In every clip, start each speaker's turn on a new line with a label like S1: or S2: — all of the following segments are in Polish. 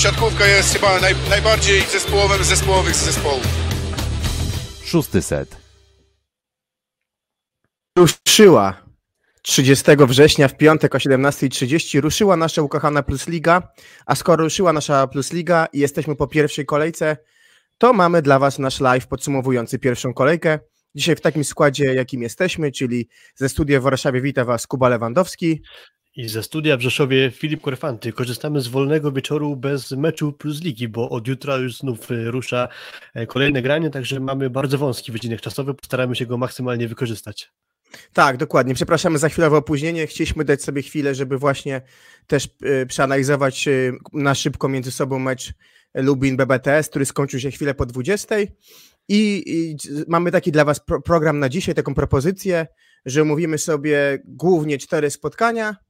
S1: siatkówka jest chyba naj, najbardziej zespołowym z zespołowych zespołów.
S2: Szósty set.
S3: Ruszyła 30 września w piątek o 17.30 ruszyła nasza ukochana Plus Liga, a skoro ruszyła nasza Plus Liga i jesteśmy po pierwszej kolejce, to mamy dla Was nasz live podsumowujący pierwszą kolejkę. Dzisiaj w takim składzie, jakim jesteśmy, czyli ze studia w Warszawie wita Was Kuba Lewandowski.
S4: I ze studia w Rzeszowie Filip Korfanty. Korzystamy z wolnego wieczoru bez meczu plus ligi, bo od jutra już znów e, rusza e, kolejne granie, także mamy bardzo wąski wycinek czasowy, postaramy się go maksymalnie wykorzystać.
S3: Tak, dokładnie. Przepraszamy za chwilowe opóźnienie. Chcieliśmy dać sobie chwilę, żeby właśnie też y, przeanalizować na szybko między sobą mecz Lubin BBTS, który skończył się chwilę po 20. I, i mamy taki dla Was pro, program na dzisiaj, taką propozycję, że omówimy sobie głównie cztery spotkania, e,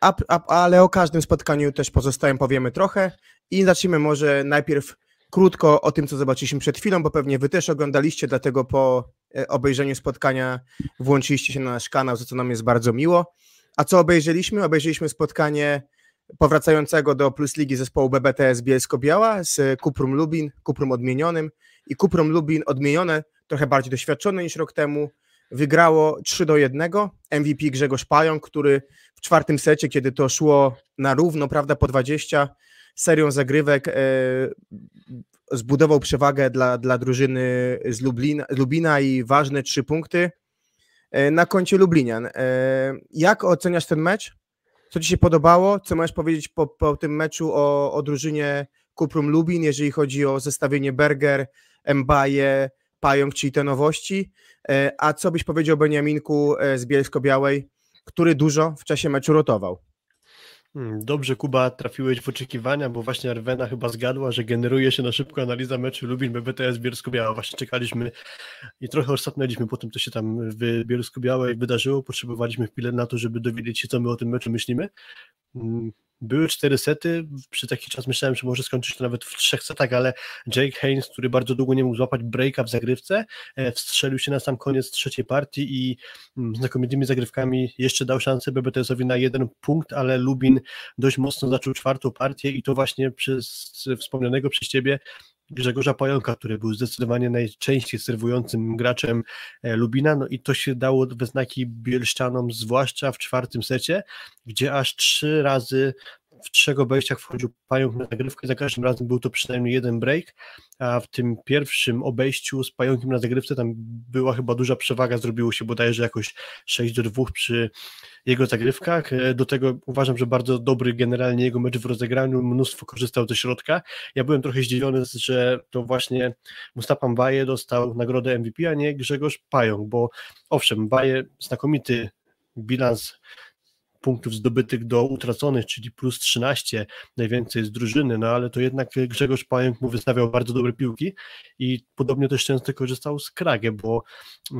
S3: a, a, ale o każdym spotkaniu też pozostałym powiemy trochę i zacznijmy może najpierw krótko o tym, co zobaczyliśmy przed chwilą, bo pewnie Wy też oglądaliście, dlatego po e, obejrzeniu spotkania włączyliście się na nasz kanał, za co nam jest bardzo miło. A co obejrzeliśmy? Obejrzeliśmy spotkanie powracającego do Plus Ligi zespołu BBTS Bielsko-Biała z Kuprum Lubin, Kuprum odmienionym i Kuprum Lubin odmienione, trochę bardziej doświadczone niż rok temu, wygrało 3 do 1. MVP Grzegorz Pająk, który w czwartym secie, kiedy to szło na równo, prawda, po 20, serią zagrywek e, zbudował przewagę dla, dla drużyny z Lublina, Lubina i ważne trzy punkty e, na koncie Lublinian. E, jak oceniasz ten mecz? Co Ci się podobało? Co możesz powiedzieć po, po tym meczu o, o drużynie Kuprum Lubin, jeżeli chodzi o zestawienie Berger, Mbaje, Pająk, czyli te nowości? A co byś powiedział Beniaminku z Bielsko-Białej, który dużo w czasie meczu rotował?
S4: Hmm, dobrze, Kuba, trafiłeś w oczekiwania, bo właśnie Arwena chyba zgadła, że generuje się na szybko analiza meczu Lubin BBTS Bielsko-Biała. Właśnie czekaliśmy i trochę ostatniliśmy po tym, co się tam w Bielsko-Białej wydarzyło. Potrzebowaliśmy chwilę na to, żeby dowiedzieć się, co my o tym meczu myślimy. Były cztery sety, przy taki czas myślałem, że może skończyć to nawet w trzech setach, ale Jake Haynes, który bardzo długo nie mógł złapać breaka w zagrywce, e, wstrzelił się na sam koniec trzeciej partii i mm, znakomitymi zagrywkami jeszcze dał szansę BBTS-owi na jeden punkt, ale Lubin dość mocno zaczął czwartą partię i to właśnie przez wspomnianego przez Ciebie Grzegorza Pająka, który był zdecydowanie najczęściej serwującym graczem e, Lubina, no i to się dało we znaki bielszczanom, zwłaszcza w czwartym secie, gdzie aż trzy razy w trzech obejściach wchodził pająk na zagrywkę, za każdym razem był to przynajmniej jeden break, a w tym pierwszym obejściu z pająkiem na zagrywce tam była chyba duża przewaga, zrobiło się bodajże jakoś 6 do 2 przy jego zagrywkach. E, do tego uważam, że bardzo dobry generalnie jego mecz w rozegraniu, mnóstwo korzystał ze środka. Ja byłem trochę zdziwiony, że to właśnie Mustafa Baje dostał nagrodę MVP, a nie Grzegorz Pająk, bo owszem, Baje znakomity bilans punktów zdobytych do utraconych, czyli plus 13, najwięcej z drużyny, no ale to jednak Grzegorz Pająk mu wystawiał bardzo dobre piłki i podobnie też często korzystał z Kragę, bo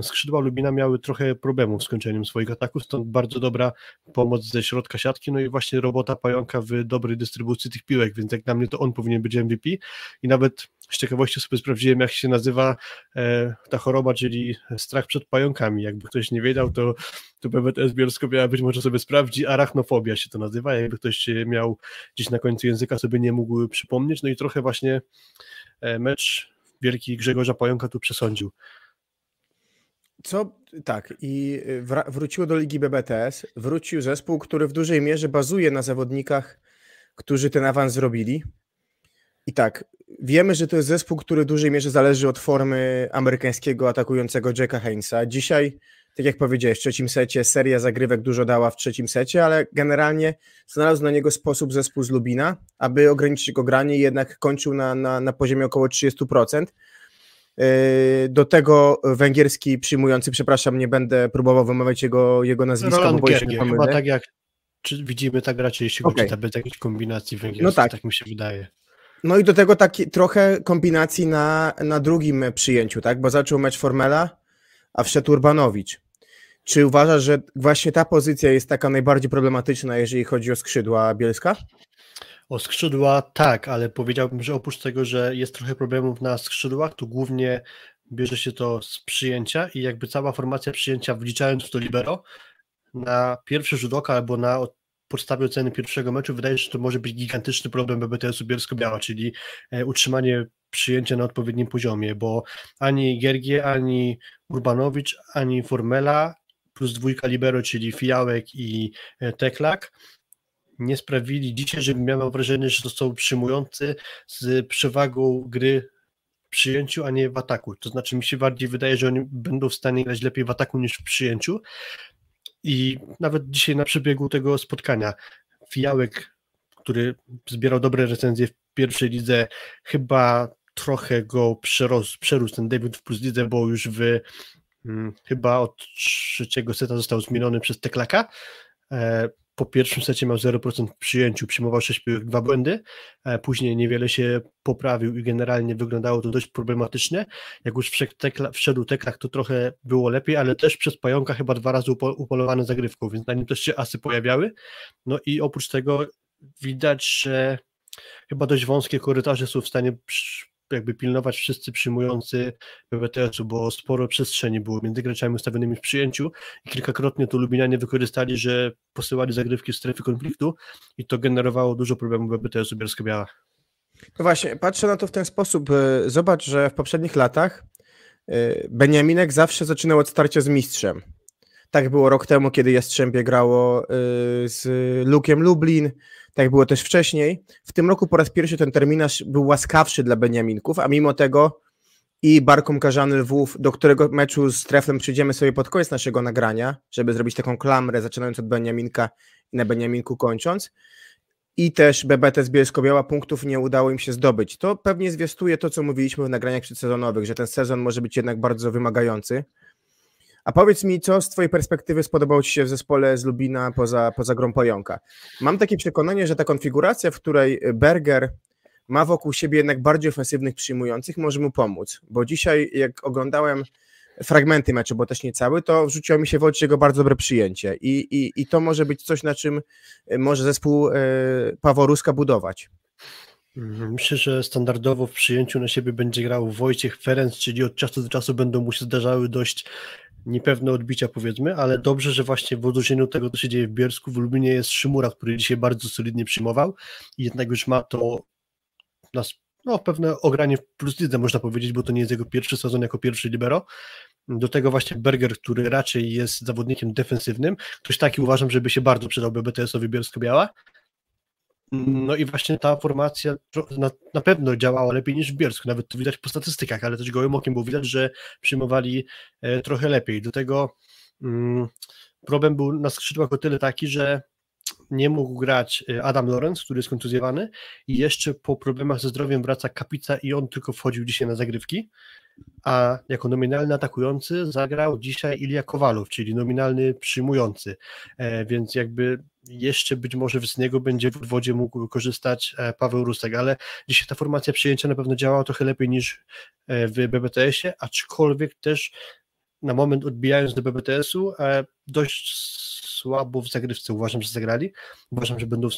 S4: skrzydła Lubina miały trochę problemów z kończeniem swoich ataków, stąd bardzo dobra pomoc ze środka siatki, no i właśnie robota Pająka w dobrej dystrybucji tych piłek, więc jak dla mnie to on powinien być MVP i nawet z ciekawości sobie sprawdziłem, jak się nazywa e, ta choroba, czyli strach przed pająkami. Jakby ktoś nie wiedział, to, to PWTS Bielsko-Biała być może sobie sprawdzi. Arachnofobia się to nazywa. Jakby ktoś miał gdzieś na końcu języka, sobie nie mógł przypomnieć. No i trochę właśnie e, mecz wielki Grzegorza Pająka tu przesądził.
S3: Co tak, i wróciło do Ligi BBTS. Wrócił zespół, który w dużej mierze bazuje na zawodnikach, którzy ten awans zrobili. I tak, wiemy, że to jest zespół, który w dużej mierze zależy od formy amerykańskiego atakującego Jacka Hainsa. Dzisiaj, tak jak powiedziałeś, w trzecim secie seria zagrywek dużo dała w trzecim secie, ale generalnie znalazł na niego sposób zespół z Lubina, aby ograniczyć jego granie i jednak kończył na, na, na poziomie około 30%. Yy, do tego węgierski przyjmujący, przepraszam, nie będę próbował wymawiać jego, jego nazwiska,
S4: Roland bo się Chyba tak jak czy widzimy tak raczej, jeśli okay. bez jakiejś kombinacji węgierskiej, no tak. tak mi się wydaje.
S3: No i do tego taki trochę kombinacji na, na drugim przyjęciu, tak? Bo zaczął mecz Formela, a wszedł Urbanowicz. Czy uważasz, że właśnie ta pozycja jest taka najbardziej problematyczna, jeżeli chodzi o skrzydła Bielska?
S4: O skrzydła tak, ale powiedziałbym, że oprócz tego, że jest trochę problemów na skrzydłach, to głównie bierze się to z przyjęcia i jakby cała formacja przyjęcia, wliczając w to libero, na pierwszy rzut oka albo na podstawie oceny pierwszego meczu wydaje się, że to może być gigantyczny problem BBTS-u Bielsko-Biała, czyli e, utrzymanie przyjęcia na odpowiednim poziomie, bo ani Gergie, ani Urbanowicz, ani Formela plus dwójka libero, czyli Fijałek i e, Teklak nie sprawili dzisiaj, żebym miał wrażenie, że to są przyjmujący z przewagą gry w przyjęciu, a nie w ataku. To znaczy mi się bardziej wydaje, że oni będą w stanie grać lepiej w ataku niż w przyjęciu i nawet dzisiaj na przebiegu tego spotkania Fijałek, który zbierał dobre recenzje w pierwszej lidze, chyba trochę go przerósł, przerósł ten debiut w Plus Lidze, bo już w hmm, chyba od trzeciego seta został zmieniony przez Teklaka. E, po pierwszym secie miał 0% w przyjęciu, przyjmował 6 piłek, dwa błędy, e, później niewiele się poprawił i generalnie wyglądało to dość problematycznie. Jak już wszedł, tekla, wszedł teklach, to trochę było lepiej, ale też przez pająka chyba dwa razy upolowany zagrywką, więc na nim też się asy pojawiały. No i oprócz tego widać, że chyba dość wąskie korytarze są w stanie jakby pilnować wszyscy przyjmujący BBTS-u, bo sporo przestrzeni było między graczami ustawionymi w przyjęciu i kilkakrotnie to Lubinianie wykorzystali, że posyłali zagrywki w strefy konfliktu i to generowało dużo problemów BBTS-u Bielsko-Biała.
S3: No właśnie, patrzę na to w ten sposób. E, zobacz, że w poprzednich latach e, Beniaminek zawsze zaczynał od starcia z mistrzem. Tak było rok temu, kiedy Jastrzębie grało e, z Lukiem Lublin, tak było też wcześniej. W tym roku po raz pierwszy ten terminarz był łaskawszy dla Beniaminków, a mimo tego i Barkom Karzany Lwów, do którego meczu z Treflem przyjdziemy sobie pod koniec naszego nagrania, żeby zrobić taką klamrę, zaczynając od Beniaminka i na Beniaminku kończąc. I też BBT z Bielsko-Biała punktów nie udało im się zdobyć. To pewnie zwiastuje to, co mówiliśmy w nagraniach przedsezonowych, że ten sezon może być jednak bardzo wymagający. A powiedz mi, co z Twojej perspektywy spodobało Ci się w zespole z Lubina poza, poza grą Pająka? Mam takie przekonanie, że ta konfiguracja, w której Berger ma wokół siebie jednak bardziej ofensywnych przyjmujących, może mu pomóc. Bo dzisiaj, jak oglądałem fragmenty meczu, bo też nie cały, to wrzuciło mi się w oczy jego bardzo dobre przyjęcie. I, i, i to może być coś, na czym może zespół e, Paworuska budować.
S4: Myślę, że standardowo w przyjęciu na siebie będzie grał Wojciech Ferenc, czyli od czasu do czasu będą mu się zdarzały dość niepewne odbicia powiedzmy, ale dobrze, że właśnie w odróżnieniu od tego, co się dzieje w Biersku, w Lublinie jest Szymura, który dzisiaj bardzo solidnie przyjmował i jednak już ma to nas, no, pewne ogranie w plus lidze, można powiedzieć, bo to nie jest jego pierwszy sezon jako pierwszy libero. Do tego właśnie Berger, który raczej jest zawodnikiem defensywnym. Ktoś taki uważam, żeby się bardzo przydał BBTS-owi Bielsko-Biała. No i właśnie ta formacja na, na, pewno działała lepiej niż w Bielsku, nawet to widać po statystykach, ale też gołym okiem było widać, że przyjmowali e, trochę lepiej. Do tego mm, problem był na skrzydłach o tyle taki, że nie mógł grać e, Adam Lorenz, który jest kontuzjowany i jeszcze po problemach ze zdrowiem wraca Kapica i on tylko wchodził dzisiaj na zagrywki, a jako nominalny atakujący zagrał dzisiaj Ilia Kowalow, czyli nominalny przyjmujący, e, więc jakby jeszcze być może z niego będzie w wodzie mógł korzystać e, Paweł Rusek, ale dzisiaj ta formacja przyjęcia na pewno działała trochę lepiej niż w BBTS-ie, aczkolwiek też na moment odbijając do BBTS-u dość słabo w zagrywce uważam, że zagrali. Uważam, że będą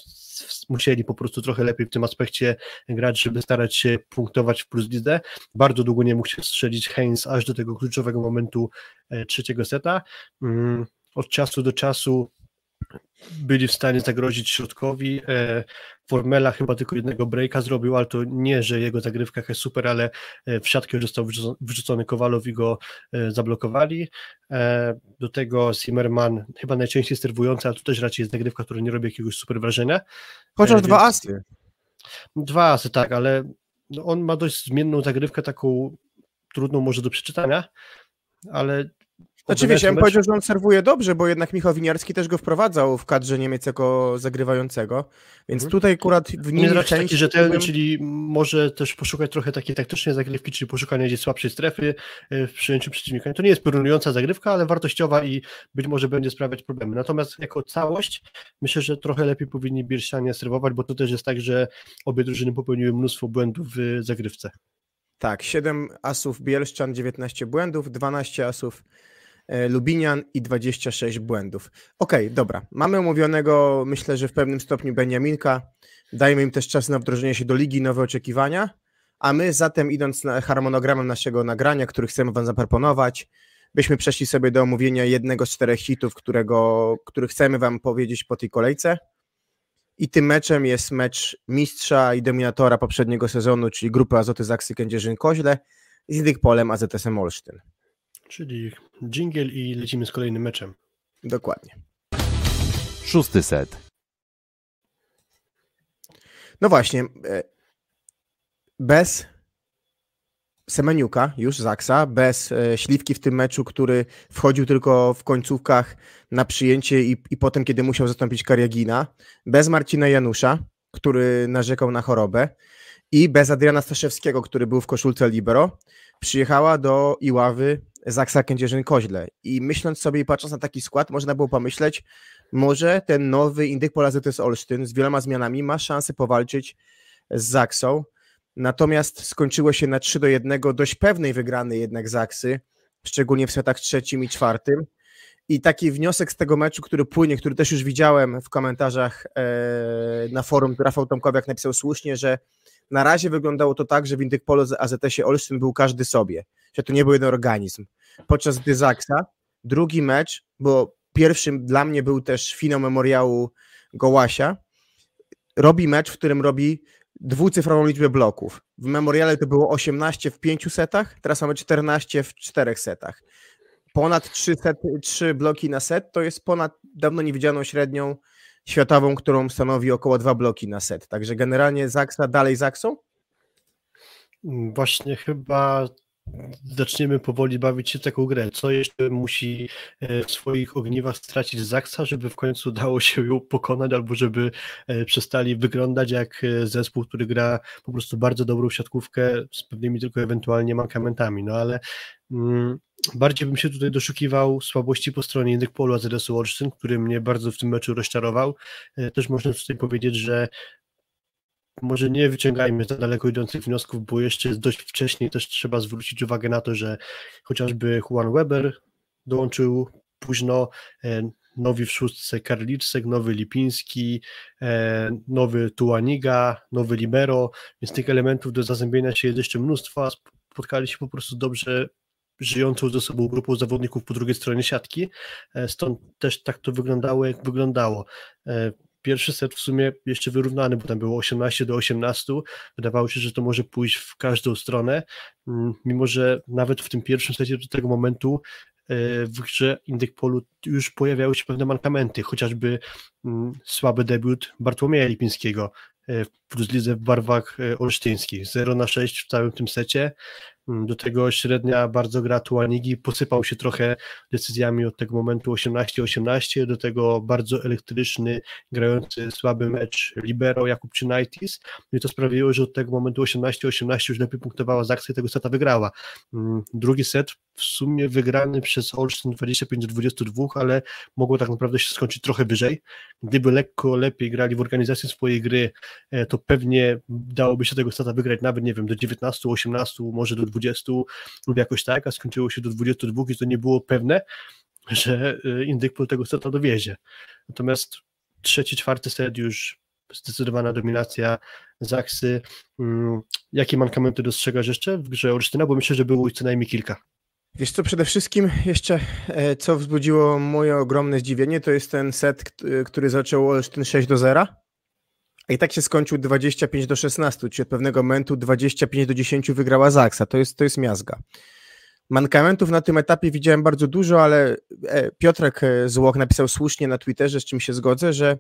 S4: musieli po prostu trochę lepiej w tym aspekcie grać, żeby starać się punktować w plus lidze. Bardzo długo nie mógł się strzelić Heinz aż do tego kluczowego momentu e, trzeciego seta. Mm, od czasu do czasu byli w stanie zagrozić środkowi. E, Formela chyba tylko jednego breaka zrobił, ale to nie, że jego zagrywka jest super, ale e, w siatkę został wyrzucony Kowalow i go e, zablokowali. Do tego Zimmerman chyba najczęściej sterwujący, ale to też raczej jest zagrywka, która nie robi jakiegoś super wrażenia.
S3: Chociaż Więc... dwa asy.
S4: Dwa asy, tak, ale on ma dość zmienną zagrywkę, taką trudną może do przeczytania, ale
S3: znaczy wiesz, ja bym powiedział, że on serwuje dobrze, bo jednak Michał Winiarski też go wprowadzał w kadrze Niemiec jako zagrywającego, więc mhm. tutaj akurat w nim...
S4: Nie taki rzetelny, czyli może też poszukać trochę takiej taktycznej zagrywki, czyli poszukania gdzieś słabszej strefy e, w przyjęciu przeciwnika. To nie jest piorunująca zagrywka, ale wartościowa i być może będzie sprawiać problemy. Natomiast jako całość myślę, że trochę lepiej powinni Bielszanie serwować, bo to też jest tak, że obie drużyny popełniły mnóstwo błędów w zagrywce.
S3: Tak, 7 asów Bielszczan, 19 błędów, 12 asów Lubinian i 26 błędów. Okej, okay, dobra. Mamy omówionego, myślę, że w pewnym stopniu Beniaminka. Dajmy im też czas na wdrożenie się do ligi, nowe oczekiwania. A my zatem, idąc na harmonogramem naszego nagrania, który chcemy Wam zaproponować, byśmy przeszli sobie do omówienia jednego z czterech hitów, którego, który chcemy Wam powiedzieć po tej kolejce. I tym meczem jest mecz mistrza i dominatora poprzedniego sezonu, czyli grupy Azoty Zaksy Kędzierzyn-Koźle z Indykpolem AZS-em Olsztyn.
S4: Czyli dżingiel i lecimy z kolejnym meczem.
S3: Dokładnie.
S2: Szósty set.
S3: No właśnie, e, bez Semeniuka, już Zaksa, bez e, Śliwki w tym meczu, który wchodził tylko w końcówkach na przyjęcie i, i potem, kiedy musiał zastąpić Kariagina, bez Marcina Janusza, który narzekał na chorobę i bez Adriana Staszewskiego, który był w koszulce Libero, przyjechała do Iławy Zaksa Kędzierzyn-Koźle. I myśląc sobie i patrząc na taki skład, można było pomyśleć, może ten nowy Indyk Pola ZS Olsztyn z wieloma zmianami ma szansę powalczyć z Zaksą. Natomiast skończyło się na 3 do 1, dość pewnej wygranej jednak Zaksy, szczególnie w setach trzecim i czwartym. I taki wniosek z tego meczu, który płynie, który też już widziałem w komentarzach e, na forum, Rafał Tomkowiak napisał słusznie, że na razie wyglądało to tak, że w Indyk Polo z AZS-ie Olsztyn był każdy sobie, że to nie był jeden organizm. Podczas gdy Zaksa, drugi mecz, bo pierwszym dla mnie był też finał memoriału Gołasia, robi mecz, w którym robi dwucyfrową liczbę bloków. W memoriale to było 18 w 5 setach, teraz mamy 14 w 4 setach. Ponad 3, sety, 3 bloki na set to jest ponad dawno niewidzianą średnią światową, którą stanowi około 2 bloki na set. Także generalnie Zaksa dalej Zaksą?
S4: Właśnie chyba zaczniemy powoli bawić się w taką grę. Co jeszcze musi e, w swoich ogniwach stracić Zaksa, żeby w końcu dało się ją pokonać, albo żeby e, przestali wyglądać jak e, zespół, który gra po prostu bardzo dobrą siatkówkę z pewnymi tylko ewentualnie mankamentami. No ale mm, bardziej bym się tutaj doszukiwał słabości po stronie innych polu AZS-u Olsztyn, który mnie bardzo w tym meczu rozczarował. Też można tutaj powiedzieć, że może nie wyciągajmy za daleko idących wniosków, bo jeszcze jest dość wcześnie, też trzeba zwrócić uwagę na to, że chociażby Juan Weber dołączył późno, e, nowi w szóstce Karliczek, nowy Lipiński, e, nowy Tuaniga, nowy Libero, więc tych elementów do zazębienia się jest jeszcze mnóstwo, a spotkali się po prostu dobrze żyjącą ze sobą grupą zawodników po drugiej stronie siatki, e, stąd też tak to wyglądało, jak wyglądało pierwszy set w sumie jeszcze wyrównany, bo tam było 18 do 18. Wydawało się, że to może pójść w każdą stronę, mm, mimo że nawet w tym pierwszym secie do tego momentu e, w grze Indyk Polu już pojawiały się pewne mankamenty, chociażby mm, słaby debiut Bartłomieja Lipińskiego e, w lidze w barwach e, olsztyńskich. 0 na 6 w całym tym secie. Mm, do tego średnia bardzo gra Tuanigi posypał się trochę decyzjami od tego momentu 18-18, do tego bardzo elektryczny, grający słaby mecz Libero Jakub Czynaitis no i to sprawiło, że od tego momentu 18-18 już lepiej punktowała Zaksa i tego seta wygrała. Mm, drugi set w sumie wygrany przez Olsztyn 25 do 22, ale mogło tak naprawdę się skończyć trochę wyżej. Gdyby lekko lepiej grali w organizacji swojej gry, e, to pewnie dałoby się tego seta wygrać nawet, nie wiem, do 19, 18, może do 20 lub jakoś tak, a skończyło się do 22 i to nie było pewne, że e, Indykpol tego seta dowiezie. Natomiast trzeci, czwarty set już zdecydowana dominacja Zaksy. Mm, jakie mankamenty dostrzegasz jeszcze w grze Olsztyna? Bo myślę, że było ich co najmniej kilka.
S3: Wiesz co, przede wszystkim jeszcze e, co wzbudziło moje ogromne zdziwienie, to jest ten set, który zaczął Olsztyn 6 do 0, a i tak się skończył 25 do 16, czyli od pewnego momentu 25 do 10 wygrała Zaksa, to jest, to jest miazga. Mankamentów na tym etapie widziałem bardzo dużo, ale e, Piotrek e, Złoch napisał słusznie na Twitterze, z czym się zgodzę, że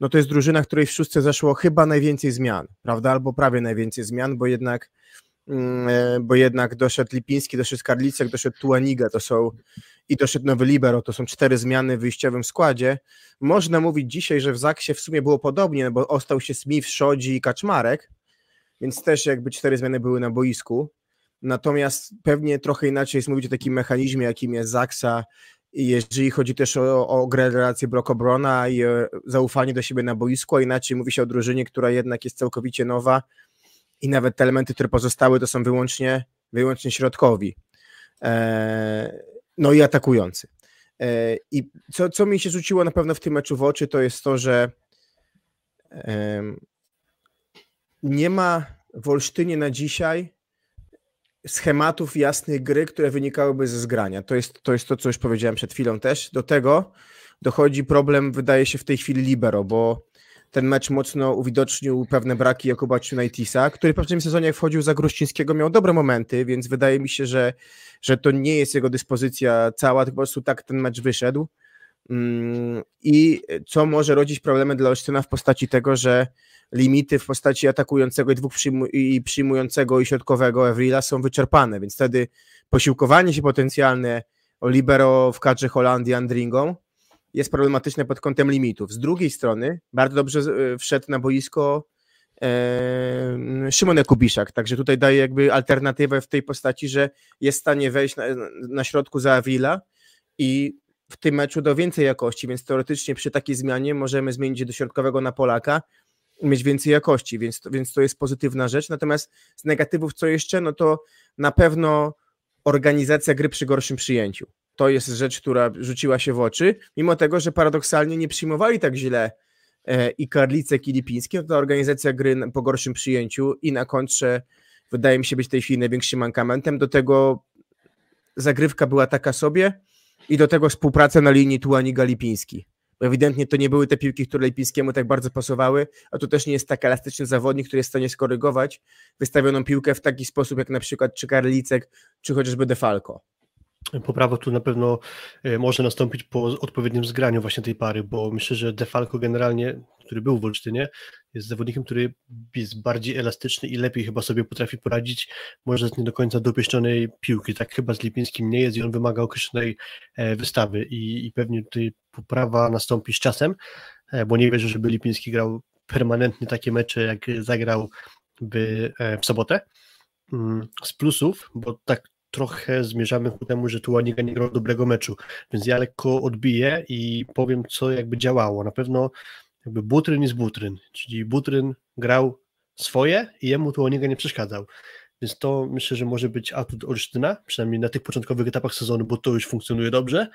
S3: no to jest drużyna, której w szóstce zaszło chyba najwięcej zmian, prawda, albo prawie najwięcej zmian, bo jednak Mm, e, bo jednak doszedł Lipiński, doszedł Karlicek, doszedł Tuaniga, to są i doszedł nowy Libero, to są cztery zmiany w wyjściowym składzie. Można mówić dzisiaj, że w Zaksie w sumie było podobnie, bo ostał się Smith, Szodzi i Kaczmarek, więc też jakby cztery zmiany były na boisku. Natomiast pewnie trochę inaczej jest mówić o takim mechanizmie, jakim jest Zaksa, jeżeli chodzi też o, o grę relację Brock i zaufanie do siebie na boisku, a inaczej mówi się o drużynie, która jednak jest całkowicie nowa, i nawet te elementy, które pozostały, to są wyłącznie, wyłącznie środkowi. E, no i atakujący. E, I co, co mi się rzuciło na pewno w tym meczu w oczy, to jest to, że nie ma w Olsztynie na dzisiaj schematów jasnych gry, które wynikałyby ze zgrania. To jest, to jest to, co już powiedziałem przed chwilą też. Do tego dochodzi problem, wydaje się, w tej chwili libero, bo ten mecz mocno uwidocznił pewne braki Jakuba Czunajtisa, który w pewnym sezonie jak wchodził za Gruścińskiego miał dobre momenty, więc wydaje mi się, że, że to nie jest jego dyspozycja cała, tylko po prostu tak ten mecz wyszedł. Mm, I co może rodzić problemy dla Olsztyna w postaci tego, że limity w postaci atakującego i dwóch przyjmu- i przyjmującego i środkowego Evrila są wyczerpane, więc wtedy posiłkowanie się potencjalne o libero w kadrze Holandii Andringą jest problematyczne pod kątem limitów. Z drugiej strony bardzo dobrze e, wszedł na boisko e, Szymon Kubiszak, także tutaj daje jakby alternatywę w tej postaci, że jest w stanie wejść na, na środku za Avila i w tym meczu do więcej jakości, więc teoretycznie przy takiej zmianie możemy zmienić do środkowego na Polaka mieć więcej jakości, więc więc to jest pozytywna rzecz. Natomiast z negatywów co jeszcze, no to na pewno organizacja gry przy gorszym przyjęciu. To jest rzecz, która rzuciła się w oczy, mimo tego, że paradoksalnie nie przyjmowali tak źle e, i Karlicek i Lipiński, to ta organizacja gry po gorszym przyjęciu i na kontrze wydaje mi się być tej chwili największym mankamentem. Do tego zagrywka była taka sobie i do tego współpraca na linii Tuaniga-Lipiński. Bo ewidentnie to nie były te piłki, które Lipińskiemu tak bardzo pasowały, a to też nie jest tak elastyczny zawodnik, który jest w stanie skorygować wystawioną piłkę w taki sposób, jak na przykład czy Karlicek, czy chociażby Defalco.
S4: Poprawa tu na pewno e, może nastąpić po odpowiednim zgraniu właśnie tej pary, bo myślę, że Defalco generalnie, który był w Olsztynie, jest zawodnikiem, który jest bardziej elastyczny i lepiej chyba sobie potrafi poradzić, może z nie do końca dopieszczonej piłki. Tak chyba z Lipińskim nie jest i on wymaga określonej e, wystawy i, i pewnie tutaj poprawa nastąpi z czasem, e, bo nie wierzę, żeby Lipiński grał permanentnie takie mecze, jak zagrał w, w sobotę. Mm, z plusów, bo tak trochę zmierzamy ku temu, że Tuaniga nie grał dobrego meczu, więc ja lekko odbiję i powiem, co jakby działało. Na pewno jakby Butryn jest Butryn, czyli Butryn grał swoje i jemu Tuaniga nie przeszkadzał. Więc to myślę, że może być atut Olsztyna, przynajmniej na tych początkowych etapach sezonu, bo to już funkcjonuje dobrze.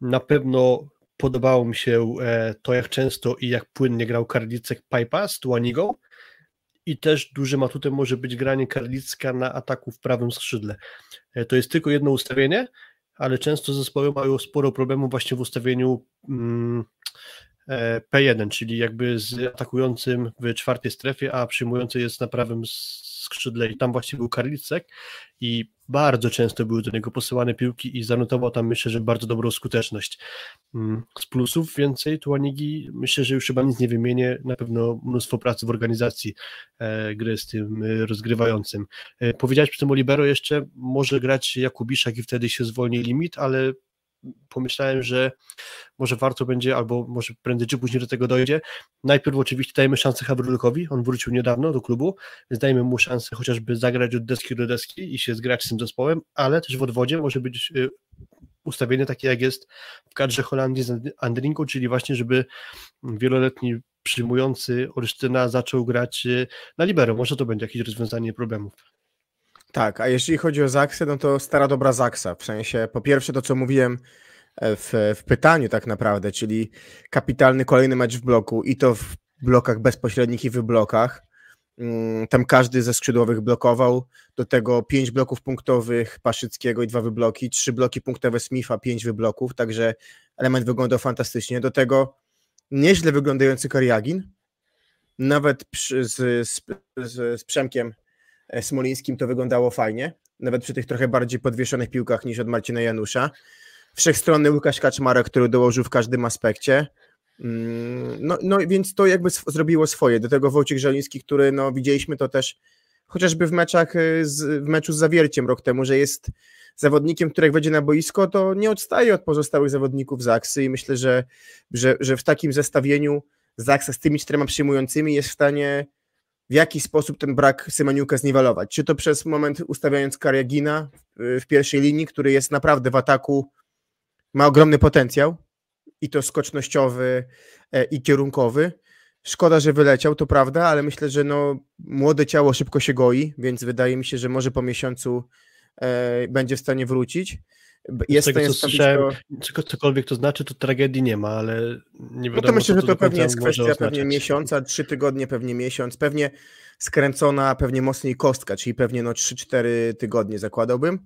S4: Na pewno podobało mi się e, to, jak często i jak płynnie grał Karlicek Pipa z Tuanigą i też dużym atutem może być granie Karlicka na ataku w prawym skrzydle. E, to jest tylko jedno ustawienie, ale często zespoły mają sporo problemów właśnie w ustawieniu mm, P1, czyli jakby z atakującym w czwartej strefie, a przyjmujący jest na prawym skrzydle i tam właśnie był Karlicek i bardzo często były do niego posyłane piłki i zanotował tam myślę, że bardzo dobrą skuteczność. Mm, z plusów więcej Tuanigi myślę, że już chyba nic nie wymienię, na pewno mnóstwo pracy w organizacji e, gry z tym e, rozgrywającym. E, powiedziałeś przy tym o Libero jeszcze, może grać Jakubiszak i wtedy się zwolni limit, ale pomyślałem, że może warto będzie, albo może prędzej czy później do tego dojdzie. Najpierw oczywiście dajemy szansę Hawrylukowi, on wrócił niedawno do klubu, więc dajmy mu szansę chociażby zagrać od deski do deski i się zgrać z tym zespołem, ale też w odwodzie może być y, ustawienie takie jak jest w kadrze Holandii z Andrinku, czyli właśnie, żeby wieloletni przyjmujący Olsztyna zaczął grać y, na libero. Może to będzie jakieś rozwiązanie problemów.
S3: Tak, a jeśli chodzi o Zaksę, no to stara dobra Zaksa. W sensie, po pierwsze to, co mówiłem e, w, w pytaniu tak naprawdę, czyli kapitalny kolejny mecz w bloku i to w blokach bezpośrednich i w blokach. Mm, tam każdy ze skrzydłowych blokował, do tego pięć bloków punktowych Paszyckiego i dwa wybloki, trzy bloki punktowe Smitha, pięć wybloków, także element wyglądał fantastycznie. Do tego nieźle wyglądający Kariagin, nawet przy, z, z, z, z Przemkiem Smolińskim to wyglądało fajnie, nawet przy tych trochę bardziej podwieszonych piłkach niż od Marcina Janusza. Wszechstronny Łukasz Kaczmarek, który dołożył w każdym aspekcie. Mm, no, no więc to jakby zrobiło swoje. Do tego Wojciech Żeliński, który no, widzieliśmy to też chociażby w meczach, e, z, w meczu z Zawierciem rok temu, że jest zawodnikiem, który jak wejdzie na boisko, to nie odstaje od pozostałych zawodników Zaksy i myślę, że, że, że w takim zestawieniu Zaksa z tymi czterema przyjmującymi jest w stanie w jaki sposób ten brak Semeniuka zniwelować. Czy to przez moment ustawiając Kariagina w pierwszej linii, który jest naprawdę w ataku, ma ogromny potencjał i to skocznościowy e, i kierunkowy. Szkoda, że wyleciał, to prawda, ale myślę, że no, młode ciało szybko się goi, więc wydaje mi się, że może po miesiącu e, będzie w stanie wrócić.
S4: Jest tego, co słyszałem, to... cokolwiek to znaczy, to tragedii nie ma, ale nie wiadomo.
S3: No to myślę, że to pewnie jest kwestia pewnie miesiąca, trzy tygodnie, pewnie miesiąc, pewnie skręcona, pewnie mocniej kostka, czyli pewnie no 3-4 tygodnie zakładałbym.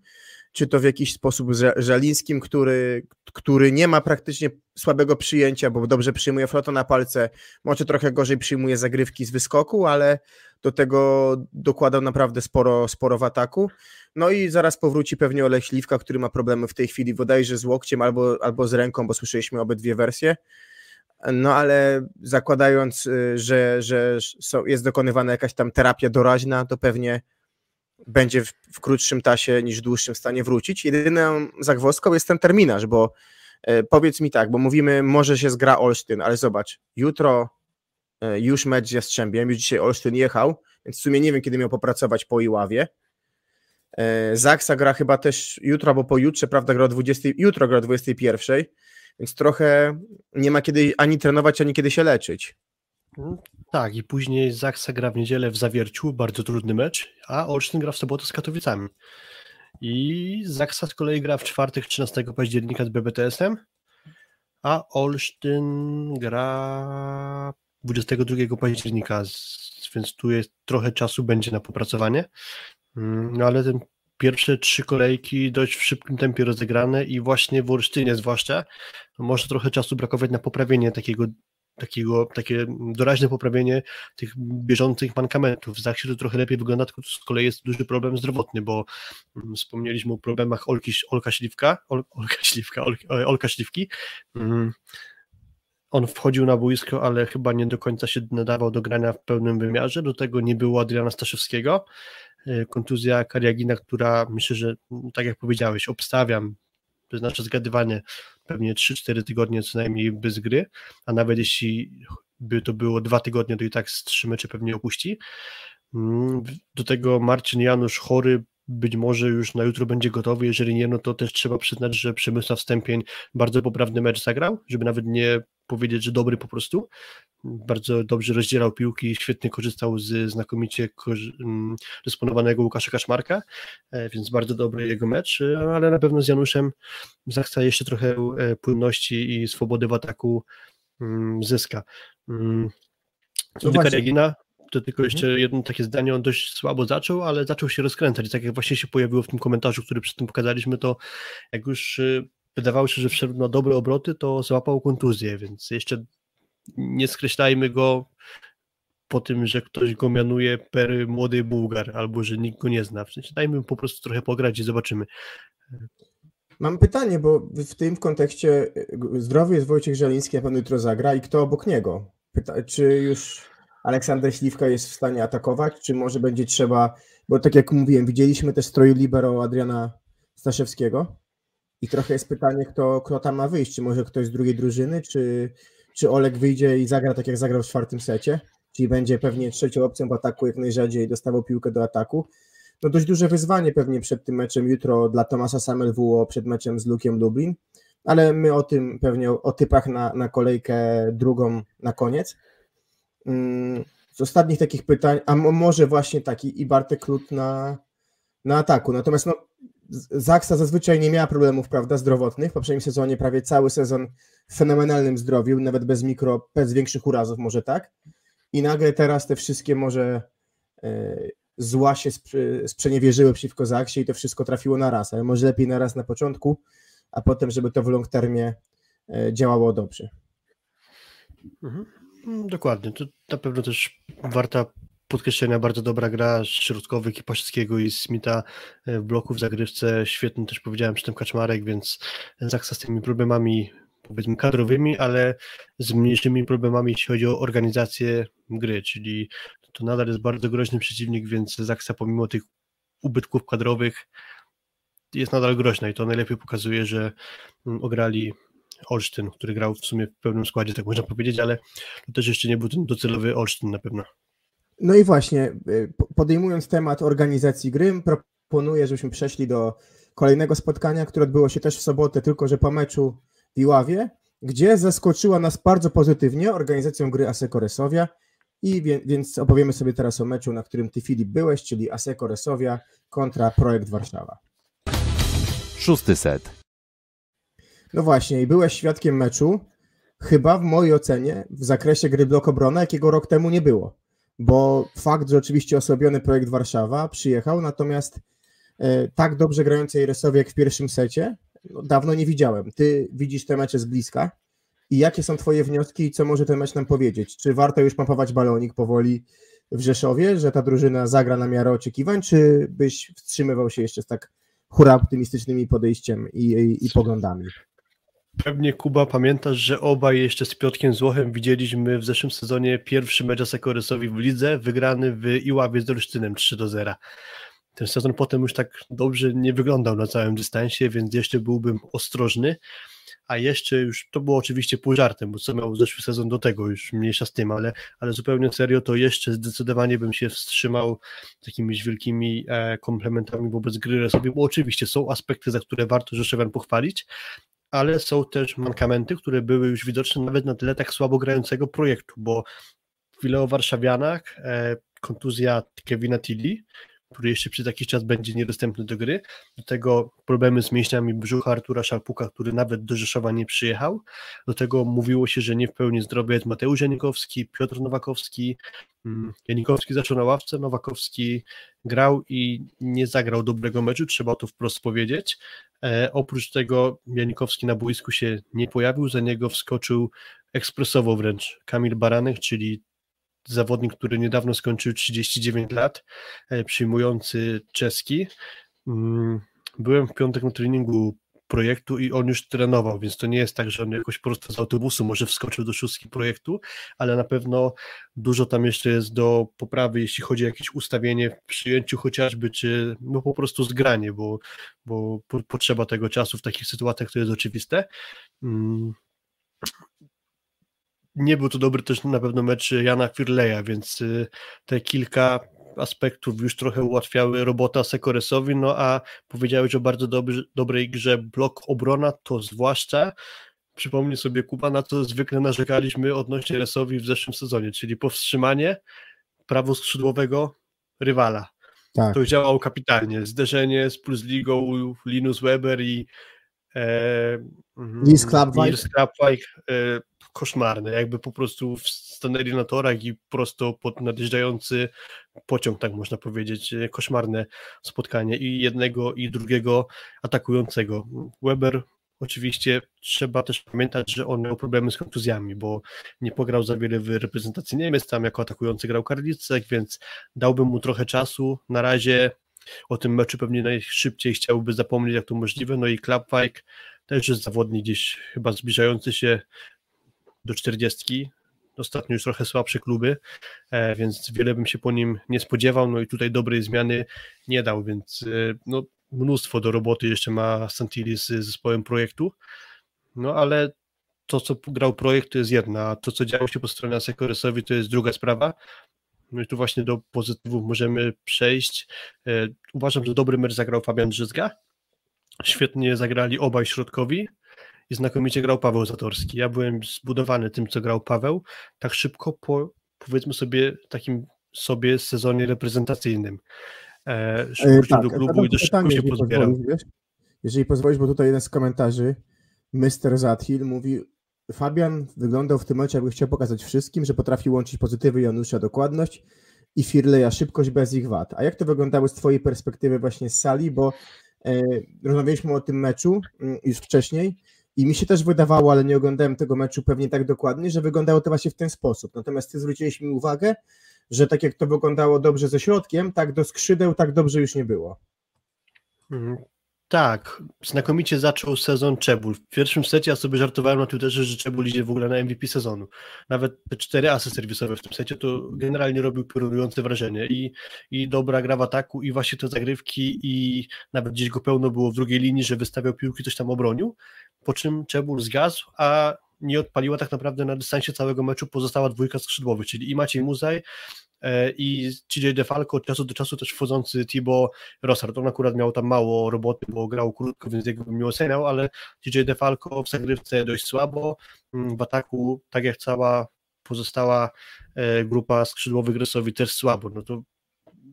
S3: Czy to w jakiś sposób z Żalińskim, który, który nie ma praktycznie słabego przyjęcia, bo dobrze przyjmuje flotę na palce, może trochę gorzej przyjmuje zagrywki z wyskoku, ale do tego dokładał naprawdę sporo, sporo w ataku. No i zaraz powróci pewnie Olech Śliwka, który ma problemy w tej chwili bodajże z łokciem albo, albo z ręką, bo słyszeliśmy obydwie wersje. No ale zakładając, y, że, że jest dokonywana jakaś tam terapia doraźna, to pewnie będzie w, w krótszym czasie niż dłuższym w stanie wrócić. Jedyną zagwozdką jest ten terminarz, bo e, powiedz mi tak, bo mówimy, może się zgra Olsztyn, ale zobacz, jutro e, już mecz z Jastrzębiem, już dzisiaj Olsztyn jechał, więc w sumie nie wiem, kiedy miał popracować po Iławie. E, Zaksa gra chyba też jutro albo pojutrze, prawda, gra o 20, jutro gra o 21, więc trochę nie ma kiedy ani trenować, ani kiedy się leczyć.
S4: Tak, i później Zaksa gra w niedzielę w Zawierciu, bardzo trudny mecz, a Olsztyn gra w sobotę z Katowicami. I Zaksa z kolei gra w czwartek 13 października z BBTS-em, a Olsztyn gra 22 października, więc tu jest trochę czasu będzie na popracowanie. Mm, no ale ten pierwsze trzy kolejki dość w szybkim tempie rozegrane i właśnie w Olsztynie zwłaszcza może trochę czasu brakować na poprawienie takiego takiego, takie doraźne poprawienie tych bieżących mankamentów. W Zachsie to trochę lepiej wygląda, tylko z kolei jest duży problem zdrowotny, bo mm, wspomnieliśmy o problemach Olki, Olka Śliwka, Ol, Olka Śliwka, Ol, Olka Śliwki. Mm, on wchodził na boisko, ale chyba nie do końca się nadawał do grania w pełnym wymiarze. Do tego nie było Adriana Staszewskiego. E, kontuzja Kariagina, która myślę, że tak jak powiedziałeś, obstawiam, to znaczy zgadywanie pewnie 3-4 tygodnie co najmniej bez gry, a nawet jeśli by to było dwa tygodnie, to i tak z trzy mecze pewnie opuści. Mm, do tego Marcin Janusz chory być może już na jutro będzie gotowy, jeżeli nie, no to też trzeba przyznać, że Przemysław Stępień bardzo poprawny mecz zagrał, żeby nawet nie powiedzieć, że dobry po prostu. Bardzo dobrze rozdzielał piłki, świetnie korzystał z znakomicie dysponowanego Łukasza Kaszmarka, e, więc bardzo dobry jego mecz, e, ale na pewno z Januszem zachce jeszcze trochę e, płynności i swobody w ataku zyska. Mm, co do Regina, to tylko jeszcze mhm. jedno takie zdanie, on dość słabo zaczął, ale zaczął się rozkręcać. I tak jak właśnie się pojawiło w tym komentarzu, który przed tym pokazaliśmy, to jak już wydawało się, że wszedł na dobre obroty, to złapał kontuzję, więc jeszcze nie skreślajmy go po tym, że ktoś go mianuje per młody Bułgar, albo że nikt go nie zna. W sensie dajmy mu po prostu trochę pograć i zobaczymy.
S3: Mam pytanie, bo w tym kontekście e, zdrowy jest Wojciech Żeliński, na pewno jutro zagra i kto obok niego? Pyta, czy już Aleksander Śliwka jest w stanie atakować, czy może będzie trzeba, bo tak jak mówiłem, widzieliśmy też stroju libero Adriana Staszewskiego. I trochę jest pytanie, kto, kto tam ma wyjść, czy może ktoś z drugiej drużyny, czy, czy Olek wyjdzie i zagra tak jak zagrał w czwartym secie, czyli będzie pewnie trzecią opcją w ataku, jak najrzadziej dostawał piłkę do ataku. No dość duże wyzwanie pewnie przed tym meczem jutro dla Tomasa Samelwuo przed meczem z Lukiem Lublin, ale my o tym pewnie, o typach na, na kolejkę drugą na koniec. Mm, z ostatnich takich pytań, a może właśnie taki i Bartek Klut na, na ataku. Natomiast no, Zaksa zazwyczaj nie miała problemów, prawda, zdrowotnych. W poprzednim sezonie prawie cały sezon w fenomenalnym zdrowiu, nawet bez mikro, bez większych urazów, może tak. I nagle teraz te wszystkie może e, zła się sprzeniewierzyły przeciwko Zaksie i to wszystko trafiło na raz, ale może lepiej na raz na początku, a potem, żeby to w long termie e, działało dobrze.
S4: Mhm. Dokładnie. To na pewno też warta podkreślenia. Bardzo dobra gra środkowych i Paszyckiego i Smitha e, w bloku w zagrywce, świetny też powiedziałem przy tym Kaczmarek, więc Zaksa z tymi problemami powiedzmy kadrowymi, ale z mniejszymi problemami jeśli chodzi o organizację gry, czyli to nadal jest bardzo groźny przeciwnik, więc Zaksa pomimo tych ubytków kadrowych jest nadal groźna i to najlepiej pokazuje, że mm, ograli Olsztyn, który grał w sumie w pełnym składzie, tak można powiedzieć, ale to też jeszcze nie był ten docelowy Olsztyn na pewno.
S3: No i właśnie, y, podejmując temat organizacji gry, proponuję, żebyśmy przeszli do kolejnego spotkania, które odbyło się też w sobotę, tylko że po meczu w Iławie, gdzie zaskoczyła nas bardzo pozytywnie organizacją gry Aseko Resowia. I wie, więc opowiemy sobie teraz o meczu, na którym ty Filip byłeś, czyli Aseko Resowia kontra Projekt Warszawa.
S2: Szósty set.
S3: No właśnie, i byłeś świadkiem meczu, chyba w mojej ocenie, w zakresie gry blok obrona, jakiego rok temu nie było bo fakt, że oczywiście osłabiony projekt Warszawa przyjechał, natomiast e, tak dobrze grającej Resowi jak w pierwszym secie no, dawno nie widziałem. Ty widzisz te mecze z bliska i jakie są twoje wnioski i co może ten mecz nam powiedzieć? Czy warto już pompować balonik powoli w Rzeszowie, że ta drużyna zagra na miarę oczekiwań, czy byś wstrzymywał się jeszcze z tak hura optymistycznymi podejściem i, i, i poglądami?
S4: Pewnie Kuba pamiętasz, że obaj jeszcze z Piotkiem Złochem widzieliśmy w zeszłym sezonie pierwszy mecz Asekoresowi w lidze, wygrany w Iławie z Olsztynem 3 do 0. Ten sezon potem już tak dobrze nie wyglądał na całym dystansie, więc jeszcze byłbym ostrożny, a jeszcze już, to było oczywiście pół żartem, bo co miał zeszły sezon do tego, już mniejsza z tym, ale, ale zupełnie serio, to jeszcze zdecydowanie bym się wstrzymał z jakimiś wielkimi e, komplementami wobec gry sobie, bo oczywiście są aspekty, za które warto Rzeszowian pochwalić, ale są też mankamenty, które były już widoczne nawet na tyle tak słabo grającego projektu, bo chwilę o Warszawianach, e, kontuzja Kevina Tilly, który jeszcze przez jakiś czas będzie niedostępny do gry. Do tego problemy z mięśniami brzucha Artura Szalpuka, który nawet do Rzeszowa nie przyjechał. Do tego mówiło się, że nie w pełni zdrowy jest Mateusz Janikowski, Piotr Nowakowski. Mm, Janikowski zaczął na ławce, Nowakowski grał i nie zagrał dobrego meczu, trzeba to wprost powiedzieć. E, oprócz tego Janikowski na boisku się nie pojawił, za niego wskoczył ekspresowo wręcz Kamil Baranek, czyli zawodnik, który niedawno skończył 39 lat, e, przyjmujący czeski. Mm, byłem w piątek na treningu projektu i on już trenował, więc to nie jest tak, że on jakoś prosto z autobusu może wskoczył do szóstki projektu, ale na pewno dużo tam jeszcze jest do poprawy, jeśli chodzi o jakieś ustawienie w przyjęciu chociażby, czy no po prostu zgranie, bo, bo potrzeba tego czasu w takich sytuacjach, to jest oczywiste. Nie był to dobry też na pewno mecz Jana Firleja, więc y, te kilka aspektów już trochę ułatwiały robota Sekoresowi, no a powiedziałeś o bardzo dobry, dobrej grze blok obrona, to zwłaszcza przypomnij sobie Kuba, na co zwykle narzekaliśmy odnośnie Resowi w zeszłym sezonie, czyli powstrzymanie prawo skrzydłowego rywala. Tak. To działało kapitalnie. Zderzenie z Plus Ligą, Linus Weber i
S3: e, Nils
S4: Krapwijk e, koszmarne, jakby po prostu stanęli na torach i prosto pod nadjeżdżający pociąg, tak można powiedzieć, e, koszmarne spotkanie i jednego i drugiego atakującego. Weber Oczywiście trzeba też pamiętać, że on miał problemy z kontuzjami, bo nie pograł za wiele w reprezentacji Niemiec, tam jako atakujący grał Karlicek, więc dałbym mu trochę czasu. Na razie o tym meczu pewnie najszybciej chciałby zapomnieć, jak to możliwe. No i Klapwijk też jest zawodnik gdzieś chyba zbliżający się do 40. Ostatnio już trochę słabsze kluby, e, więc wiele bym się po nim nie spodziewał. No i tutaj dobrej zmiany nie dał, więc e, no, mnóstwo do roboty jeszcze ma Santilli z zespołem projektu. No ale to, co grał projekt, to jest jedna, a to, co działo się po stronie Asekoresowi, to jest druga sprawa. No i tu właśnie do pozytywów możemy przejść. E, uważam, że dobry mecz zagrał Fabian Drzyzga. Świetnie zagrali obaj środkowi i znakomicie grał Paweł Zatorski. Ja byłem zbudowany tym, co grał Paweł, tak szybko po, powiedzmy sobie, takim sobie sezonie reprezentacyjnym. E,
S3: e tak, do klubu i do szybko się pozbierał. Jeżeli pozwolisz, bo tutaj jeden z komentarzy, Mr. Zathil mówi, Fabian wyglądał w tym momencie, jakby chciał pokazać wszystkim, że potrafi łączyć pozytywy Janusza dokładność i Firleja szybkość bez ich wad. A jak to wyglądało z twojej perspektywy właśnie z sali, bo e, rozmawialiśmy o tym meczu mm, już wcześniej i mi się też wydawało, ale nie oglądałem tego meczu pewnie tak dokładnie, że wyglądało to właśnie w ten sposób. Natomiast ty zwróciłeś mi uwagę, że tak jak to wyglądało dobrze ze środkiem, tak do skrzydeł tak dobrze już nie było.
S4: Tak, znakomicie zaczął sezon Czebul. W pierwszym secie ja sobie żartowałem na Twitterze, że Czebul idzie w ogóle na MVP sezonu. Nawet te cztery asy serwisowe w tym secie to generalnie robił piorunujące wrażenie i, i dobra gra w ataku i właśnie te zagrywki i nawet gdzieś go pełno było w drugiej linii, że wystawiał piłki, coś tam obronił, po czym Czebul zgasł, a nie odpaliła tak naprawdę na dystansie całego meczu pozostała dwójka skrzydłowych, czyli i Maciej Muzaj, e, i CJ DeFalco, od czasu do czasu też wchodzący Thibaut Rossard. On akurat miał tam mało roboty, bo grał krótko, więc jego bym nie oceniał, ale CJ DeFalco w zagrywce dość słabo, mm, w ataku, tak jak cała pozostała e, grupa skrzydłowych Rysowi też słabo. No to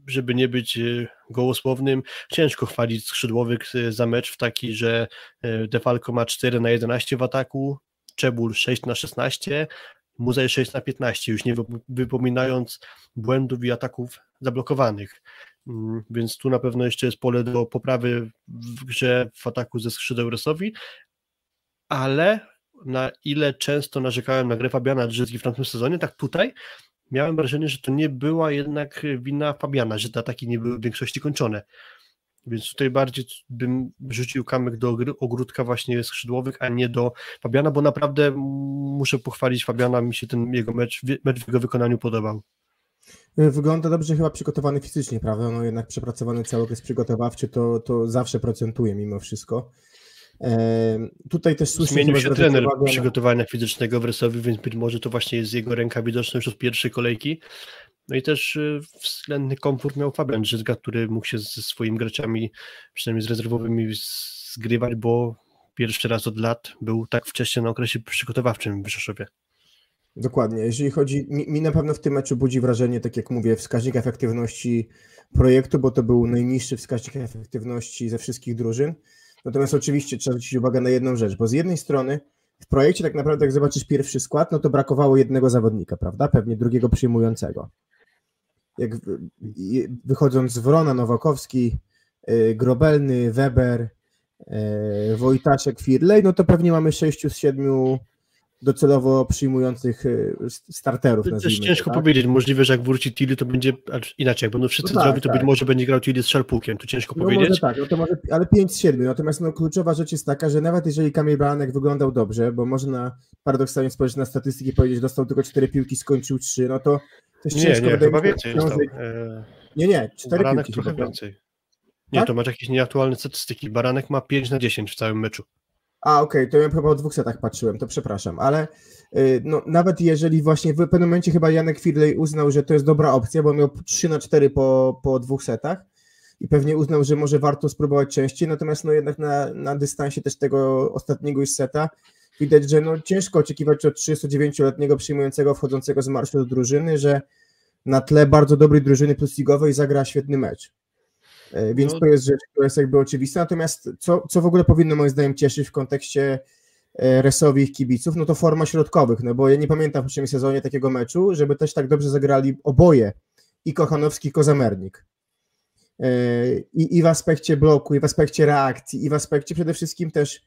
S4: żeby nie być e, gołosłownym, ciężko chwalić skrzydłowych za mecz w taki, że DeFalco ma 4 na 11 w ataku, Czebul 6 na 16, Muzej 6 na 15, już nie wypominając błędów i ataków zablokowanych. Mm, więc tu na pewno jeszcze jest pole do poprawy w grze w ataku ze skrzydeł Resowi, ale na ile często narzekałem na grę Fabiana Drzyzgi w tamtym sezonie, tak tutaj miałem wrażenie, że to nie była jednak wina Fabiana, że te ataki nie były w większości kończone. Więc tutaj bardziej bym rzucił kamyk do ogródka właśnie skrzydłowych, a nie do Fabiana, bo naprawdę muszę pochwalić Fabiana, mi się ten jego mecz, mecz w jego wykonaniu podobał.
S3: Wygląda dobrze, chyba przygotowany fizycznie, prawda? No jednak przepracowany cały okres przygotowawczy to, to zawsze procentuje mimo wszystko. E, tutaj też słusznie
S4: Zmienił się trener uwagę... przygotowania fizycznego w Rysowi, więc być może to właśnie jest jego ręka widoczna już od pierwszej kolejki. No i też y, względny komfort miał Fabian Żyzga, który mógł się ze swoimi graczami, przynajmniej z rezerwowymi, zgrywać, bo pierwszy raz od lat był tak wcześnie na okresie przygotowawczym w Rzeszowie.
S3: Dokładnie. Jeżeli chodzi, mi, mi, na pewno w tym meczu budzi wrażenie, tak jak mówię, wskaźnik efektywności projektu, bo to był najniższy wskaźnik efektywności ze wszystkich drużyn. Natomiast oczywiście trzeba zwrócić uwagę na jedną rzecz, bo z jednej strony w projekcie tak naprawdę jak zobaczysz pierwszy skład, no to brakowało jednego zawodnika, prawda? Pewnie drugiego przyjmującego. Jak wychodząc z Wrona, Nowakowski, y, Grobelny, Weber, y, Wojtaszek, Firlej, no to pewnie mamy sześciu z siedmiu docelowo przyjmujących y, starterów.
S4: To też ciężko tak? powiedzieć. Możliwe, że jak wróci Tilly, to będzie inaczej. Jak będą wszyscy no tak, to tak. być może będzie grał Tilly z Szalpukiem. To ciężko
S3: no
S4: powiedzieć.
S3: Może tak, no to może, ale 5 z 7. Natomiast no, kluczowa rzecz jest taka, że nawet jeżeli Kamil Baranek wyglądał dobrze, bo można paradoksalnie spojrzeć na statystyki i powiedzieć, dostał tylko 4 piłki, skończył 3, no to też
S4: nie,
S3: ciężko
S4: nie, chyba więcej dostał. E,
S3: nie, nie, 4
S4: Baranek
S3: piłki.
S4: trochę więcej. Nie, tak? to masz jakieś nieaktualne statystyki. Baranek ma 5 na 10 w całym meczu.
S3: A, okej, okay, to ja chyba o dwóch setach patrzyłem, to przepraszam, ale y, no, nawet jeżeli właśnie w pewnym momencie chyba Janek Firley uznał, że to jest dobra opcja, bo miał 3 na 4 po, po dwóch setach i pewnie uznał, że może warto spróbować częściej, natomiast no jednak na, na dystansie też tego ostatniego już seta widać, że no ciężko oczekiwać od 39-letniego przyjmującego wchodzącego z marszu do drużyny, że na tle bardzo dobrej drużyny plus ligowej zagra świetny mecz. E, więc no. to jest rzecz, która jest jakby oczywista. Natomiast co, co w ogóle powinno moim zdaniem cieszyć w kontekście e, Resowi kibiców, no to forma środkowych, no bo ja nie pamiętam w poprzednim sezonie takiego meczu, żeby też tak dobrze zagrali oboje, i Kochanowski, i Kozamernik. E, I, I w aspekcie bloku, i w aspekcie reakcji, i w aspekcie przede wszystkim też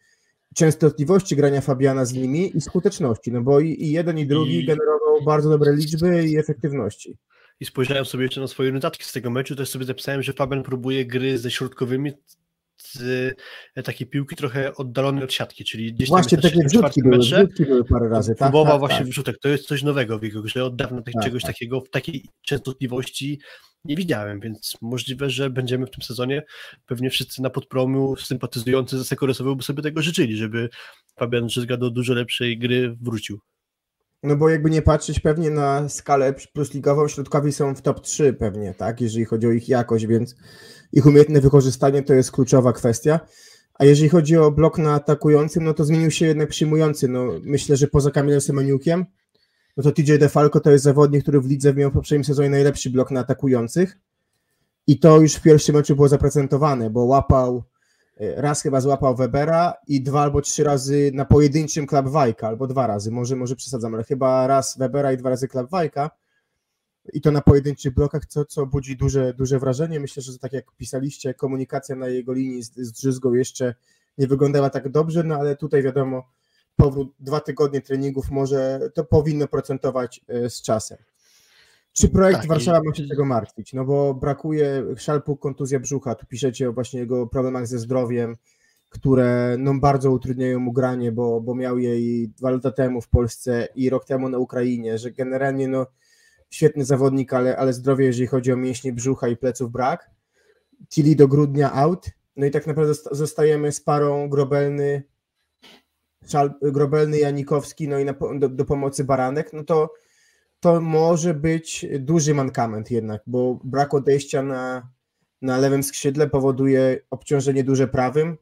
S3: częstotliwości grania Fabiana z nimi i skuteczności, no bo i, i jeden, i drugi I... generował bardzo dobre liczby i efektywności
S4: i spojrzałem sobie jeszcze na swoje notatki z tego meczu, też sobie zapisałem, że Fabian próbuje gry ze środkowymi z e, takiej piłki trochę oddalonej od siatki, czyli gdzieś
S3: Właśnie
S4: tam
S3: takie wrzutki były, wrzutki były parę razy.
S4: Tak, próbował tak, właśnie tak. wrzutek, to jest coś nowego w jego grze, od dawna tak, czegoś tak. takiego w takiej częstotliwości nie widziałem, więc możliwe, że będziemy w tym sezonie pewnie wszyscy na podpromiu sympatyzujący ze Sekoresowy by sobie tego życzyli, żeby Fabian Drzyzga do dużo lepszej gry wrócił.
S3: No bo jakby nie patrzeć pewnie na skalę plusligową, środkowi są w top 3 pewnie, tak, jeżeli chodzi o ich jakość, więc ich umiejętne wykorzystanie to jest kluczowa kwestia. A jeżeli chodzi o blok na atakującym, no to zmienił się jednak przyjmujący. No, myślę, że poza Kamilem Semeniukiem, no to TJ DeFalco to jest zawodnik, który w lidze miał w poprzednim sezonie najlepszy blok na atakujących. I to już w pierwszym meczu było zaprezentowane, bo łapał raz chyba złapał Webera i dwa albo trzy razy na pojedynczym Klapwajka, albo dwa razy, może, może przesadzam, ale chyba raz Webera i dwa razy Klapwajka i to na pojedynczych blokach, co, co budzi duże, duże wrażenie. Myślę, że tak jak pisaliście, komunikacja na jego linii z, z Drzyzgą jeszcze nie wyglądała tak dobrze, no ale tutaj wiadomo, powrót dwa tygodnie treningów może, to powinno procentować e, z czasem. Czy projekt tak, Warszawa ma się tego martwić? No bo brakuje szalpu, kontuzja brzucha. Tu piszecie o właśnie jego problemach ze zdrowiem, które no, bardzo utrudniają mu granie, bo, bo miał jej dwa lata temu w Polsce i rok temu na Ukrainie, że generalnie no, świetny zawodnik, ale, ale zdrowie, jeżeli chodzi o mięśnie brzucha i pleców brak. Tilly do grudnia out. No i tak naprawdę zostajemy z parą Grobelny, Grobelny Janikowski, no i na, do, do pomocy Baranek, no to to może być duży mankament jednak, bo brak odejścia na, na lewym skrzydle powoduje obciążenie duże prawym.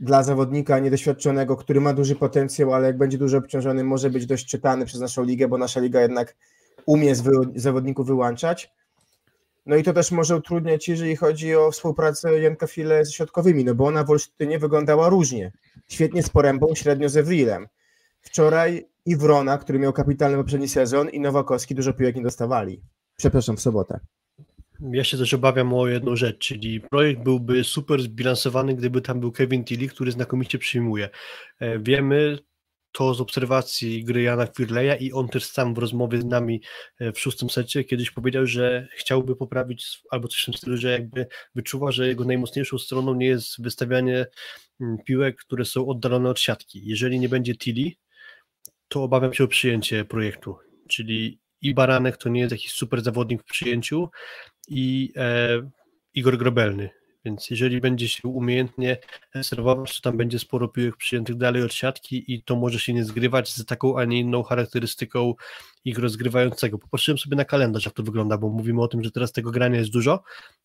S3: Dla zawodnika niedoświadczonego, który ma duży potencjał, ale jak będzie dużo obciążony, może być dość czytany przez naszą ligę, bo nasza liga jednak umie z zawodników wyłączać. No i to też może utrudniać, jeżeli chodzi o współpracę Janka File z środkowymi, no bo ona w Olsztynie wyglądała różnie. Świetnie z Porębą, średnio ze Wrilem. Wczoraj i Wrona, który miał kapitalny poprzedni sezon, i Nowakowski dużo piłek nie dostawali. Przepraszam, w sobotę.
S4: Ja się też obawiam o jedną rzecz, czyli projekt byłby super zbilansowany, gdyby tam był Kevin Tilly, który znakomicie przyjmuje. E, wiemy to z obserwacji gry Jana Quirleya i on też sam w rozmowie z nami e, w szóstym secie kiedyś powiedział, że chciałby poprawić albo coś w tym stylu, że jakby wyczuwa, że jego najmocniejszą stroną nie jest wystawianie mm, piłek, które są oddalone od siatki. Jeżeli nie będzie Tilly, to obawiam się o przyjęcie projektu, czyli i Baranek to nie jest jakiś super zawodnik w przyjęciu i e, Igor Grobelny, więc jeżeli będzie się umiejętnie serwować, to tam będzie sporo piłek przyjętych dalej od siatki i to może się nie zgrywać z taką, a nie inną charakterystyką ich rozgrywającego. Popatrzyłem sobie na kalendarz, jak to wygląda, bo mówimy o tym, że teraz tego grania jest dużo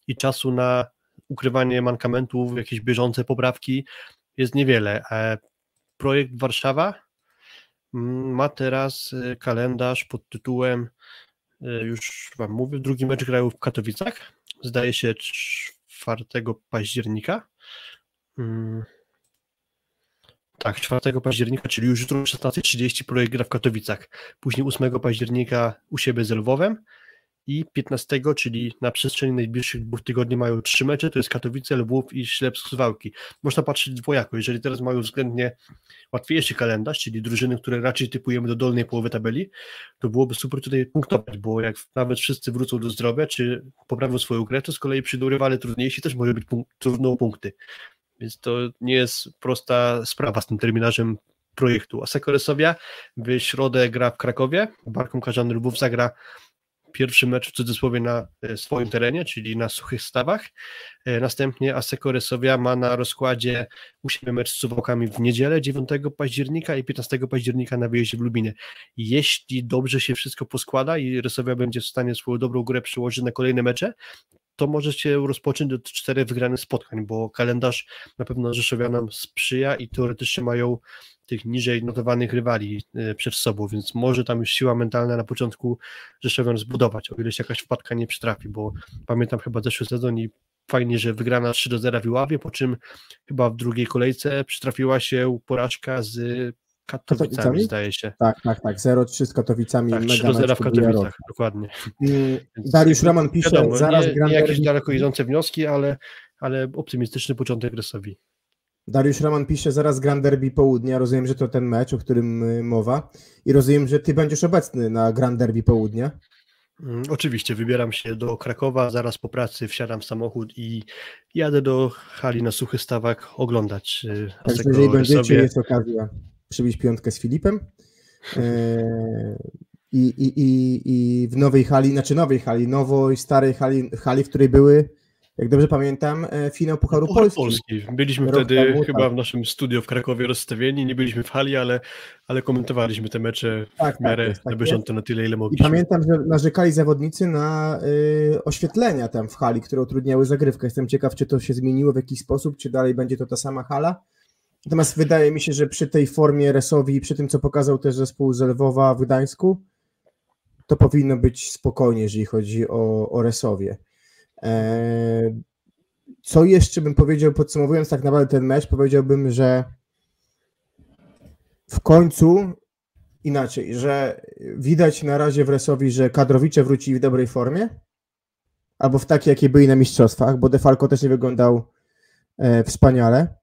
S4: i czasu na ukrywanie mankamentów, jakieś bieżące poprawki jest niewiele. E, projekt Warszawa ma teraz e, kalendarz pod tytułem, e, już wam mówię, drugi mecz grają w Katowicach, zdaje się 4 października. Hmm. Tak, 4 października, czyli już jutro 16.30 projekt gra w Katowicach. Później 8 października u siebie z Lwowem i 15, czyli na przestrzeni najbliższych dwóch tygodni mają trzy mecze, to jest Katowice, Lwów i Ślepsk Suwałki. Można patrzeć dwojako, jeżeli teraz mają względnie łatwiejszy kalendarz, czyli drużyny, które raczej typujemy do dolnej połowy tabeli, to byłoby super tutaj punktować, bo jak nawet wszyscy wrócą do zdrowia, czy poprawią swoją grę, to z kolei przyjdą rywale trudniejsi, też może być punk- trudną punkty. Więc to nie jest prosta sprawa z tym terminarzem projektu. A Sekoresowia w środę gra w Krakowie, Barką Karzany Lwów zagra pierwszy mecz w cudzysłowie na e, swoim terenie, czyli na suchych stawach. E, następnie Aseko Resowia ma na rozkładzie u siebie mecz z Suwałkami w niedzielę 9 października i 15 października na wyjeździe w Lubinie. Jeśli dobrze się wszystko poskłada i Resowia będzie w stanie swoją dobrą grę przyłożyć na kolejne mecze, to może się rozpocząć od czterech wygranych spotkań, bo kalendarz na pewno Rzeszowianom sprzyja i teoretycznie mają tych niżej notowanych rywali e, przed sobą, więc może tam już siła mentalna na początku Rzeszowian zbudować, o ile się jakaś wpadka nie przytrafi, bo pamiętam chyba zeszły sezon i fajnie, że wygrana 3 do 0 w Iławie, po czym chyba w drugiej kolejce przytrafiła się porażka z Katowicami, Katowicami? zdaje się.
S3: Tak, tak, tak. 0-3 z Katowicami.
S4: Tak, 3 do 0 w Katowicach, dokładnie.
S3: Mm, Dariusz Roman pisze, wiadomo, zaraz
S4: nie, nie jakieś daleko idące wnioski, ale, ale optymistyczny początek Resowi.
S3: Dariusz Roman pisze, zaraz Grand Derby Południa. Rozumiem, że to ten mecz, o którym y, mowa. I rozumiem, że ty będziesz obecny na Grand Derby Południa.
S4: Mm, oczywiście, wybieram się do Krakowa, zaraz po pracy wsiadam w samochód i jadę do hali na Suchy Stawak oglądać.
S3: Y, Także jeżeli będziecie, jest okazja przybić piątkę z Filipem. E, I, i, i, I w nowej hali, znaczy nowej hali, nowej, starej hali, hali, w której były jak dobrze pamiętam, e, finał Pucharu Puchar Polski. Polski.
S4: Byliśmy Rok wtedy temu, chyba tak. w naszym studio w Krakowie rozstawieni, nie byliśmy w hali, ale, ale komentowaliśmy te mecze tak, w tak, miarę tak, na bieżąco na tyle, ile mogliśmy.
S3: I pamiętam, że narzekali zawodnicy na y, oświetlenia tam w hali, które utrudniały zagrywkę. Jestem ciekaw, czy to się zmieniło w jakiś sposób, czy dalej będzie to ta sama hala. Natomiast wydaje mi się, że przy tej formie Resowi i przy tym, co pokazał też zespół z Lwowa w Gdańsku, to powinno być spokojnie, jeżeli chodzi o, o Resowie. E, co jeszcze bym powiedział, podsumowując tak naprawdę ten mecz, powiedziałbym, że w końcu inaczej, że widać na razie w Resowi, że kadrowicze wrócili w dobrej formie, albo w takiej, jakiej byli na mistrzostwach, bo Defalco też nie wyglądał e, wspaniale,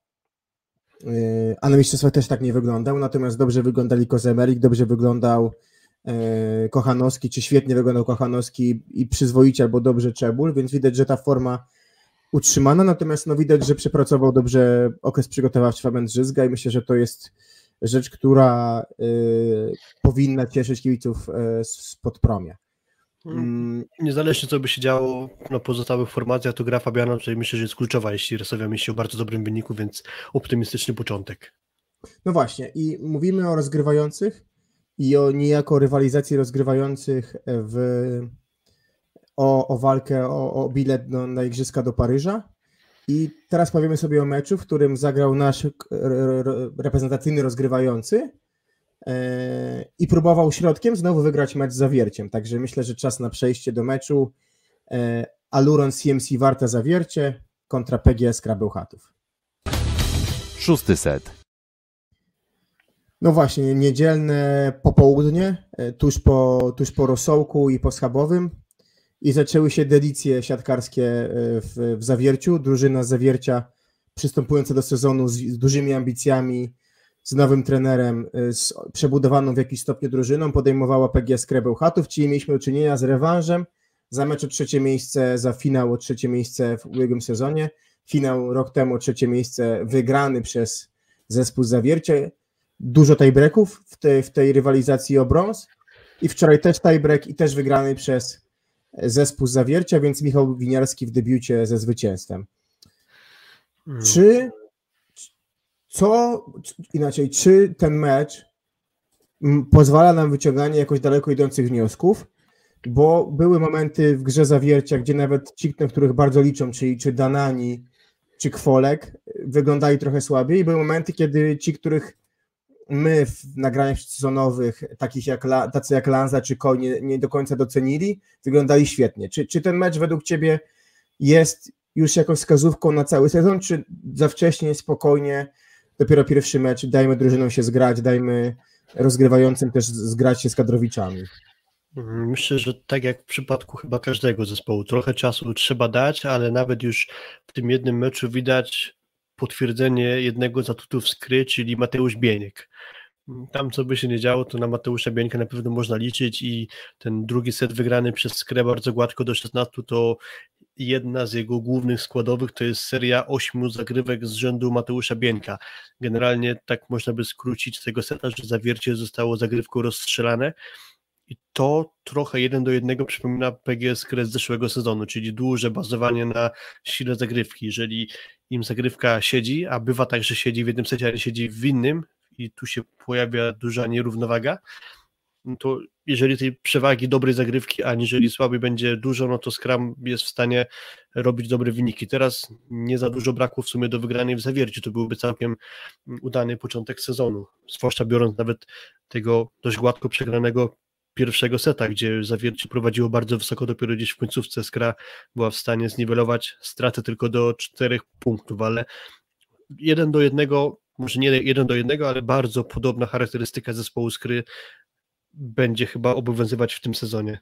S3: a na mistrzostwach też tak nie wyglądał, natomiast dobrze wyglądali Kozemerik, dobrze wyglądał E, Kochanowski, czy świetnie wyglądał Kochanowski i przyzwoicie albo dobrze Czebul, więc widać, że ta forma utrzymana, natomiast no widać, że przepracował dobrze okres przygotowawczy Fabian i myślę, że to jest rzecz, która y, powinna cieszyć kibiców y, spod promia.
S4: Mm. mm. Niezależnie co by się działo na pozostałych formacjach, to gra Fabiana tutaj myślę, że jest kluczowa, jeśli Resowia mieści o bardzo dobrym wyniku, więc optymistyczny początek.
S3: No właśnie i mówimy o rozgrywających, i o niejako rywalizacji rozgrywających w, o, o walkę o, o bilet no, na Igrzyska do Paryża. I teraz powiemy sobie o meczu, w którym zagrał nasz reprezentacyjny rozgrywający i próbował środkiem znowu wygrać mecz z zawierciem. Także myślę, że czas na przejście do meczu. E, Aluron CMC Warta Zawiercie kontra PGS Krabełchatów.
S2: Szósty set.
S3: No właśnie, niedzielne popołudnie, e, tuż po, tuż po rosołku i po schabowym. i zaczęły się delicje siatkarskie e, w, w Zawierciu. Drużyna Zawiercia przystępująca do sezonu z, z dużymi ambicjami, z nowym trenerem, e, z przebudowaną w jakiś stopniu drużyną, podejmowała PGS Krebełchatów, czyli mieliśmy do czynienia z rewanżem za mecz o trzecie miejsce, za finał o trzecie miejsce w ubiegłym sezonie. Finał rok temu o trzecie miejsce wygrany przez zespół z Zawiercia. Dużo tiebreaków w tej, w tej rywalizacji o brąz i wczoraj też tiebreak i też wygrany przez zespół Zawiercia, więc Michał Winiarski w debiucie ze zwycięstwem.
S4: Hmm.
S3: Czy co, inaczej, czy ten mecz pozwala nam wyciąganie jakoś daleko idących wniosków? Bo były momenty w grze Zawiercia, gdzie nawet ci, na których bardzo liczą, czyli czy Danani, czy Kwolek, wyglądali trochę słabiej. Były momenty, kiedy ci, których my w nagraniach sezonowych, takich jak, tacy jak Lanza czy Koń, nie, nie do końca docenili, wyglądali świetnie. Czy, czy ten mecz według Ciebie jest już jakąś wskazówką na cały sezon, czy za wcześnie, spokojnie, dopiero pierwszy mecz, dajmy drużynom się zgrać, dajmy rozgrywającym też zgrać się z kadrowiczami?
S4: Myślę, że tak jak w przypadku chyba każdego zespołu, trochę czasu trzeba dać, ale nawet już w tym jednym meczu widać potwierdzenie jednego z atutów skry, czyli Mateusz Bieniek. Tam co by się nie działo, to na Mateusza Bieńka na pewno można liczyć i ten drugi set wygrany przez Skrę bardzo gładko do 16 to jedna z jego głównych składowych to jest seria ośmiu zagrywek z rzędu Mateusza Bieńka. Generalnie tak można by skrócić tego seta, że zawiercie zostało zagrywką rozstrzelane i to trochę jeden do jednego przypomina PGS Kres zeszłego sezonu, czyli duże bazowanie na sile zagrywki. Jeżeli im zagrywka siedzi, a bywa tak, że siedzi w jednym secie, ale siedzi w innym i tu się pojawia duża nierównowaga, no to jeżeli tej przewagi dobrej zagrywki, aniżeli słabej będzie dużo, no to Scrum jest w stanie robić dobre wyniki. Teraz nie za dużo brakło w sumie do wygranej w zawierciu, to byłby całkiem udany początek sezonu, zwłaszcza biorąc nawet tego dość gładko przegranego pierwszego seta, gdzie zawiercie prowadziło bardzo wysoko, dopiero gdzieś w końcówce Skra była w stanie zniwelować stratę tylko do czterech punktów, ale jeden do jednego, może nie jeden do jednego, ale bardzo podobna charakterystyka zespołu Skry będzie chyba obowiązywać w tym sezonie.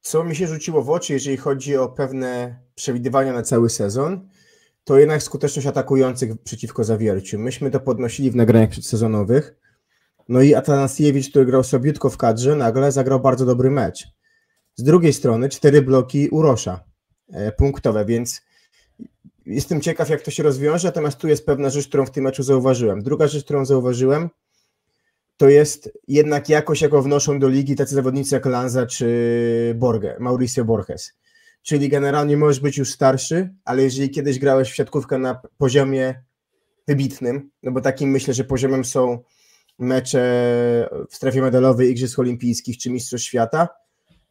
S3: Co mi się rzuciło w oczy, jeżeli chodzi o pewne przewidywania na cały sezon, to jednak skuteczność atakujących przeciwko zawierciu. Myśmy to podnosili w nagraniach przedsezonowych. No i Atanasiewicz, który grał sobiutko w kadrze, nagle zagrał bardzo dobry mecz. Z drugiej strony cztery bloki Urosza e, punktowe, więc jestem ciekaw, jak to się rozwiąże, natomiast tu jest pewna rzecz, którą w tym meczu zauważyłem. Druga rzecz, którą zauważyłem, to jest jednak jakość, jaką wnoszą do ligi tacy zawodnicy jak Lanza czy Borge, Mauricio Borges. Czyli generalnie możesz być już starszy, ale jeżeli kiedyś grałeś w siatkówkę na poziomie wybitnym, no bo takim myślę, że poziomem są mecze w strefie medalowej Igrzysk Olimpijskich czy Mistrzostw Świata,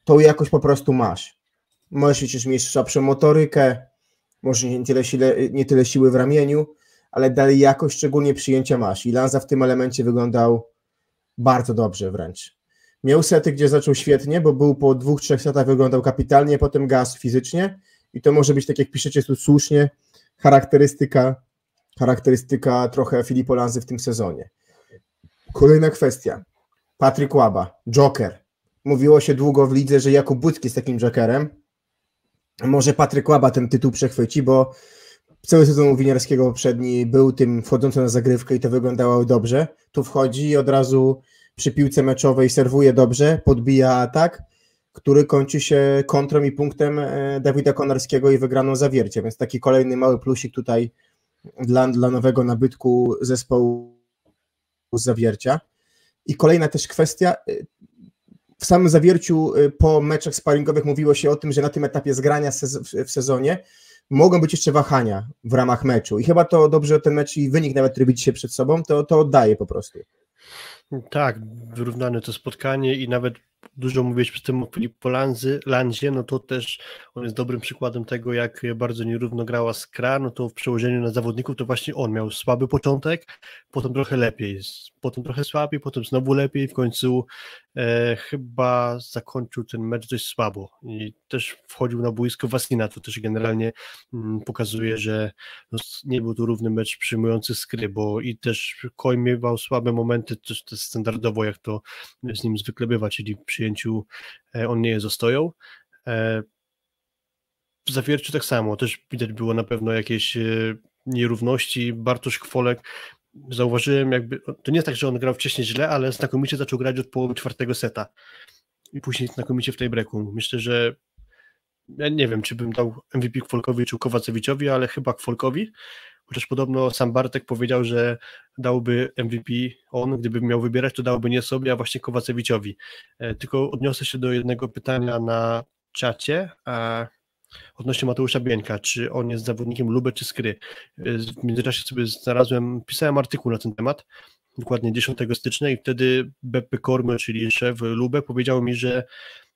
S3: to jakoś po prostu masz. Możesz liczyć mieć słabszą motorykę, może nie tyle, sile, nie tyle siły w ramieniu, ale dalej jakość, szczególnie przyjęcia masz. I Lanza w tym elemencie wyglądał bardzo dobrze wręcz. Miał sety, gdzie zaczął świetnie, bo był po dwóch, trzech setach wyglądał kapitalnie, potem gaz fizycznie i to może być, tak jak piszecie tu słusznie, charakterystyka, charakterystyka trochę Filipo Lanzy w tym sezonie. Kolejna kwestia. Patryk Łaba, Joker. Mówiło się długo w lidze, że Jakub Bucki jest takim Jokerem. Może Patryk Łaba ten tytuł przechwyci, bo cały sezon Winiarskiego poprzedni był tym wchodzącym na zagrywkę i to wyglądało dobrze. Tu wchodzi i od razu przy piłce meczowej serwuje dobrze, podbija atak, który kończy się kontrą i punktem e, Dawida Konarskiego i wygraną zawiercie, więc taki kolejny mały plusik tutaj dla, dla nowego nabytku zespołu zawiercia. I kolejna też kwestia, y, w samym zawierciu y, po meczach sparingowych mówiło się o tym, że na tym etapie zgrania w sezonie mogą być jeszcze wahania w ramach meczu i chyba to dobrze ten mecz i wynik nawet, który widzi się przed sobą, to, to oddaje po prostu.
S4: Tak, wyrównane to spotkanie i nawet dużo mówiłeś przy tym o Filipu Landzie, no to też on jest dobrym przykładem tego, jak bardzo nierówno grała Skra, no to w przełożeniu na zawodników to właśnie on miał słaby początek, potem trochę lepiej, potem trochę słabiej, potem znowu lepiej, w końcu chyba zakończył ten mecz dość słabo i też wchodził na boisko Wasina, to też generalnie mm, pokazuje, że no, nie był to równy mecz przyjmujący skry, bo i też Koń miewał słabe momenty, też, też standardowo jak to z nim zwykle bywa, czyli przyjęciu e, on nie jest ostoją, E, w zawierciu tak samo, też widać było na pewno jakieś e, nierówności. Bartosz Kwolek, zauważyłem jakby, to nie jest tak, że on grał wcześniej źle, ale znakomicie zaczął grać od połowy czwartego seta i później znakomicie w tej breaku. Myślę, że ja nie wiem, czy bym dał MVP Kwolkowi czy Kowacewiczowi, ale chyba Kwolkowi, chociaż podobno sam Bartek powiedział, że dałby MVP on, gdyby miał wybierać, to dałby nie sobie, a właśnie Kowacewiczowi. E, tylko odniosę się do jednego pytania na czacie, a odnośnie Mateusza Bieńka, czy on jest zawodnikiem Lube czy Skry. E, w międzyczasie sobie znalazłem, pisałem artykuł na ten temat, dokładnie 10 stycznia i wtedy Beppe Kormy, czyli szef Lube, powiedział mi, że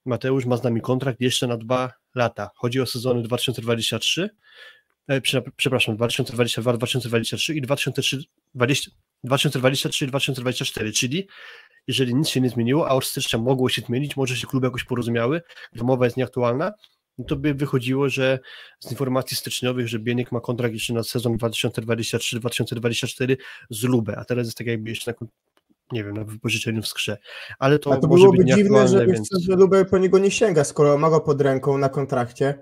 S4: Mateusz ma z nami kontrakt jeszcze na dwa lata. Chodzi o sezony 2023, e, przepraszam, 2022-2023 i 2023-2024, czyli jeżeli nic się nie zmieniło, a od stycznia mogło się zmienić, może się kluby jakoś porozumiały, gdy mowa jest nieaktualna, no to by wychodziło, że z informacji styczniowych, że Bieniek ma kontrakt jeszcze na sezon 2023-2024 z Lubę, a teraz jest tak jakby jeszcze na nie wiem, na wypożyczeniu w skrze. Ale to,
S3: A to
S4: może
S3: byłoby
S4: być
S3: dziwne, że,
S4: więc...
S3: że Lubę po niego nie sięga, skoro ma go pod ręką na kontrakcie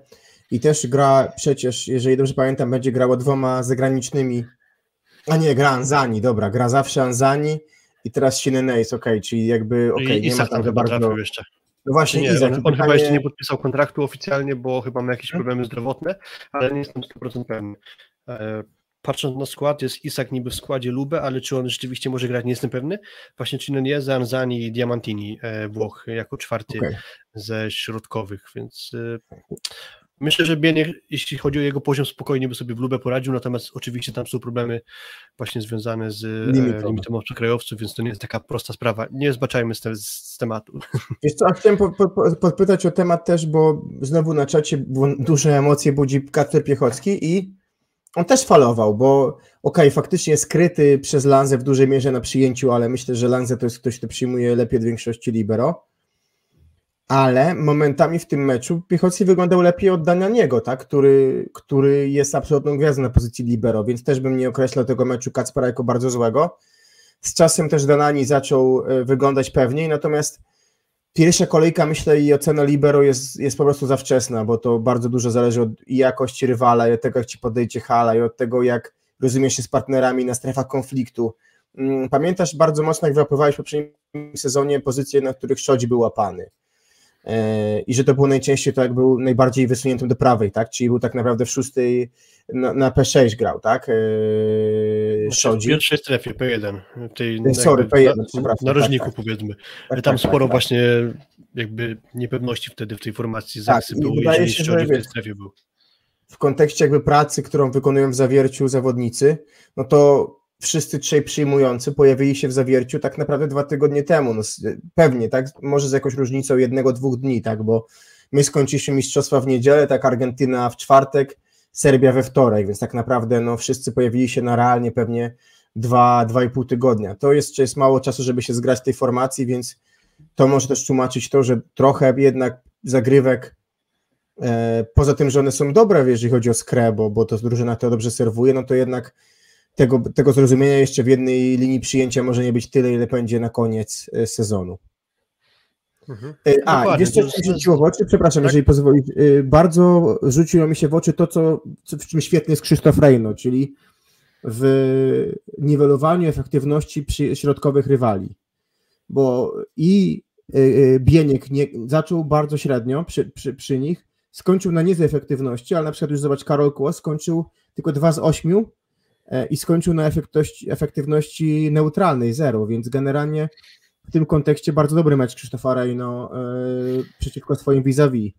S3: i też gra przecież, jeżeli dobrze pamiętam, będzie grała dwoma zagranicznymi, a nie, gra Anzani, dobra, gra zawsze Anzani i teraz Sinene jest okej, okay, czyli jakby okej, okay, nie ma tam bardzo...
S4: jeszcze.
S3: No właśnie,
S4: nie,
S3: Izak,
S4: on, on pytanie... chyba jeszcze nie podpisał kontraktu oficjalnie, bo chyba ma jakieś hmm? problemy zdrowotne, ale nie jestem 100% pewny. E, patrząc na skład, jest Isak niby w składzie Lube, ale czy on rzeczywiście może grać, nie jestem pewny. Właśnie czy nie Zanzani i Diamantini e, Włoch jako czwarty okay. ze środkowych, więc e, myślę, że Bieniek, jeśli chodzi o jego poziom, spokojnie by sobie w Lubę poradził, natomiast oczywiście tam są problemy właśnie związane z limitem, limitem obcokrajowców, więc to nie jest taka prosta sprawa. Nie zbaczajmy z, te, z tematu.
S3: Wiesz co, a chciałem po, po, podpytać o temat też, bo znowu na czacie duże emocje budzi Kacper Piechocki i on też falował, bo okej, okay, faktycznie skryty przez Lanzę w dużej mierze na przyjęciu, ale myślę, że Lanzę to jest ktoś, kto przyjmuje lepiej od większości libero. Ale momentami w tym meczu Piechocki wyglądał lepiej od Danianiego, tak? który, który jest absolutną gwiazdą na pozycji libero, więc też bym nie określał tego meczu Kacpera jako bardzo złego. Z czasem też Danani zaczął e, wyglądać pewniej, natomiast Pierwsza kolejka, myślę, i ocena libero jest, jest po prostu za wczesna, bo to bardzo dużo zależy od jakości rywala, i od tego, jak ci podejdzie hala, i od tego, jak rozumiesz się z partnerami na strefach konfliktu. Mm, pamiętasz bardzo mocno, jak wyłapywałeś w poprzednim sezonie pozycje, na których Szodzi był łapany. E, I że to było najczęściej to, jak był najbardziej wysuniętym do prawej, tak? Czyli był tak naprawdę w szóstej na, na P6 grał, tak?
S4: Znaczy, Szodzi. W pierwszej strefie P1. Tej,
S3: e, Sorry, P1, na,
S4: przepraszam. Narożniku tak, tak. powiedzmy. Tak, Tam tak, sporo tak, właśnie jakby niepewności wtedy w tej formacji Zaksy tak, jeżeli się, Szodzi w tej strefie był.
S3: W kontekście jakby pracy, którą wykonują w zawierciu zawodnicy, no to wszyscy trzej przyjmujący pojawili się w zawierciu tak naprawdę dwa tygodnie temu. No, pewnie, tak? Może z jakąś różnicą jednego, dwóch dni, tak? Bo my skończyliśmy mistrzostwa w niedzielę, tak Argentyna w czwartek, Serbia we wtorek, więc tak naprawdę no, wszyscy pojawili się na realnie pewnie dwa, dwa i pół tygodnia. To jest, jest mało czasu, żeby się zgrać tej formacji, więc to może też tłumaczyć to, że trochę jednak zagrywek e, poza tym, że one są dobre, jeżeli chodzi o skrę, bo, to drużyna to dobrze serwuje, no to jednak tego, tego zrozumienia jeszcze w jednej linii przyjęcia może nie być tyle, ile będzie na koniec e, sezonu. Mhm. E, a, Dokładnie, jeszcze coś rzuciło w oczy, przepraszam, tak? jeżeli pozwolisz, e, bardzo rzuciło mi się w oczy to, co, w czym świetny jest Krzysztof Rejno, czyli w niwelowaniu efektywności środkowych rywali, bo i Bieniek nie, zaczął bardzo średnio przy, przy, przy nich, skończył na niezłej efektywności, ale na przykład już zobacz, Karol Kłos skończył tylko 2 z 8 E, i skończył na efektywności neutralnej, zero, więc generalnie w tym kontekście bardzo dobry mecz Krzysztofa Rejno yy, przeciwko swoim vis-a-vis.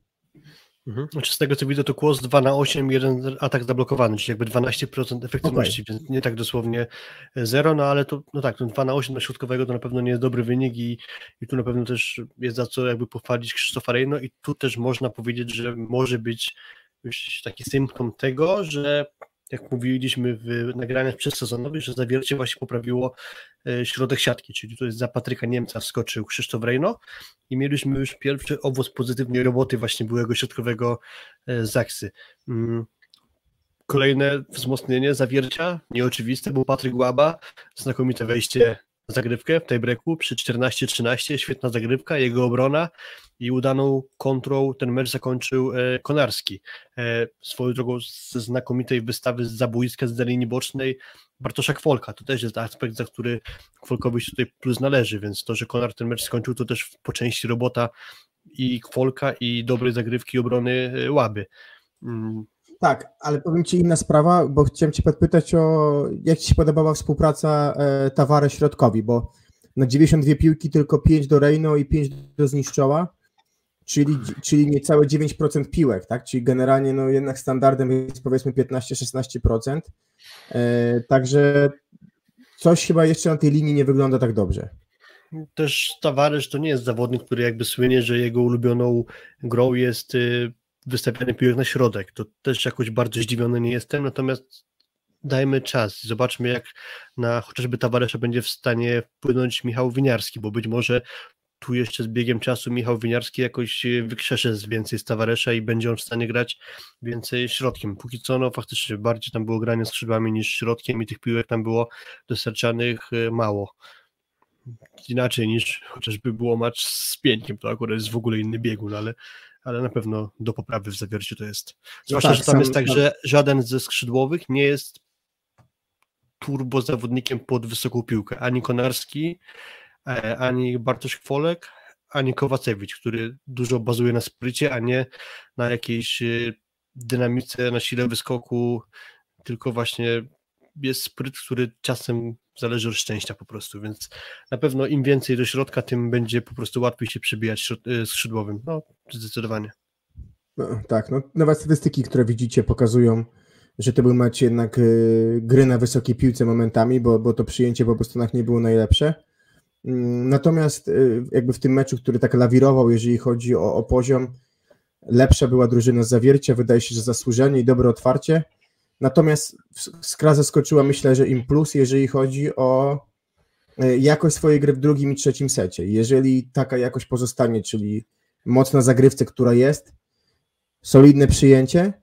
S4: Mhm. Znaczy z tego co widzę to kłos 2 na 8, jeden atak zablokowany, czyli jakby 12% efektywności, okay. więc nie tak dosłownie 0, no ale to no tak, to 2 na 8 na środkowego to na pewno nie jest dobry wynik i, i tu na pewno też jest za co jakby pochwalić Krzysztofa Rejno i tu też można powiedzieć, że może być taki symptom tego, że jak mówiliśmy w nagraniach przedsezonowych, że zawiercie właśnie poprawiło e, środek siatki, czyli to jest za Patryka Niemca wskoczył Krzysztof Rejno i mieliśmy już pierwszy owoc pozytywnej roboty właśnie byłego środkowego e, Zaksy. Mm. Kolejne wzmocnienie zawiercia, nieoczywiste, był Patryk Łaba, znakomite wejście zagrywkę w tej breaku przy 14-13, świetna zagrywka, jego obrona i udaną kontrą ten mecz zakończył e, Konarski. E, swoją drogą ze znakomitej wystawy z zabójska z linii bocznej Bartosza Kwolka, to też jest aspekt, za który Kwolkowi się tutaj plus należy, więc to, że Konar ten mecz skończył, to też po części robota i Kwolka i dobrej zagrywki obrony e, Łaby. Mm,
S3: tak, ale powiem Ci inna sprawa, bo chciałem Cię podpytać o jak Ci się podobała współpraca e, Tawary środkowi, bo na 92 piłki tylko 5 do Reino i 5 do Zniszczoła, czyli, czyli niecałe 9% piłek, tak? Czyli generalnie no jednak standardem jest powiedzmy 15-16%. E, także coś chyba jeszcze na tej linii nie wygląda tak dobrze.
S4: Też Tavares to nie jest zawodnik, który jakby słynie, że jego ulubioną grą jest y, wystawiany piłek na środek. To też jakoś bardzo zdziwiony nie jestem, natomiast dajmy czas i zobaczmy, jak na chociażby Tawaresza będzie w stanie wpłynąć Michał Winiarski, bo być może tu jeszcze z biegiem czasu Michał Winiarski jakoś wykrzesze więcej z Tawaresza i będzie on w stanie grać więcej środkiem. Póki co, no faktycznie bardziej tam było granie skrzydłami niż środkiem i tych piłek tam było dostarczanych e, mało. Inaczej niż chociażby było mecz z Pieńkiem, to akurat jest w ogóle inny biegun, ale ale na pewno do poprawy w zawierciu to jest. Zwłaszcza, tak, że tam sam, jest tak, tak, że żaden ze skrzydłowych nie jest turbo zawodnikiem pod wysoką piłkę. Ani Konarski, e, ani Bartosz Kwolek, ani Kowacewicz, który dużo bazuje na sprycie, a nie na jakiejś e, dynamice, na sile wyskoku, tylko właśnie jest spryt, który czasem zależy od szczęścia po prostu, więc na pewno im więcej do środka, tym będzie po prostu łatwiej się przebijać y, skrzydłowym. No, zdecydowanie.
S3: No, tak, no, nawet statystyki, które widzicie, pokazują, że to był mecz jednak y, gry na wysokiej piłce momentami, bo, bo to przyjęcie po prostu nie było najlepsze. Mm, natomiast y, jakby w tym meczu, który tak lawirował, jeżeli chodzi o, o poziom, lepsza była drużyna z zawiercia, wydaje się, że zasłużenie i dobre otwarcie. Natomiast Skra zaskoczyła, myślę, że im plus, jeżeli chodzi o e, jakość swojej gry w drugim i trzecim secie. Jeżeli taka jakość pozostanie, czyli mocna zagrywce, która jest, solidne przyjęcie,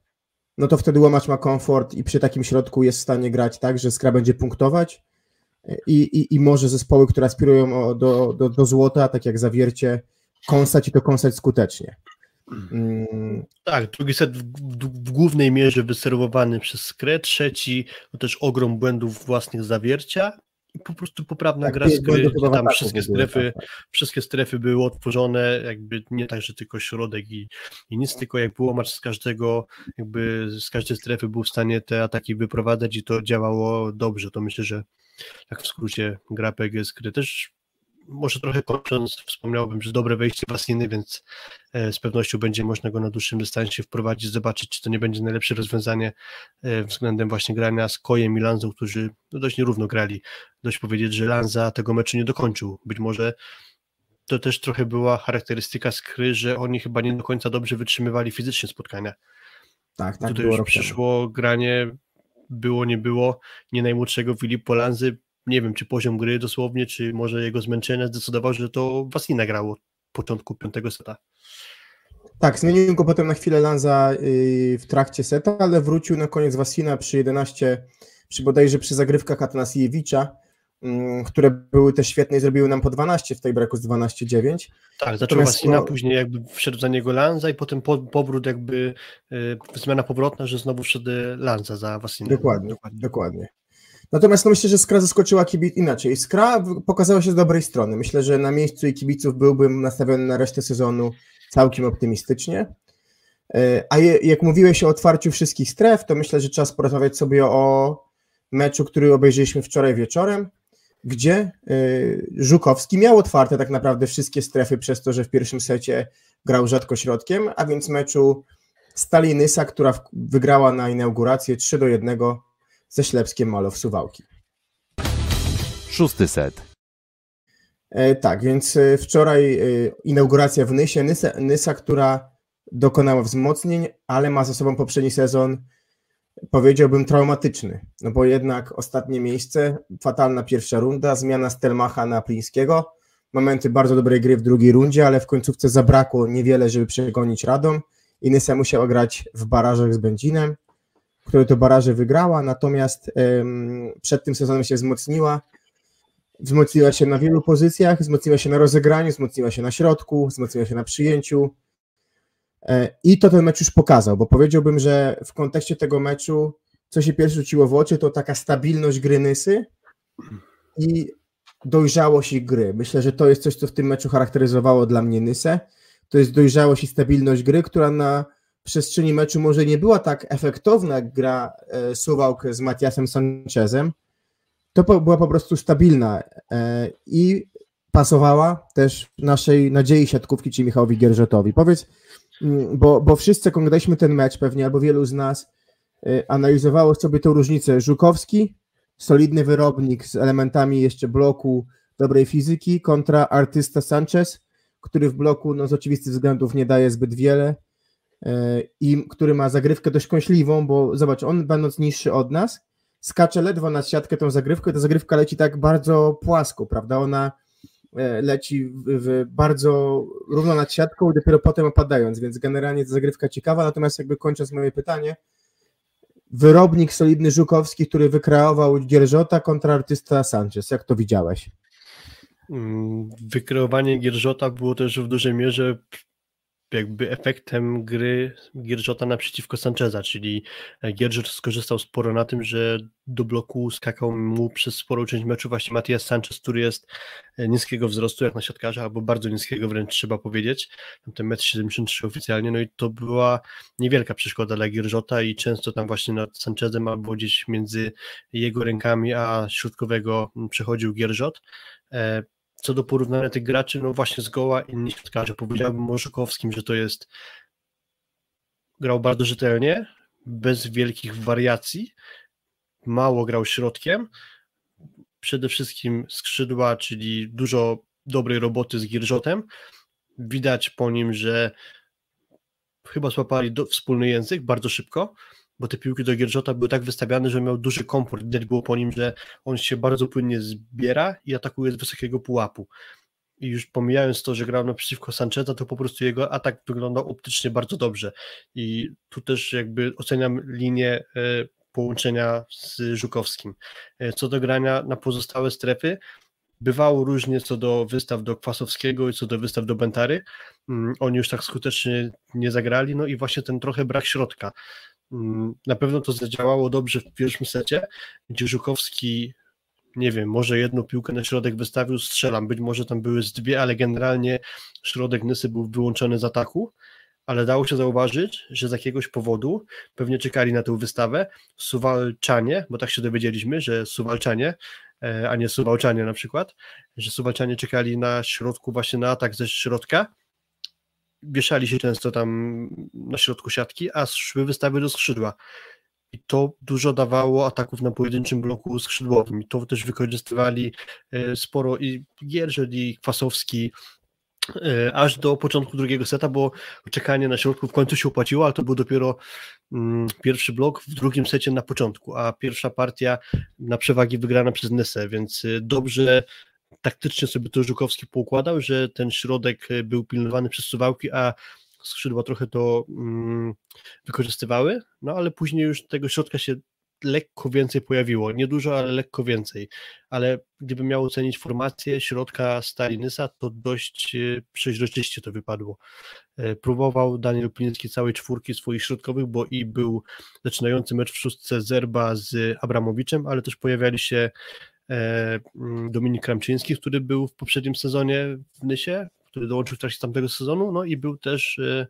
S3: no to wtedy łamacz ma komfort i przy takim środku jest w stanie grać tak, że Skra będzie punktować e, i, i, i może zespoły, które aspirują do, do, do złota, tak jak Zawiercie, kąsać i to kąsać skutecznie.
S4: Mm. Tak, drugi set w, w, w, głównej mierze wyserwowany przez Skrę, trzeci to też ogrom błędów własnych zawiercia i po prostu poprawna tak, gra skry, tam wszystkie strefy, tak, tak. wszystkie strefy były otworzone, jakby nie tak, że tylko środek i, i nic, tylko jak było macz z każdego, jakby z każdej strefy był w stanie te ataki wyprowadzać i to działało dobrze, to myślę, że tak w skrócie gra PG Skry też może trochę kończąc, wspomniałbym, że dobre wejście Wasiny, więc e, z pewnością będzie można go na dłuższym dystansie wprowadzić, zobaczyć, czy to nie będzie najlepsze rozwiązanie e, względem właśnie grania z Kojem i Lanzą, którzy no, dość nierówno grali. Dość powiedzieć, że Lanza tego meczu nie dokończył. Być może to też trochę była charakterystyka skry, że oni chyba nie do końca dobrze wytrzymywali fizycznie spotkania. Tak, tak. Tutaj już przyszło granie, było, nie było, nie najmłodszego Filipa Lanzy, nie wiem, czy poziom gry dosłownie, czy może jego zmęczenie zdecydował, że to Wasina grało od początku piątego seta.
S3: Tak, zmienił go potem na chwilę Lanza y, w trakcie seta, ale wrócił na koniec Wasina przy 11, przy bodajże przy zagrywkach Atanasiewicza, mm, które były też świetne i zrobiły nam po 12 w tej breku z 12-9.
S4: Tak, zaczął Wasina, no... później jakby wszedł za niego Lanza i potem po, powrót jakby y, zmiana powrotna, że znowu wszedł Lanza za Wasina.
S3: Dokładnie, dokładnie. dokładnie. Natomiast no myślę, że Skra zaskoczyła kibic inaczej. Skra pokazała się z dobrej strony. Myślę, że na miejscu i kibiców byłbym nastawiony na resztę sezonu całkiem optymistycznie. E, a je, jak mówiłeś o otwarciu wszystkich stref, to myślę, że czas porozmawiać sobie o meczu, który obejrzeliśmy wczoraj wieczorem, gdzie e, Żukowski miał otwarte tak naprawdę wszystkie strefy przez to, że w pierwszym secie grał rzadko środkiem, a więc meczu Stali Nysa, która wygrała na inaugurację 3 do 1 ze Ślepskiem Malow Suwałki.
S2: Szósty set.
S3: E, tak, więc e, wczoraj e, inauguracja w Nysie. Nysa, Nysa, która dokonała wzmocnień, ale ma za sobą poprzedni sezon, powiedziałbym, traumatyczny. No bo jednak ostatnie miejsce, fatalna pierwsza runda, zmiana Stelmacha na Plińskiego, momenty bardzo dobrej gry w drugiej rundzie, ale w końcówce zabrakło niewiele, żeby przegonić Radom i Nysa musiała grać w barażach z Będzinem które to baraże wygrała, natomiast przed tym sezonem się wzmocniła. wzmocniła się na wielu pozycjach, wzmocniła się na rozegraniu, wzmocniła się na środku, wzmocniła się na przyjęciu. E, I to ten mecz już pokazał, bo powiedziałbym, że w kontekście tego meczu, co się pierwsze rzuciło w oczy, to taka stabilność gry Nysy i dojrzałość ich gry. Myślę, że to jest coś, co w tym meczu charakteryzowało dla mnie Nysę. To jest dojrzałość i stabilność gry, która na przestrzeni meczu może nie była tak efektowna, jak gra e, Suwałk z Matiasem Sanchezem, to była po prostu stabilna e, i pasowała też naszej nadziei siatkówki, czyli Michałowi Gierżotowi. Powiedz, bo, bo wszyscy, oglądaliśmy ten mecz pewnie, albo wielu z nas e, analizowało sobie tę różnicę. Żukowski, solidny wyrobnik z elementami jeszcze bloku, dobrej fizyki, kontra artysta Sanchez, który w bloku no, z oczywistych względów nie daje zbyt wiele i który ma zagrywkę dość kąśliwą, bo zobacz, on będąc niższy od nas, skacze ledwo na siatkę tą zagrywkę, ta zagrywka leci tak bardzo płasko, prawda? Ona e, leci w, bardzo równo nad siatką dopiero potem opadając, więc generalnie ta zagrywka ciekawa, natomiast jakby kończąc moje pytanie, wyrobnik solidny Żukowski, który wykreował Gierżota kontra artysta Sanchez, jak to widziałeś?
S4: Mm, wykreowanie Gierżota było też w dużej mierze jakby efektem gry Gierżota naprzeciwko Sancheza, czyli Gierżot skorzystał sporo na tym, że do bloku skakał mu przez sporą część meczu właśnie Matias Sanchez, który jest niskiego wzrostu jak na siatkarza, albo bardzo niskiego wręcz trzeba powiedzieć, ten metr 73 oficjalnie, no i to była niewielka przeszkoda dla Gierżota i często tam właśnie nad Sanchezem albo gdzieś między jego rękami a środkowego przechodził Gierżot, e, co do porównania tych graczy, no właśnie zgoła inni siatkarze. Powiedziałbym o że to jest grał bardzo rzetelnie, bez wielkich wariacji, mało grał środkiem, przede wszystkim skrzydła, czyli dużo dobrej roboty z Gierżotem. Widać po nim, że chyba złapali do, wspólny język bardzo szybko, bo te piłki do Gierżota były tak wystawiane, że miał duży komfort. Widać było po nim, że on się bardzo płynnie zbiera i atakuje z wysokiego pułapu. I już pomijając to, że grał naprzeciwko Sancheza, to po prostu jego atak wyglądał optycznie bardzo dobrze. I tu też jakby oceniam linię e, połączenia z Żukowskim. E, co do grania na pozostałe strefy, bywało różnie co do wystaw do Kwasowskiego i co do wystaw do Bentary. Mm, oni już tak skutecznie nie zagrali, no i właśnie ten trochę brak środka. Mm, na pewno to zadziałało dobrze w pierwszym secie, gdzie Żukowski, nie wiem, może jedną piłkę na środek wystawił, strzelam, być może tam były z dwie, ale generalnie środek Nysy był wyłączony z ataku, ale dało się zauważyć, że z jakiegoś powodu pewnie czekali na tę wystawę Suwalczanie, bo tak się dowiedzieliśmy, że Suwalczanie, e, a nie Suwalczanie na przykład, że Suwalczanie czekali na środku właśnie na atak ze środka wieszali się często tam na środku siatki, a szły wystawy do skrzydła. I to dużo dawało ataków na pojedynczym bloku skrzydłowym. I to też wykorzystywali e, sporo i Gierżel, i Kwasowski, e, aż do początku drugiego seta, bo czekanie na środku w końcu się opłaciło, ale to był dopiero mm, pierwszy blok w drugim secie na początku, a pierwsza partia na przewagi wygrana przez Nesę, więc e, dobrze taktycznie sobie to Żukowski poukładał, że ten środek e, był pilnowany przez suwałki, a skrzydła trochę to mm, wykorzystywały, no ale później już tego środka się lekko więcej pojawiło, niedużo, ale lekko więcej, ale gdybym miał ocenić formację środka Stalinysa, to dość e, przeźroczyście to wypadło. E, próbował Daniel Pliński całej czwórki swoich środkowych, bo i był zaczynający mecz w szóstce Zerba z Abramowiczem, ale też pojawiali się Dominik Kramczyński, który był w poprzednim sezonie w Nysie, który dołączył w trakcie tamtego sezonu, no i był też e,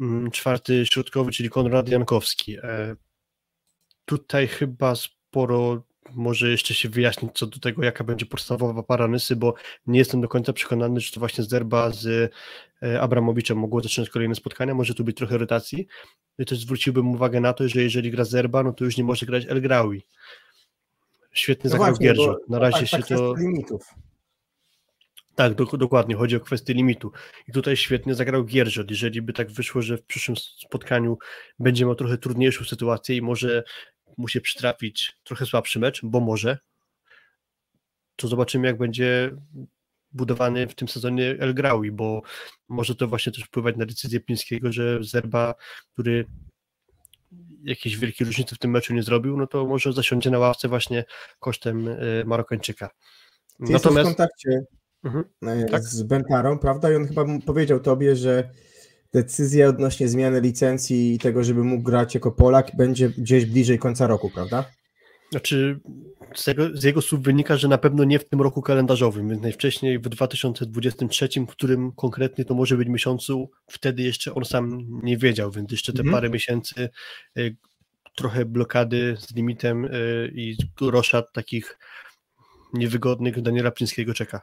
S4: mm, czwarty środkowy, czyli Konrad Jankowski. E, tutaj chyba sporo może jeszcze się wyjaśnić co do tego, jaka będzie podstawowa para Nysy, bo nie jestem do końca przekonany, czy to właśnie Zerba z Abramowiczem mogło zaczynać kolejne spotkania, może tu być trochę rotacji. I też zwróciłbym uwagę na to, że jeżeli gra Zerba, no to już nie może grać El Graui Świetnie no zagrał właśnie, Gierżot. Na razie tak, się to. Limitów. Tak, do, dokładnie, chodzi o kwestię limitu. I tutaj świetnie zagrał Gierżot. Jeżeli by tak wyszło, że w przyszłym spotkaniu będzie miał trochę trudniejszą sytuację i może mu się przytrafić trochę słabszy mecz, bo może, to zobaczymy, jak będzie budowany w tym sezonie El Graui, bo może to właśnie też wpływać na decyzję Plińskiego, że Zerba, który jakiejś wielkiej różnicy w tym meczu nie zrobił, no to może zasiądzie na ławce właśnie kosztem e, Marokańczyka.
S3: Ty jesteś w
S4: Natomiast
S3: kontakcie
S4: Mhm. Tak.
S3: z Bentarą, prawda? I on chyba powiedział tobie, że decyzja odnośnie zmiany licencji i tego, żeby mógł grać jako Polak, będzie gdzieś bliżej końca roku, prawda?
S4: Znaczy, z jego, z jego słów wynika, że na pewno nie w tym roku kalendarzowym, więc najwcześniej w 2023, w którym konkretnie to może być miesiącu, wtedy jeszcze on sam nie wiedział, więc jeszcze te
S3: Mhm.
S4: parę miesięcy y, trochę blokady z limitem y, i roszad takich niewygodnych Daniela Plińskiego czeka.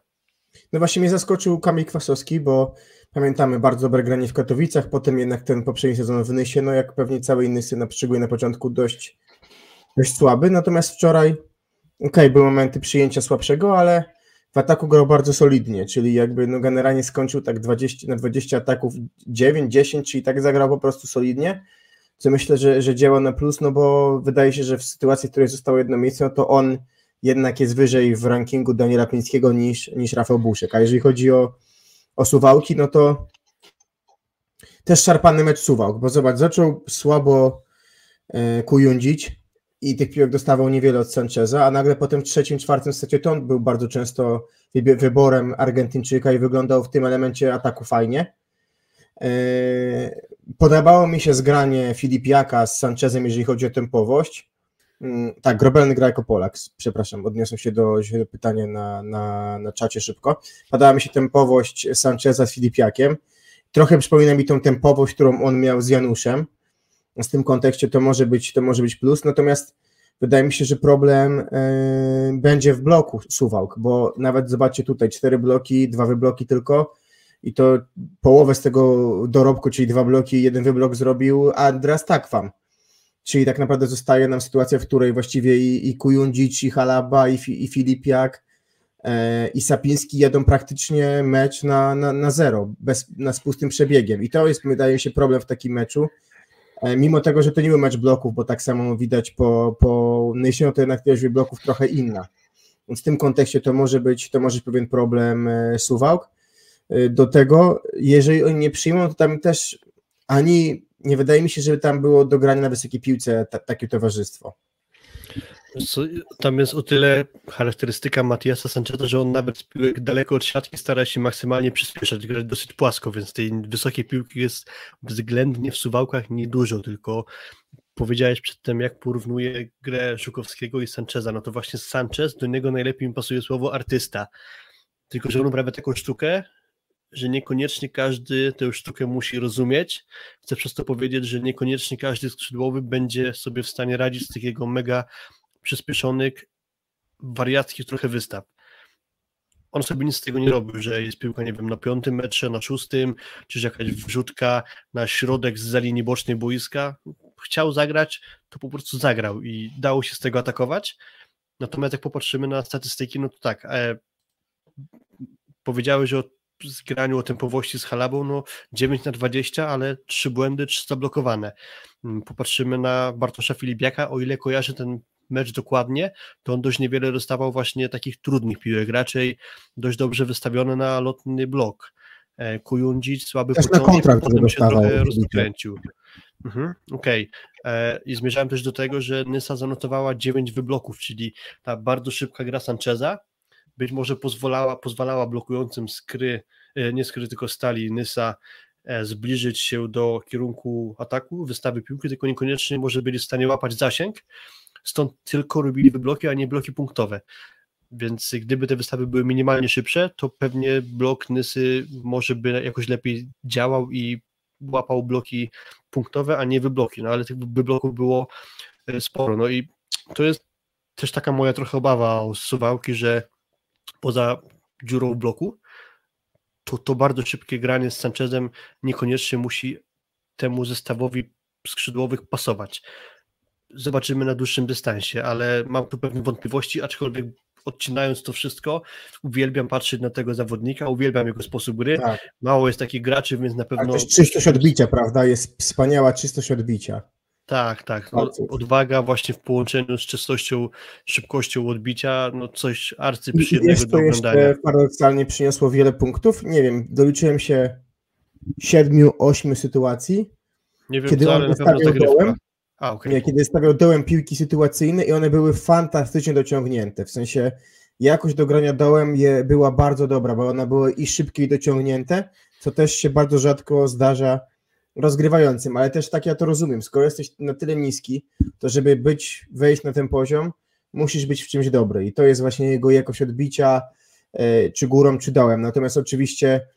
S3: No właśnie mnie zaskoczył Kamil Kwasowski, bo pamiętamy bardzo dobre granie w Katowicach, potem jednak ten poprzedni sezon w Nysie, no jak pewnie cały inny syn, szczególnie na początku dość, dość słaby, natomiast wczoraj, okej, były momenty przyjęcia słabszego, ale w ataku grał bardzo solidnie, czyli jakby no generalnie skończył tak 20, na 20 ataków 9, 10, czyli tak zagrał po prostu solidnie, co myślę, że, że działa na plus, no bo wydaje się, że w sytuacji, w której zostało jedno miejsce, no to on jednak jest wyżej w rankingu Daniela Plińskiego niż, niż Rafał Buszek. A jeżeli chodzi o, o Suwałki, no to też szarpany mecz Suwałk, bo zobacz, zaczął słabo e, kujundzić i tych piłek dostawał niewiele od Sancheza, a nagle potem w trzecim, czwartym secie to on był bardzo często wyborem Argentyńczyka i wyglądał w tym elemencie ataku fajnie. E, Podobało mi się zgranie Filipiaka z Sanchezem, jeżeli chodzi o tempowość. Mm, Tak, Grobelny gra jako Polak, przepraszam, odniosłem się do, do pytania na, na, na czacie szybko. Podobała mi się tempowość Sancheza z Filipiakiem. Trochę przypomina mi tą tempowość, którą on miał z Januszem. W tym kontekście to może być, to może być plus, natomiast wydaje mi się, że problem e, będzie w bloku Suwałk, bo nawet zobaczcie tutaj, cztery bloki, dwa wybloki tylko i to połowę z tego dorobku, czyli dwa bloki, jeden wyblok zrobił Andras Takwam. Czyli tak naprawdę zostaje nam sytuacja, w której właściwie i, i Kujundzic, i Halaba, i, i Filipiak, e, i Sapiński jadą praktycznie mecz na, na, na zero, bez, na, z pustym przebiegiem. I to jest, wydaje się, problem w takim meczu. E, mimo tego, że to nie był mecz bloków, bo tak samo widać po, po Nysie, no to jednak ilość bloków trochę inna. Więc w tym kontekście to może być, to może być pewien problem e, Suwałk. E, Do tego, jeżeli oni nie przyjmą, to tam też ani nie wydaje mi się, żeby tam było do grania na wysokiej piłce ta, takie towarzystwo.
S4: Tam jest o tyle charakterystyka Matiasa Sancheza, że on nawet z piłek daleko od siatki stara się maksymalnie przyspieszać, grać dosyć płasko, więc tej wysokiej piłki jest względnie w suwałkach niedużo, tylko powiedziałeś przedtem, jak porównuje grę Żukowskiego i Sancheza, no to właśnie Sanchez, do niego najlepiej mi pasuje słowo artysta, tylko że on uprawia taką sztukę, że niekoniecznie każdy tę sztukę musi rozumieć. Chcę przez to powiedzieć, że niekoniecznie każdy skrzydłowy będzie sobie w stanie radzić z takiego mega przyspieszonych, wariackich trochę wystaw. On sobie nic z tego nie robił, że jest piłka, nie wiem, na piątym metrze, na szóstym, czy że jakaś wrzutka na środek z linii bocznej boiska. Chciał zagrać, to po prostu zagrał i dało się z tego atakować. Natomiast jak popatrzymy na statystyki, no to tak, e, powiedziałeś o zgraniu, o tempowości z Halabą, no 9 na 20, ale trzy błędy, trzy zablokowane. Popatrzymy na Bartosza Filipiaka, o ile kojarzę ten mecz dokładnie, to on dość niewiele dostawał właśnie takich trudnych piłek, raczej dość dobrze wystawiony na lotny blok. E, Kujundžić słaby
S3: Też na
S4: początek,
S3: kontrakt
S4: potem się trochę rozkręcił. Mhm, Okej. E, I zmierzałem też do tego, że Nysa zanotowała 9 wybloków, czyli ta bardzo szybka gra Sancheza być może pozwalała, pozwalała blokującym skry, e, nie skry, tylko stali Nysa zbliżyć się do kierunku ataku, wystawy piłki, tylko niekoniecznie może byli w stanie łapać zasięg, stąd tylko robili wybloki, a nie bloki punktowe. Więc gdyby te wystawy były minimalnie szybsze, to pewnie blok Nysy może by jakoś lepiej działał i łapał bloki punktowe, a nie wybloki. No ale tych wybloków było e, sporo. No i to jest też taka moja trochę obawa o suwałki, że poza dziurą bloku, to, to bardzo szybkie granie z Sanchezem niekoniecznie musi temu zestawowi skrzydłowych pasować. Zobaczymy na dłuższym dystansie, ale mam tu pewne wątpliwości, aczkolwiek odcinając to wszystko, uwielbiam patrzeć na tego zawodnika, uwielbiam jego sposób gry.
S3: Tak.
S4: Mało jest takich graczy, więc na
S3: Ale
S4: pewno.
S3: też czystość odbicia, prawda? Jest wspaniała czystość odbicia.
S4: Tak, tak. No, odwaga właśnie w połączeniu z czystością, szybkością odbicia, no coś arcyprzyjemnego do
S3: to
S4: oglądania.
S3: jeszcze paradoksalnie przyniosło wiele punktów. Nie wiem, doliczyłem się siedmiu, ośmiu sytuacji,
S4: Nie wiem
S3: kiedy
S4: co, ale na pewno zagrywka.
S3: dołem,
S4: A,
S3: nie, kiedy stawiał dołem piłki sytuacyjne i one były fantastycznie dociągnięte. W sensie jakość do grania dołem je, była bardzo dobra, bo ona była i szybkie i dociągnięte, co też się bardzo rzadko zdarza rozgrywającym, ale też tak ja to rozumiem, skoro jesteś na tyle niski, to żeby być, wejść na ten poziom, musisz być w czymś dobry. I to jest właśnie jego jakość odbicia, e, czy górą, czy dołem, natomiast oczywiście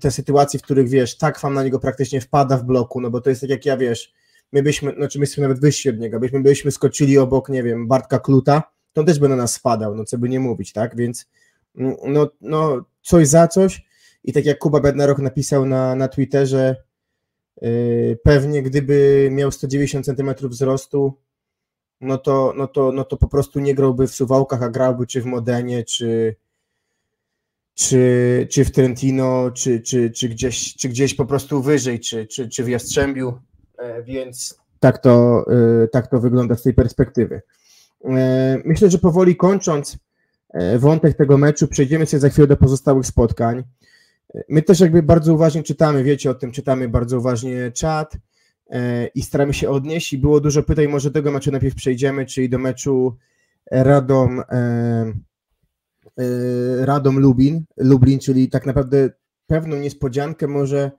S3: te sytuacje, w których wiesz, tak fan na niego praktycznie wpada w bloku, no bo to jest tak jak ja wiesz, my byśmy, znaczy my jesteśmy nawet wyżsi od niego, byśmy, byśmy skoczyli obok, nie wiem, Bartka Kluta, to on też by na nas spadał, no co by nie mówić, tak, więc no, no coś za coś. I tak jak Kuba Bednarok napisał na, na Twitterze, yy, pewnie gdyby miał 190 cm wzrostu, no to, no, to, no to po prostu nie grałby w Suwałkach, a grałby czy w Modenie, czy, czy, czy w Trentino, czy, czy, czy, gdzieś, czy gdzieś po prostu wyżej, czy, czy, czy w Jastrzębiu, więc tak to, e, tak to wygląda z tej perspektywy. E, myślę, że powoli kończąc wątek tego meczu, przejdziemy sobie za chwilę do pozostałych spotkań. My też jakby bardzo uważnie czytamy, wiecie o tym, czytamy bardzo uważnie czat i staramy się odnieść i było dużo pytań, może tego meczu najpierw przejdziemy, czyli do meczu Radom Radom Lubin, Lublin, czyli tak naprawdę pewną niespodziankę może e,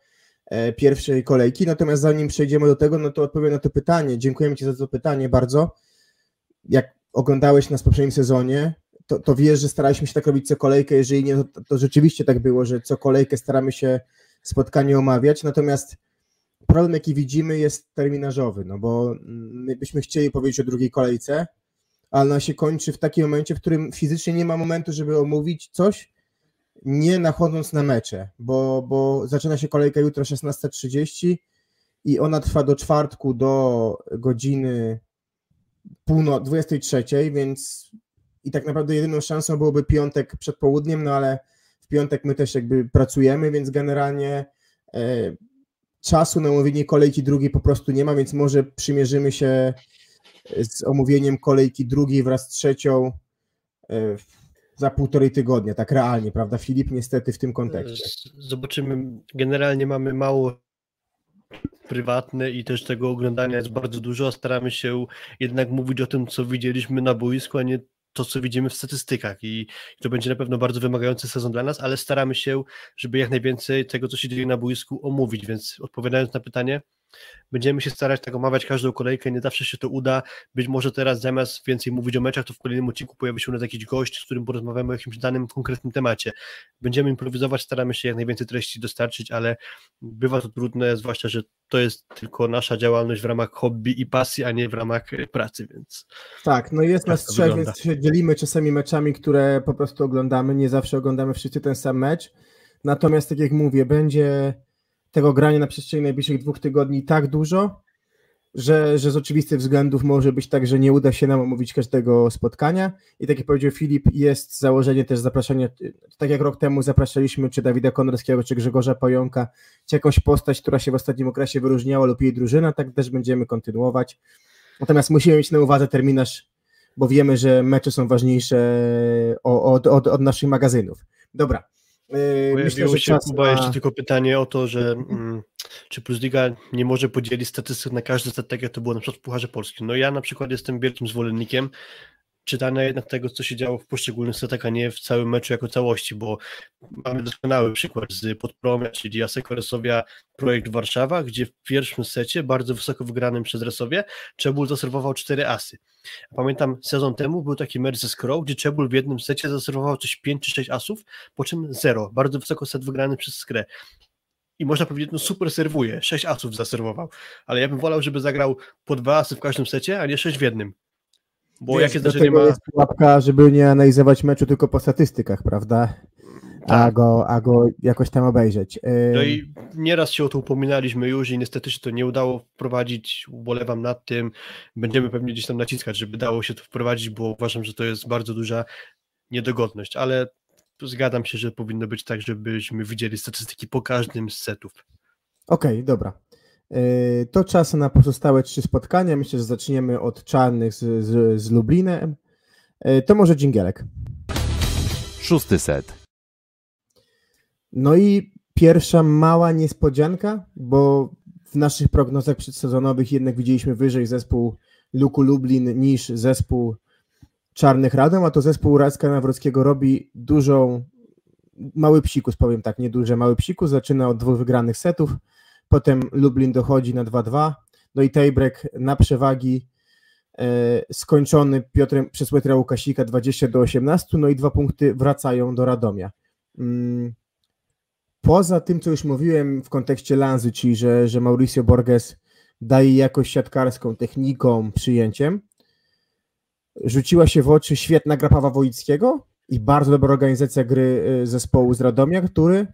S3: pierwszej kolejki. Natomiast zanim przejdziemy do tego, no to odpowiem na to pytanie. Dziękujemy Ci za to pytanie bardzo. Jak oglądałeś nas w poprzednim sezonie, to, to wiesz, że staraliśmy się tak robić co kolejkę. Jeżeli nie, to, to rzeczywiście tak było, że co kolejkę staramy się spotkanie omawiać. Natomiast problem, jaki widzimy, jest terminarzowy, no bo my byśmy chcieli powiedzieć o drugiej kolejce, ale ona się kończy w takim momencie, w którym fizycznie nie ma momentu, żeby omówić coś, nie nachodząc na mecze, bo, bo zaczyna się kolejka jutro 16.30 i ona trwa do czwartku do godziny półno 23, więc i tak naprawdę jedyną szansą byłoby piątek przed południem, no ale w piątek my też jakby pracujemy, więc generalnie e, czasu na omówienie kolejki drugiej po prostu nie ma, więc może przymierzymy się z omówieniem kolejki drugiej wraz z trzecią e, za półtorej tygodnia, tak realnie, prawda Filip? Niestety w tym kontekście.
S4: Zobaczymy, generalnie mamy mało prywatne i też tego oglądania jest bardzo dużo, staramy się jednak mówić o tym, co widzieliśmy na boisku, a nie to, co widzimy w statystykach i to będzie na pewno bardzo wymagający sezon dla nas, ale staramy się, żeby jak najwięcej tego, co się dzieje na boisku omówić, więc odpowiadając na pytanie, Będziemy się starać tak omawiać każdą kolejkę, nie zawsze się to uda. Być może teraz zamiast więcej mówić o meczach, to w kolejnym odcinku pojawi się u nas jakiś gość, z którym porozmawiamy o jakimś danym, konkretnym temacie. Będziemy improwizować, staramy się jak najwięcej treści dostarczyć, ale bywa to trudne, zwłaszcza, że to jest tylko nasza działalność w ramach hobby i pasji, a nie w ramach pracy, więc...
S3: Tak, no jest tak nas trzech, więc się dzielimy czasami meczami, które po prostu oglądamy, nie zawsze oglądamy wszyscy ten sam mecz, natomiast tak jak mówię, będzie tego grania na przestrzeni najbliższych dwóch tygodni tak dużo, że, że z oczywistych względów może być tak, że nie uda się nam omówić każdego spotkania. I tak jak powiedział Filip, jest założenie też zapraszania, tak jak rok temu zapraszaliśmy czy Dawida Konrackiego, czy Grzegorza Pająka, czy jakąś postać, która się w ostatnim okresie wyróżniała lub jej drużyna, tak też będziemy kontynuować. Natomiast musimy mieć na uwadze terminarz, bo wiemy, że mecze są ważniejsze od, od, od naszych magazynów. Dobra,
S4: Yy, myślę, że się, Kuba, na... jeszcze tylko pytanie o to, że mm, czy Plus Liga nie może podzielić statystyk na każdy statek, jak to było na przykład w Pucharze Polskim. No ja na przykład jestem wielkim zwolennikiem czytania jednak tego, co się działo w poszczególnych setach, a nie w całym meczu jako całości, bo mamy doskonały przykład z Podpromia, czyli Jasek Resowia projekt Warszawa, gdzie w pierwszym secie, bardzo wysoko wygranym przez Resowie, Czebul zaserwował cztery asy. Pamiętam sezon temu był taki mecz ze Skrą, gdzie Czebul w jednym secie zaserwował coś 5 czy 6 asów, po czym zero. Bardzo wysoko set wygrany przez Skrę i można powiedzieć, no super serwuje, 6 asów zaserwował, ale ja bym wolał, żeby zagrał po dwa asy w każdym secie, a nie 6 w jednym.
S3: Bo Wiesz, jakie znaczenie ma... jest pułapka, żeby nie analizować meczu tylko po statystykach, prawda? A, tak. go, a go jakoś tam obejrzeć.
S4: No i nieraz się o to upominaliśmy już i niestety się to nie udało wprowadzić, ubolewam nad tym, będziemy pewnie gdzieś tam naciskać, żeby dało się to wprowadzić, bo uważam, że to jest bardzo duża niedogodność, ale zgadzam się, że powinno być tak, żebyśmy widzieli statystyki po każdym z setów.
S3: Okej, okay, dobra. E, to czas na pozostałe trzy spotkania. Myślę, że zaczniemy od czarnych z, z, z Lublinem. E, to może dżingielek.
S2: Szósty set.
S3: No i pierwsza mała niespodzianka, bo w naszych prognozach przedsezonowych jednak widzieliśmy wyżej zespół Luku Lublin niż zespół czarnych Radom, a to zespół Radzka Nawrockiego robi dużą, mały psikus, powiem tak, nie duże, mały psikus, zaczyna od dwóch wygranych setów, potem Lublin dochodzi na 2-2, no i tiebreak na przewagi e, skończony Piotrem przez Piotra Łukasika 20 do 18, no i dwa punkty wracają do Radomia. Mm, poza tym, co już mówiłem w kontekście Lanzy, czyli że, że Mauricio Borges daje jakość siatkarską, techniką, przyjęciem, rzuciła się w oczy świetna gra Pawła Wojickiego i bardzo dobra organizacja gry y, zespołu z Radomia, który,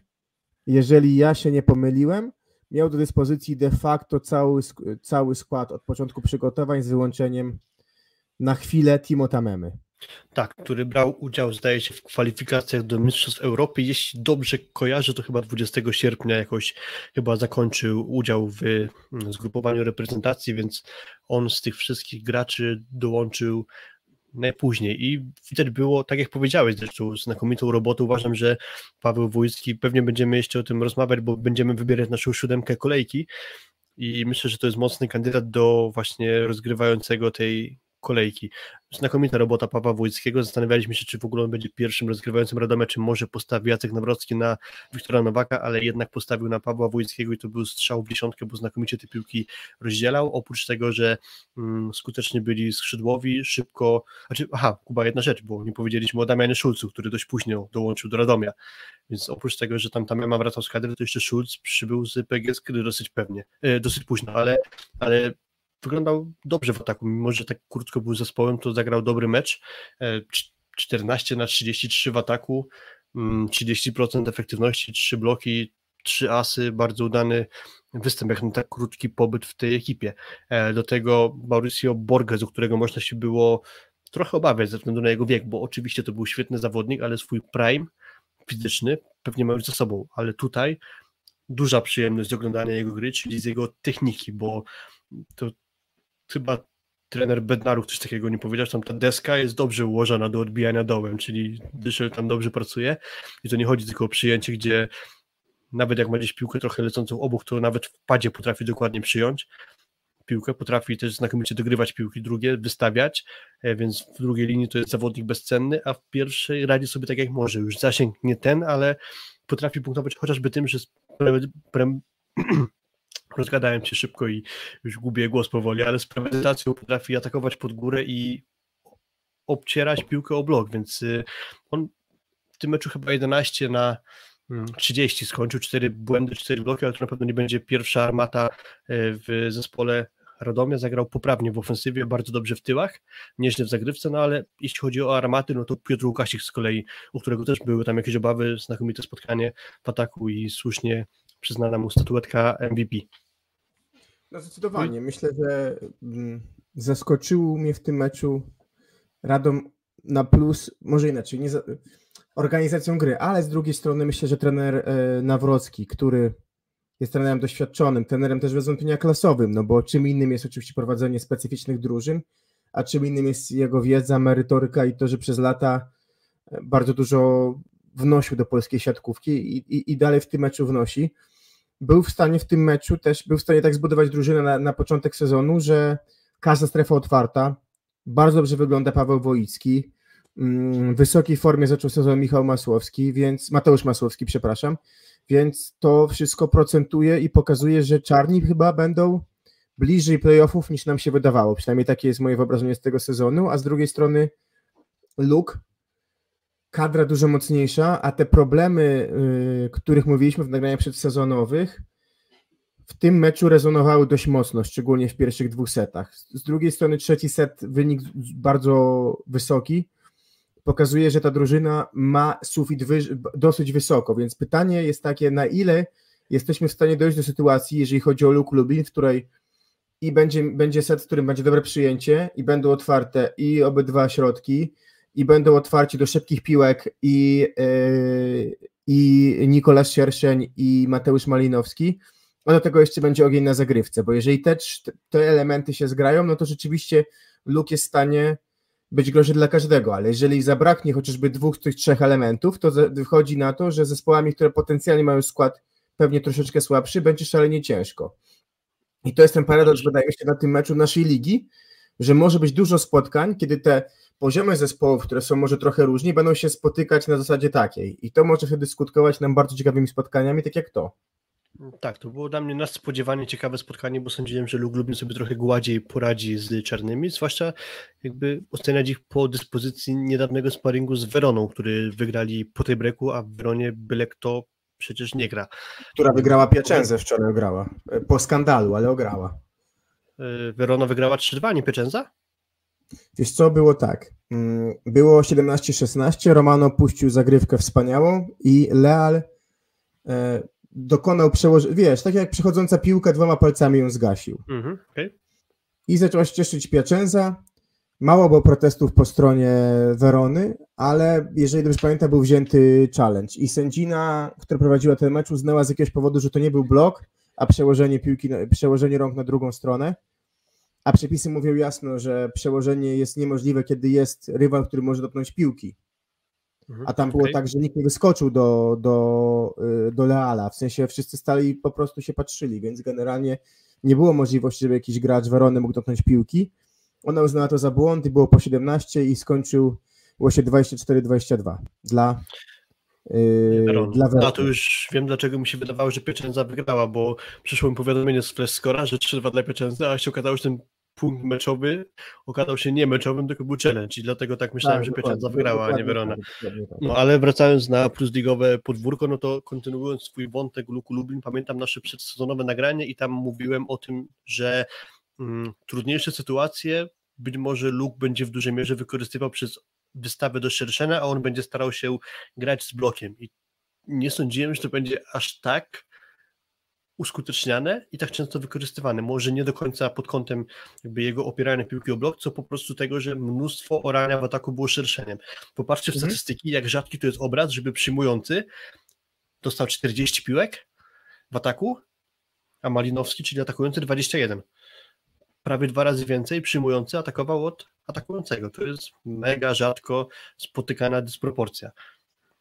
S3: jeżeli ja się nie pomyliłem, miał do dyspozycji de facto cały, cały skład od początku przygotowań z wyłączeniem na chwilę Timo Tamemy.
S4: Tak, który brał udział, zdaje się, w kwalifikacjach do Mistrzostw Europy. Jeśli dobrze kojarzę, to chyba 20 sierpnia jakoś chyba zakończył udział w mm, zgrupowaniu reprezentacji, więc on z tych wszystkich graczy dołączył najpóźniej i widać było, tak jak powiedziałeś zresztą, znakomitą robotę. Uważam, że Paweł Wójcki, pewnie będziemy jeszcze o tym rozmawiać, bo będziemy wybierać naszą siódemkę kolejki i myślę, że to jest mocny kandydat do właśnie rozgrywającego tej kolejki. Znakomita robota Pawła Wójckiego. Zastanawialiśmy się, czy w ogóle on będzie pierwszym rozgrywającym Radomia, czy może postawi Jacek Nawrocki na Wiktora Nowaka, ale jednak postawił na Pawła Wójckiego i to był strzał w dziesiątkę, bo znakomicie te piłki rozdzielał. Oprócz tego, że mm, skutecznie byli skrzydłowi, szybko. Znaczy, aha, Kuba, jedna rzecz, bo nie powiedzieliśmy o Damianie Szulcu, który dość późno dołączył do Radomia. Więc oprócz tego, że tam Tamema wracał z kadry, to jeszcze Szulc przybył z PGS dosyć pewnie, e, dosyć późno, ale, ale wyglądał dobrze w ataku, mimo że tak krótko był zespołem, to zagrał dobry mecz, 14 e, na 33 w ataku, 30% mm, efektywności, 3 bloki, 3 asy, bardzo udany występ, jak na tak krótki pobyt w tej ekipie. E, do tego Mauricio Borges, o którego można się było trochę obawiać ze względu na jego wiek, bo oczywiście to był świetny zawodnik, ale swój prime fizyczny pewnie ma już za sobą, ale tutaj duża przyjemność z oglądania jego gry, czyli z jego techniki, bo to chyba trener Bednarów coś takiego nie powiedział, tam ta deska jest dobrze ułożona do odbijania dołem, czyli Dyszel tam dobrze pracuje. I to nie chodzi tylko o przyjęcie, gdzie nawet jak ma gdzieś piłkę trochę lecącą obok, to nawet w padzie potrafi dokładnie przyjąć piłkę, potrafi też znakomicie dogrywać piłki drugie, wystawiać, e, więc w drugiej linii to jest zawodnik bezcenny, a w pierwszej radzi sobie tak jak może, już zasięg nie ten, ale potrafi punktować chociażby tym, że pre, pre, rozgadałem się szybko i już gubię głos powoli, ale z premedytacją potrafi atakować pod górę i obcierać piłkę o blok, więc y, on w tym meczu chyba 11 na 30 mm, skończył, 4 błędy, 4 bloki, ale to na pewno nie będzie pierwsza armata y, w zespole Radomia, zagrał poprawnie w ofensywie, bardzo dobrze w tyłach, nieźle w zagrywce, no ale jeśli chodzi o armaty, no to Piotr Łukasik z kolei, u którego też były tam jakieś obawy, znakomite spotkanie w ataku i słusznie przyznana mu statuetka MVP.
S3: No zdecydowanie. Myślę, że mm, zaskoczył mnie w tym meczu Radom na plus, może inaczej, nie za, organizacją gry, ale z drugiej strony myślę, że trener e, Nawrocki, który jest trenerem doświadczonym, trenerem też bez wątpienia klasowym, no bo czym innym jest oczywiście prowadzenie specyficznych drużyn, a czym innym jest jego wiedza, merytoryka i to, że przez lata e, bardzo dużo wnosił do polskiej siatkówki i, i, i dalej w tym meczu wnosi był w stanie w tym meczu też, był w stanie tak zbudować drużynę na, na początek sezonu, że każda strefa otwarta, bardzo dobrze wygląda Paweł Wojicki, mm, w wysokiej formie zaczął sezon Michał Masłowski, więc Mateusz Masłowski, przepraszam, więc to wszystko procentuje i pokazuje, że czarni chyba będą bliżej playoffów niż nam się wydawało, przynajmniej takie jest moje wyobrażenie z tego sezonu, a z drugiej strony Luke kadra dużo mocniejsza, a te problemy, y, których mówiliśmy w nagraniach przedsezonowych, w tym meczu rezonowały dość mocno, szczególnie w pierwszych dwóch setach. Z drugiej strony trzeci set, wynik bardzo wysoki, pokazuje, że ta drużyna ma sufit dosyć wysoko, więc pytanie jest takie, na ile jesteśmy w stanie dojść do sytuacji, jeżeli chodzi o Luke Lublin, w której i będzie, będzie set, w którym będzie dobre przyjęcie i będą otwarte i obydwa środki, i będą otwarci do szybkich piłek i, yy, i Nikolas Sierszeń i Mateusz Malinowski, a do tego jeszcze będzie ogień na zagrywce, bo jeżeli te, te elementy się zgrają, no to rzeczywiście Luke jest w stanie być groźny dla każdego, ale jeżeli zabraknie chociażby dwóch z tych trzech elementów, to wychodzi na to, że zespołami, które potencjalnie mają skład pewnie troszeczkę słabszy, będzie szalenie ciężko. I to jest ten paradoks, wydaje mi się, na tym meczu naszej ligi, że może być dużo spotkań, kiedy te poziomy zespołów, które są może trochę różni, będą się spotykać na zasadzie takiej. I to może wtedy skutkować nam bardzo ciekawymi spotkaniami, tak jak to.
S4: Tak, to było dla mnie nadspodziewanie ciekawe spotkanie, bo sądziłem, że Lug Lublin sobie trochę gładziej poradzi z czarnymi, zwłaszcza jakby oceniać ich po dyspozycji niedawnego sparingu z Weroną, który wygrali po tej breaku, a w Weronie byle kto przecież nie gra.
S3: Która wygrała Piaczęzę wczoraj, ograła. Po skandalu, ale ograła.
S4: Werona wygrała 3-2, nie Piaczęza?
S3: Wiesz co, było tak. Mm, Było 17-16, Romano puścił zagrywkę wspaniałą i Leal e, dokonał przełożenia, wiesz, tak jak przechodząca piłka dwoma palcami ją zgasił.
S4: Mhm, okej.
S3: I zaczęła się cieszyć Piacenza. Mało było protestów po stronie Werony, ale jeżeli dobrze pamiętam, był wzięty challenge. I sędzina, która prowadziła ten mecz, uznała z jakiegoś powodu, że to nie był blok, a przełożenie piłki, przełożenie rąk na drugą stronę. A przepisy mówią jasno, że przełożenie jest niemożliwe, kiedy jest rywal, który może dotknąć piłki.
S4: Mhm,
S3: A tam było
S4: okej.
S3: tak, że nikt nie wyskoczył do, do, y, do Leala. W sensie wszyscy stali i po prostu się patrzyli, więc generalnie nie było możliwości, żeby jakiś gracz Werony mógł dotknąć piłki. Ona uznała to za błąd i było po 17 i skończył było się 24-22 dla, yy, dla.
S4: A to już wiem, dlaczego mi się wydawało, że Piacenza wygrała, bo przyszło mi powiadomienie z Flash Scora, że 3-2 dla Piacenza, a się okazało, że ten punkt meczowy okazał się nie meczowym, tylko był challenge i dlatego tak myślałem,
S3: Tak,
S4: że Piacenza wygrała, a nie Verona.
S3: tak, tak.
S4: No ale wracając na plusligowe podwórko, no to kontynuując swój wątek Luku Lublin, pamiętam nasze przedsezonowe nagranie i tam mówiłem o tym, że mm, trudniejsze sytuacje być może Luk będzie w dużej mierze wykorzystywał przez wystawę do Szerszena, a on będzie starał się grać z blokiem i nie sądziłem, że to będzie aż tak uskuteczniane i tak często wykorzystywane. Może nie do końca pod kątem jakby jego opierania piłki o blok, co po prostu tego, że mnóstwo orania w ataku było szerszeniem. Popatrzcie w
S3: Mhm.
S4: statystyki, jak rzadki to jest obraz, żeby przyjmujący dostał 40 piłek w ataku, a Malinowski, czyli atakujący 21. Prawie dwa razy więcej przyjmujący atakował od atakującego. To jest mega rzadko spotykana dysproporcja.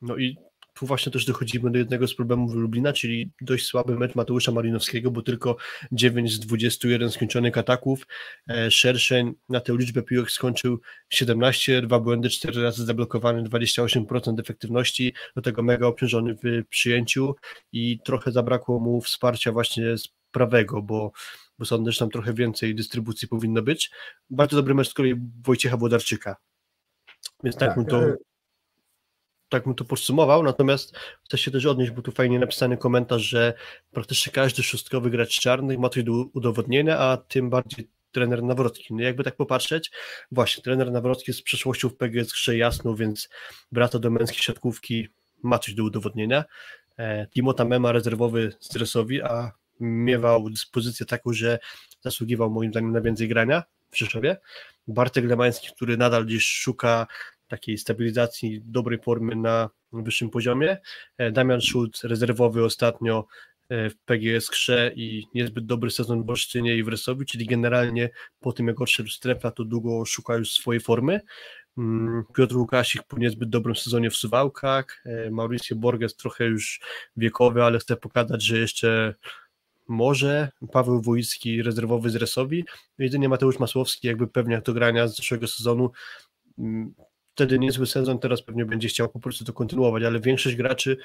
S4: No i tu właśnie też dochodzimy do jednego z problemów Lublina, czyli dość słaby mecz Mateusza Malinowskiego, bo tylko 9 z 21 skończonych ataków. E, Szerszeń na tę liczbę piłek skończył 17, dwa błędy, 4 razy zablokowany, 28% efektywności, do tego mega obciążony w przyjęciu i trochę zabrakło mu wsparcia właśnie z prawego, bo, bo sądzę, że tam trochę więcej dystrybucji powinno być. Bardzo dobry mecz z kolei Wojciecha Włodarczyka. Więc tak,
S3: Tak,
S4: bym to
S3: e,
S4: tak bym to podsumował, natomiast chcę się też odnieść, bo tu fajnie napisany komentarz, że praktycznie każdy szóstkowy gracz czarnych ma coś do udowodnienia, a tym bardziej trener Nawrocki. No jakby tak popatrzeć, właśnie trener Nawrocki z przeszłością w PGS grze jasną, więc wraca do męskiej siatkówki, ma coś do udowodnienia. E, Timota Mema rezerwowy z Dresowi, a miewał dyspozycję taką, że zasługiwał moim zdaniem na więcej grania w Rzeszowie. Bartek Lemański, który nadal gdzieś szuka takiej stabilizacji, dobrej formy na wyższym poziomie. E, Damian Schulz, rezerwowy ostatnio e, w PGS Krze i niezbyt dobry sezon w Olsztynie i w Resowi, czyli generalnie po tym jak odszedł strefa, to długo szuka już swojej formy. Mm, Piotr Łukasik po niezbyt dobrym sezonie w Suwałkach, e, Mauricio Borges trochę już wiekowy, ale chce pokazać, że jeszcze może, Paweł Wójcki rezerwowy z Resowi, jedynie Mateusz Masłowski jakby pewniak do grania z zeszłego sezonu, Mm, wtedy niezły sezon, teraz pewnie będzie chciał po prostu to kontynuować, ale większość graczy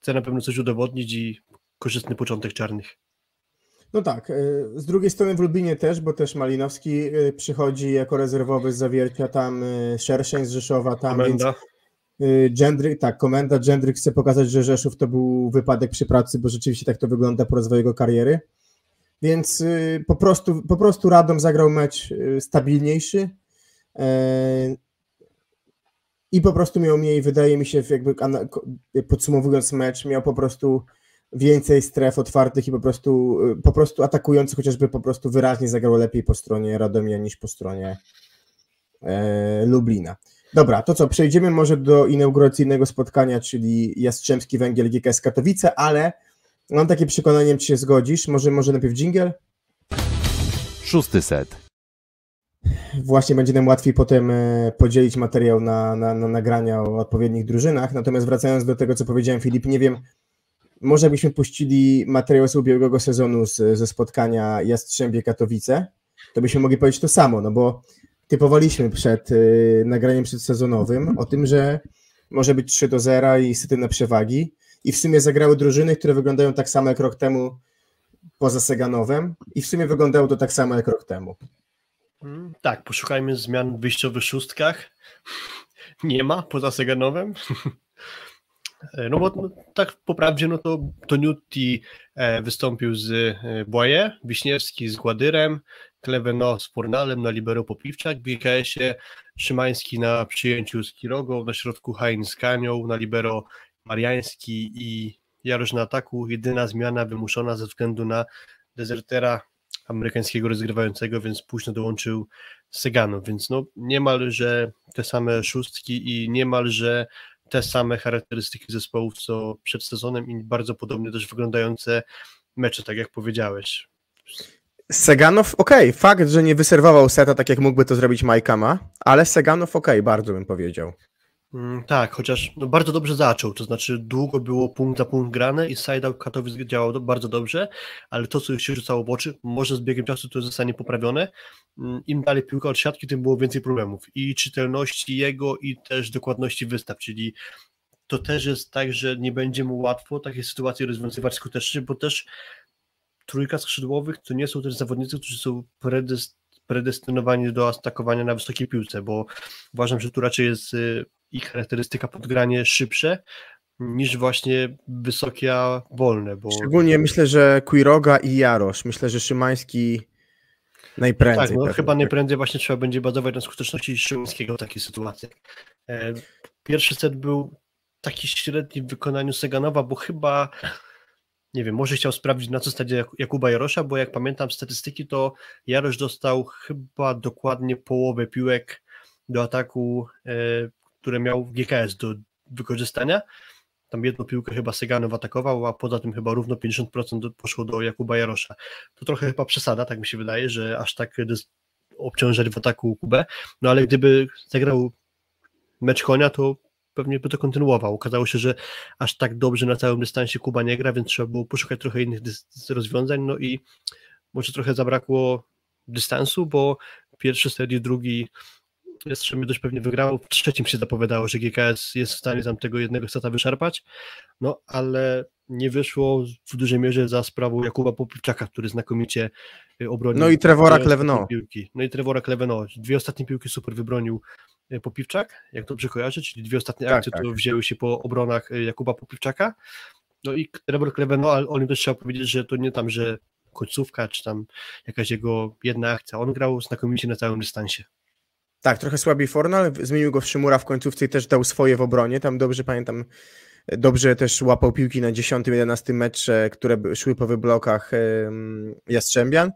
S4: chce na pewno coś udowodnić i korzystny początek czarnych.
S3: No tak, y, z drugiej strony w Lublinie też, bo też Malinowski y, przychodzi jako rezerwowy z zawiercia, tam y, Szerszeń z Rzeszowa, tam więc
S4: Komenda.
S3: y, tak, komenda Gendryk chce pokazać, że Rzeszów to był wypadek przy pracy, bo rzeczywiście tak to wygląda po rozwoju jego kariery. Więc y, po prostu, po prostu Radom zagrał mecz y, stabilniejszy e, i po prostu miał mniej, wydaje mi się, jakby podsumowując mecz, miał po prostu więcej stref otwartych i po prostu, po prostu atakujący chociażby po prostu wyraźnie zagrał lepiej po stronie Radomia niż po stronie e, Lublina. Dobra, to co, przejdziemy może do inauguracyjnego spotkania, czyli Jastrzębski Węgiel GKS Katowice, ale mam takie przekonanie, czy się zgodzisz, może, może najpierw dżingiel?
S2: Szósty set.
S3: Właśnie będzie nam łatwiej potem e, podzielić materiał na, na, na nagrania o odpowiednich drużynach. Natomiast wracając do tego, co powiedziałem, Filip, nie wiem, może byśmy puścili materiał z ubiegłego sezonu z, ze spotkania Jastrzębie Katowice to byśmy mogli powiedzieć to samo, no bo typowaliśmy przed y, nagraniem przedsezonowym o tym, że może być 3 do 0 i sytywne przewagi i w sumie zagrały drużyny, które wyglądają tak samo jak rok temu poza Seganowem i w sumie wyglądało to tak samo jak rok temu.
S4: Mm, Tak, poszukajmy zmian w wyjściowych szóstkach. Nie ma poza Seganowem. No bo no, tak po prawdzie, no to Toniutti e, wystąpił z e, Boye, Wiśniewski z Gładyrem, Kleveno z Fornalem, na libero Popiwczak, w GKS-ie Szymański na przyjęciu z Kirogą, na środku Hain z Kanią, na libero Mariański i Jarosz na ataku. Jedyna zmiana wymuszona ze względu na dezertera amerykańskiego rozgrywającego, więc późno dołączył Segano, więc no niemalże te same szóstki i niemalże te same charakterystyki zespołów co przed sezonem i bardzo podobnie też wyglądające mecze, tak jak powiedziałeś.
S3: Seganow, okej, fakt, że nie wyserwował seta tak jak mógłby to zrobić Majkama, ale Seganow okej, bardzo bym powiedział.
S4: Mm, tak, chociaż no, bardzo dobrze zaczął, to znaczy długo było punkt za punkt grane i side-out działał do, bardzo dobrze, ale to, co się rzucało w oczy, może z biegiem czasu to zostanie poprawione. Mm, Im dalej piłka od siatki, tym było więcej problemów i czytelności jego i też dokładności wystaw, czyli to też jest tak, że nie będzie mu łatwo takie sytuacje rozwiązywać skutecznie, bo też trójka skrzydłowych to nie są też zawodnicy, którzy są predest predestynowani do atakowania na wysokiej piłce, bo uważam, że tu raczej jest y, ich charakterystyka podgranie szybsze niż właśnie wysokie, a wolne, bo
S3: Szczególnie myślę, że Quiroga i Jarosz. Myślę, że Szymański najprędzej.
S4: tak, no, chyba najprędzej właśnie trzeba będzie bazować na skuteczności Szymańskiego w takich sytuacjach. E, Pierwszy set był taki średni w wykonaniu Seganowa, bo chyba nie wiem, może chciał sprawdzić na co Jak- Jakuba Jarosza, bo jak pamiętam statystyki, to Jarosz dostał chyba dokładnie połowę piłek do ataku, e, które miał GKS do wykorzystania. Tam jedną piłkę chyba Seganow atakował, a poza tym chyba równo 50% do- poszło do Jakuba Jarosza. To trochę chyba przesada, tak mi się wydaje, że aż tak obciążać w ataku Kubę, no ale gdyby zagrał mecz konia, to pewnie by to kontynuował. Okazało się, że aż tak dobrze na całym dystansie Kuba nie gra, więc trzeba było poszukać trochę innych rozwiązań, no i może trochę zabrakło dystansu, bo pierwszy set i drugi Jastrzębie dość pewnie wygrało, w trzecim się zapowiadało, że GKS jest w stanie tam tego jednego seta wyszarpać, no ale nie wyszło w dużej mierze za sprawą Jakuba Popiwczaka, który znakomicie y, obronił
S3: No i Trevora.
S4: Piłki. No i Trevora Kleveno. Dwie ostatnie piłki super wybronił Popiwczak, jak dobrze kojarzę, czyli dwie ostatnie
S3: Tak,
S4: akcje
S3: tak.
S4: to wzięły się po obronach y, Jakuba Popiwczaka. No i Trevor Kleveno, ale o nim też trzeba powiedzieć, że to nie tam, że końcówka, czy tam jakaś jego jedna akcja. On grał znakomicie na całym dystansie.
S3: Tak, trochę słabiej Fornal, zmienił go w Szymura w końcówce i też dał swoje w obronie. Tam dobrze pamiętam, dobrze też łapał piłki na 10-11 metrze, które szły po wyblokach Jastrzębian.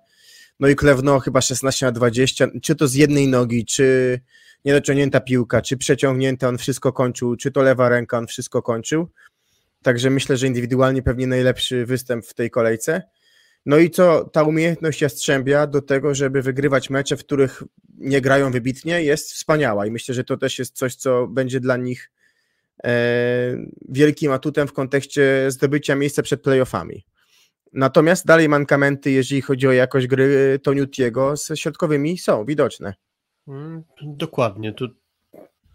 S3: No i Klewno chyba 16 na 20, czy to z jednej nogi, czy niedociągnięta piłka, czy przeciągnięta, on wszystko kończył, czy to lewa ręka, on wszystko kończył. Także myślę, że indywidualnie pewnie najlepszy występ w tej kolejce. No i co ta umiejętność Jastrzębia do tego, żeby wygrywać mecze, w których nie grają wybitnie, jest wspaniała i myślę, że to też jest coś, co będzie dla nich e, wielkim atutem w kontekście zdobycia miejsca przed playoffami. Natomiast dalej mankamenty, jeżeli chodzi o jakość gry Toniutiego, z środkowymi są widoczne.
S4: Mm, Dokładnie. To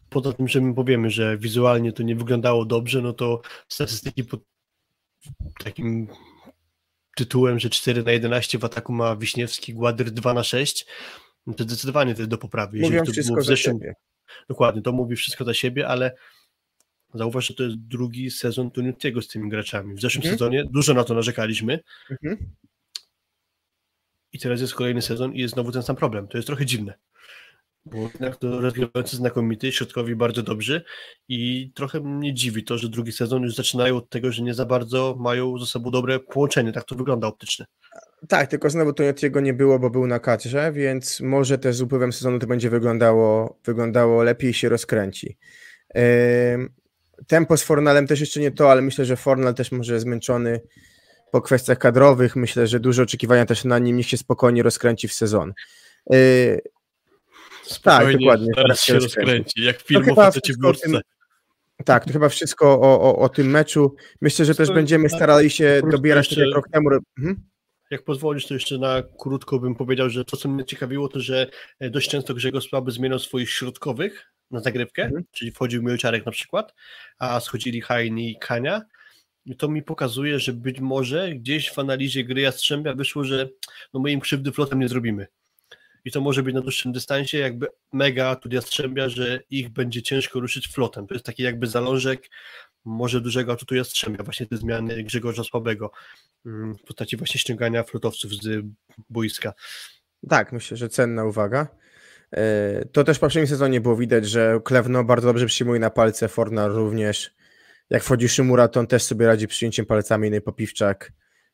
S4: poza tym, że my powiemy, że wizualnie to nie wyglądało dobrze, no to statystyki pod takim tytułem, że 4 na 11 w ataku ma Wiśniewski, Gładyr 2 na 6, no to zdecydowanie to jest do poprawy. Jeżeli
S3: Mówią
S4: to
S3: wszystko
S4: było w
S3: za
S4: zeszłym,
S3: siebie.
S4: Dokładnie, to mówi wszystko za siebie, ale zauważ, że to jest drugi sezon Toniutiego z tymi graczami. W zeszłym
S3: Mhm.
S4: sezonie dużo na to narzekaliśmy
S3: Mhm.
S4: i teraz jest kolejny sezon i jest znowu ten sam problem. To jest trochę dziwne. Bo jednak to rozgrywający znakomity, środkowi bardzo dobrzy i trochę mnie dziwi to, że drugi sezon już zaczynają od tego, że nie za bardzo mają ze sobą dobre połączenie. Tak to wygląda optycznie.
S3: Tak, tylko znowu Toniutiego nie było, bo był na kadrze, więc może też z upływem sezonu to będzie wyglądało, wyglądało lepiej i się rozkręci. Tempo z Fornalem też jeszcze nie to, ale myślę, że Fornal też może zmęczony po kwestiach kadrowych. Myślę, że duże oczekiwania też na nim, niech się spokojnie rozkręci w sezon. Yy,
S4: Spokojnie,
S3: dokładnie,
S4: Teraz się rozkręci. Jak film
S3: chyba
S4: o facecie w
S3: wszystko o
S4: górce.
S3: tym- Tak, to chyba wszystko o, o, o tym meczu. Myślę, że też
S4: To-
S3: będziemy
S4: tak,
S3: starali się dobierać tak
S4: jeszcze-
S3: jak rok temu. Mhm.
S4: jak pozwolisz, to jeszcze na krótko bym powiedział, że to, co mnie ciekawiło, to że e, dość często Grzegorz Słaby zmieniał swoich środkowych na zagrywkę, mhm. czyli wchodził Mielczarek na przykład, a schodzili Hajni i Kania. I to mi pokazuje, że być może gdzieś w analizie gry Jastrzębia wyszło, że no my im krzywdy flotem nie zrobimy. I to może być na dłuższym dystansie jakby mega atut Jastrzębia, że ich będzie ciężko ruszyć flotem. To jest taki jakby zalążek może dużego atutu Jastrzębia, właśnie te zmiany Grzegorza Słabego mm, w postaci właśnie ściągania flotowców z boiska.
S3: Tak, myślę, że cenna uwaga. E, to też w poprzednim sezonie było widać, że Klewno bardzo dobrze przyjmuje na palce, Forna również. Jak wchodzi Szymura, to on też sobie radzi przyjęciem palcami, no i Popiwczak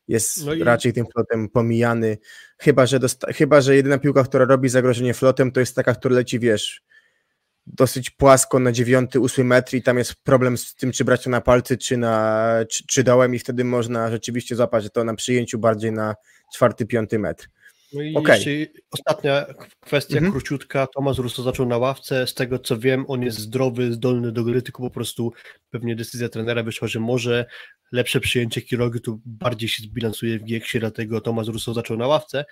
S3: jest no i... raczej tym flotem pomijany. Chyba że, dosta- chyba, że jedyna piłka, która robi zagrożenie flotem, to jest taka, która leci, wiesz, dosyć płasko na dziewiąty, ósmy metr i tam jest problem z tym, czy brać to na palcy, czy, na, czy, czy dołem i wtedy można rzeczywiście złapać to na przyjęciu bardziej na czwarty, piąty metr.
S4: No i okay. jeszcze ostatnia kwestia mhm. króciutka. Tomasz Russo zaczął na ławce. Z tego co wiem, on jest zdrowy, zdolny do gry, tylko po prostu pewnie decyzja trenera wyszła, że może lepsze przyjęcie Kirogi tu bardziej się zbilansuje w Gieksie, dlatego Tomasz Russo zaczął na ławce,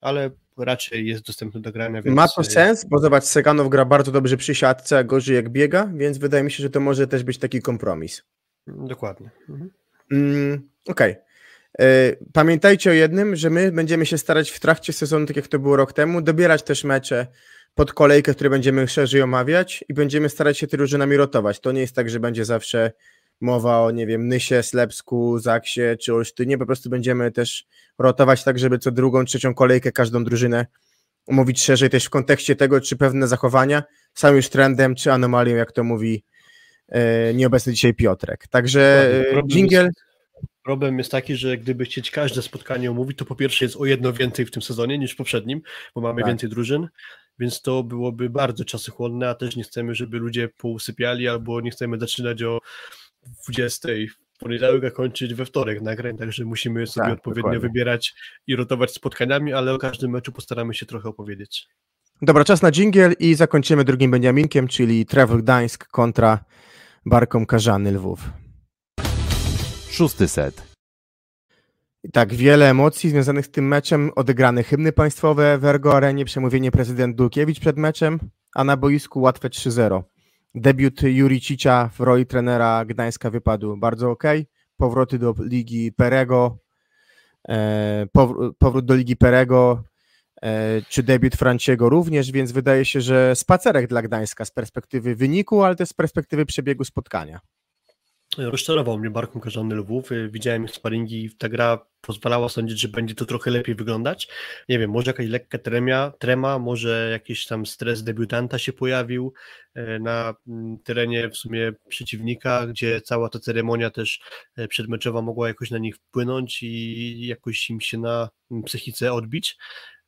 S4: ale raczej jest dostępny do grania.
S3: Więc... Ma to e, sens, bo zobacz, Seganow gra bardzo dobrze przy siatce, a gorzej jak biega, więc wydaje mi się, że to może też być taki kompromis.
S4: Dokładnie. Mhm.
S3: Mm, Okej. Okay. E, pamiętajcie o jednym, że my będziemy się starać w trakcie sezonu, tak jak to było rok temu, dobierać też mecze pod kolejkę, które będziemy szerzej omawiać i będziemy starać się te drużynami rotować. To nie jest tak, że będzie zawsze mowa o, nie wiem, Nysie, Slepsku, Zaksie czy Olsztynie, po prostu będziemy też rotować tak, żeby co drugą, trzecią kolejkę każdą drużynę omówić szerzej też w kontekście tego, czy pewne zachowania są już trendem, czy anomalią, jak to mówi e, nieobecny dzisiaj Piotrek. Także jingle...
S4: Problem jest taki, że gdyby chcieć każde spotkanie omówić, to po pierwsze jest o jedno więcej w tym sezonie niż w poprzednim, bo mamy tak. więcej drużyn, więc to byłoby bardzo czasochłonne, a też nie chcemy, żeby ludzie pousypiali albo nie chcemy zaczynać o 20 w poniedziałek, a kończyć we wtorek nagrań, także musimy sobie tak, odpowiednio dokładnie. wybierać i rotować spotkaniami, ale o każdym meczu postaramy się trochę opowiedzieć.
S3: Dobra, czas na dżingiel i zakończymy drugim Beniaminkiem, czyli Travel Gdańsk kontra Barką Karzany Lwów.
S2: Szósty set.
S3: Tak, wiele emocji związanych z tym meczem. Odegrane hymny państwowe w Ergo Arenie, przemówienie prezydent Dulkiewicz przed meczem, a na boisku łatwe 3-0. Debiut Juri Cicia w roli trenera Gdańska wypadł bardzo ok. Powroty do Ligi Perego, e, powrót do Ligi Perego, e, czy debiut Franciego również, więc wydaje się, że spacerek dla Gdańska z perspektywy wyniku, ale też z perspektywy przebiegu spotkania.
S4: Rozczarował mnie Barką Karzany Lwów. Y, widziałem ich sparingi i ta gra pozwalała sądzić, że będzie to trochę lepiej wyglądać. Nie wiem, może jakaś lekka tremia, trema, może jakiś tam stres debiutanta się pojawił y, na mm, terenie w sumie przeciwnika, gdzie cała ta ceremonia też y, przedmeczowa mogła jakoś na nich wpłynąć i jakoś im się na psychice odbić.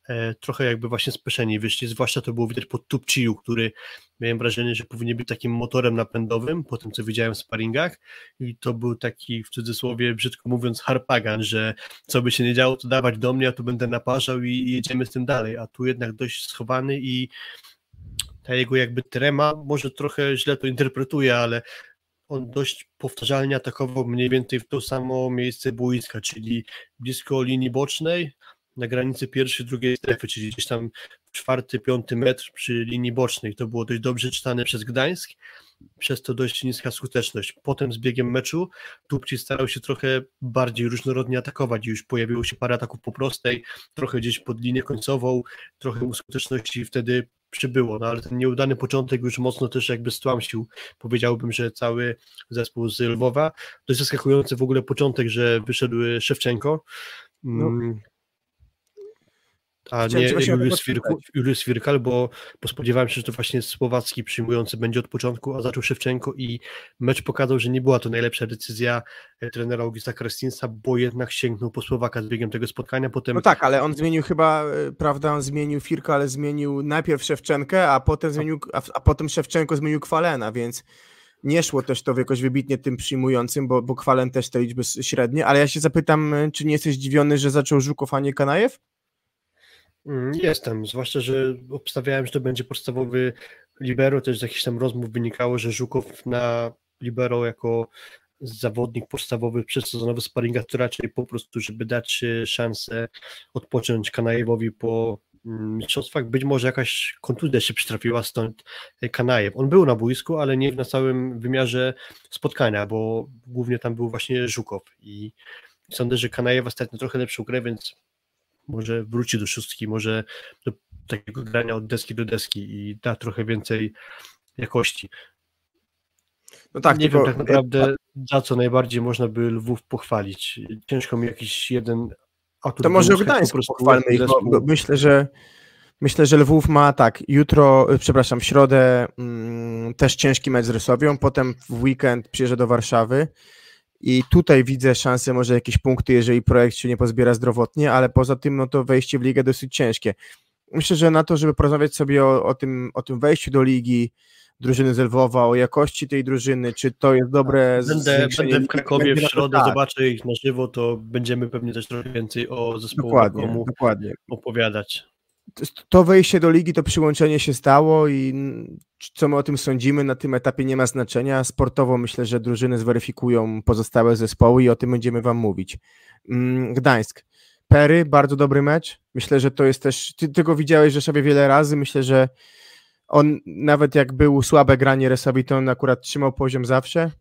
S4: E, trochę jakby właśnie speszeni wyszli, zwłaszcza to było widać pod Tupciu, który miałem wrażenie, że powinien być takim motorem napędowym, po tym co widziałem w sparingach. I to był taki w cudzysłowie, brzydko mówiąc, harpagan, że co by się nie działo, to dawać do mnie, a tu będę naparzał i jedziemy z tym dalej, a tu jednak dość schowany i ta jego jakby trema, może trochę źle to interpretuje, ale on dość powtarzalnie atakował mniej więcej w to samo miejsce boiska, czyli blisko linii bocznej, na granicy pierwszej, drugiej strefy, czyli gdzieś tam czwarty, piąty metr przy linii bocznej. To było dość dobrze czytane przez Gdańsk, przez to dość niska skuteczność. Potem z biegiem meczu Tupci starał się trochę bardziej różnorodnie atakować. Już pojawiło się parę ataków po prostej, trochę gdzieś pod linię końcową, trochę skuteczności wtedy przybyło, no ale ten nieudany początek już mocno też jakby stłamsił, powiedziałbym, że cały zespół z Lwowa. Dość zaskakujący w ogóle początek, że wyszedł Szewczenko. No a nie Julius, Firku, Julius Firkal, bo, bo spodziewałem się, że to właśnie Słowacki przyjmujący będzie od początku, a zaczął Szewczenko i mecz pokazał, że nie była to najlepsza decyzja e, trenera Augusta Krestinsa, bo jednak sięgnął po Słowaka z biegiem tego spotkania, potem...
S3: No tak, ale on zmienił chyba, e, prawda, on zmienił Firka, ale zmienił najpierw Szewczenkę, a potem zmienił, a, a potem Szewczenko zmienił Kwalena, więc nie szło też to jakoś wybitnie tym przyjmującym, bo, bo Kwalen też te liczby średnie, ale ja się zapytam, e, czy nie jesteś zdziwiony, że zaczął Żukow, a nie Kanajew?
S4: Mm, jestem, zwłaszcza, że obstawiałem, że to będzie podstawowy libero, też z jakichś tam rozmów wynikało, że Żukow na libero jako zawodnik podstawowy przedsezonowy sparinga, to raczej po prostu, żeby dać szansę odpocząć Kanajewowi po mm, mistrzostwach. Być może jakaś kontuzja się przytrafiła, stąd Kanajew. On był na boisku, ale nie na całym wymiarze spotkania, bo głównie tam był właśnie Żukow i sądzę, że Kanajew ostatnio trochę lepszą grę, więc może wróci do szóstki, może do takiego grania od deski do deski i da trochę więcej jakości. No tak, nie tylko... wiem tak naprawdę za co najbardziej można by Lwów pochwalić. Ciężko mi jakiś jeden
S3: atut To może Gdańsk pochwalmy ich, bo myślę, że myślę, że Lwów ma tak, jutro, przepraszam, w środę mm, też ciężki mecz z Rysowią, potem w weekend przyjeżdża do Warszawy i tutaj widzę szansę może jakieś punkty, jeżeli projekt się nie pozbiera zdrowotnie, ale poza tym no to wejście w ligę dosyć ciężkie. Myślę, że na to, żeby porozmawiać sobie o, o, tym, o tym wejściu do ligi, drużyny z Lwowa, o jakości tej drużyny, czy to jest dobre...
S4: Będę, będę w Krakowie w środę, tak. zobaczę ich na żywo, to będziemy pewnie też trochę więcej o zespole dokładnie, dokładnie. opowiadać.
S3: To wejście do ligi, to przyłączenie się stało i co my o tym sądzimy na tym etapie nie ma znaczenia. Sportowo myślę, że drużyny zweryfikują pozostałe zespoły i o tym będziemy wam mówić. Mm, Gdańsk. Pery, bardzo dobry mecz. Myślę, że to jest też. Ty, ty go widziałeś Rzeszowie wiele razy. Myślę, że on nawet jak był słabe granie Resowi, to on akurat trzymał poziom zawsze,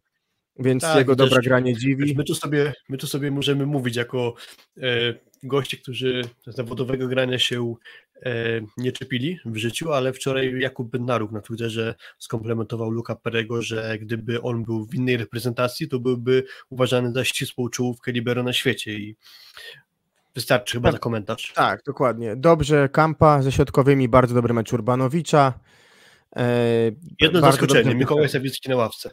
S3: więc tak, jego dobra granie dziwi.
S4: My tu, sobie, my tu sobie możemy mówić jako e, goście, którzy zawodowego grania się nie czepili w życiu, ale wczoraj Jakub Bednaruk na Twitterze skomplementował Luka Perego, że gdyby on był w innej reprezentacji, to byłby uważany za ścisłą czołówkę libero na świecie i Wystarczy chyba tak, za komentarz.
S3: Tak, dokładnie. Dobrze, Kampa ze środkowymi, bardzo dobry mecz Urbanowicza.
S4: E, Jedno zaskoczenie, Mikołaj Sawicki na ławce.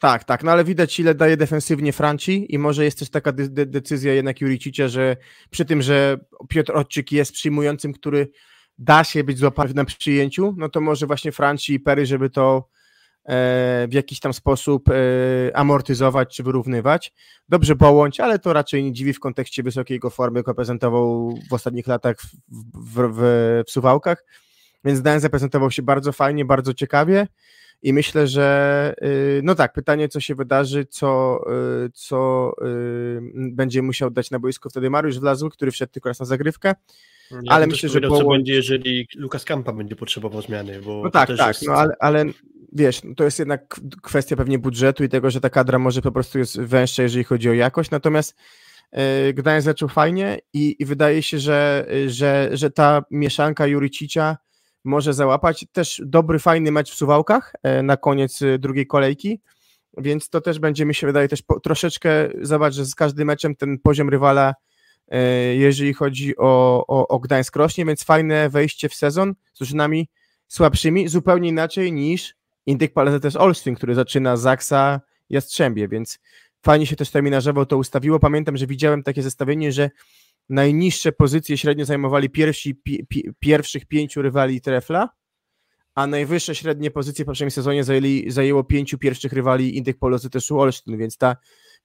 S3: Tak, tak, no ale widać ile daje defensywnie Franci i może jest też taka de de decyzja jednak Juricicia, że przy tym, że Piotr Odczyk jest przyjmującym, który da się być złapany na przyjęciu, no to może właśnie Franci i Pery, żeby to E, w jakiś tam sposób e, amortyzować czy wyrównywać. Dobrze połącz, ale to raczej nie dziwi w kontekście wysokiej jego formy, jaką prezentował w ostatnich latach w, w, w, w Suwałkach. Więc Dan zaprezentował się bardzo fajnie, bardzo ciekawie i myślę, że y, no tak, pytanie co się wydarzy, co, y, co y, będzie musiał dać na boisku wtedy Mariusz Wlazły, który wszedł tylko raz na zagrywkę,
S4: ja ale myślę, że połącz... co będzie, jeżeli Lukas Kampa będzie potrzebował zmiany, bo
S3: no tak, tak, jest... no ale, ale wiesz, to jest jednak kwestia pewnie budżetu i tego, że ta kadra może po prostu jest węższa, jeżeli chodzi o jakość, natomiast yy, Gdańsk zaczął fajnie i, i, wydaje się, że, że, że ta mieszanka Juricicia może załapać. Też dobry, fajny mecz w Suwałkach yy, na koniec yy, drugiej kolejki, więc to też będzie, mi się wydaje, też po, troszeczkę, zobacz, że z każdym meczem ten poziom rywala jeżeli chodzi o, o, o Gdańsk rośnie, więc fajne wejście w sezon z drużynami słabszymi, zupełnie inaczej niż Indyk też Olsztyn, który zaczyna Zaksa Jastrzębie, więc fajnie się też terminarzowo to ustawiło. Pamiętam, że widziałem takie zestawienie, że najniższe pozycje średnio zajmowali pierwsi, pi, pi, pierwszych pięciu rywali Trefla, a najwyższe średnie pozycje w poprzednim sezonie zajęli, zajęło pięciu pierwszych rywali Indyk też Olsztyn, więc ta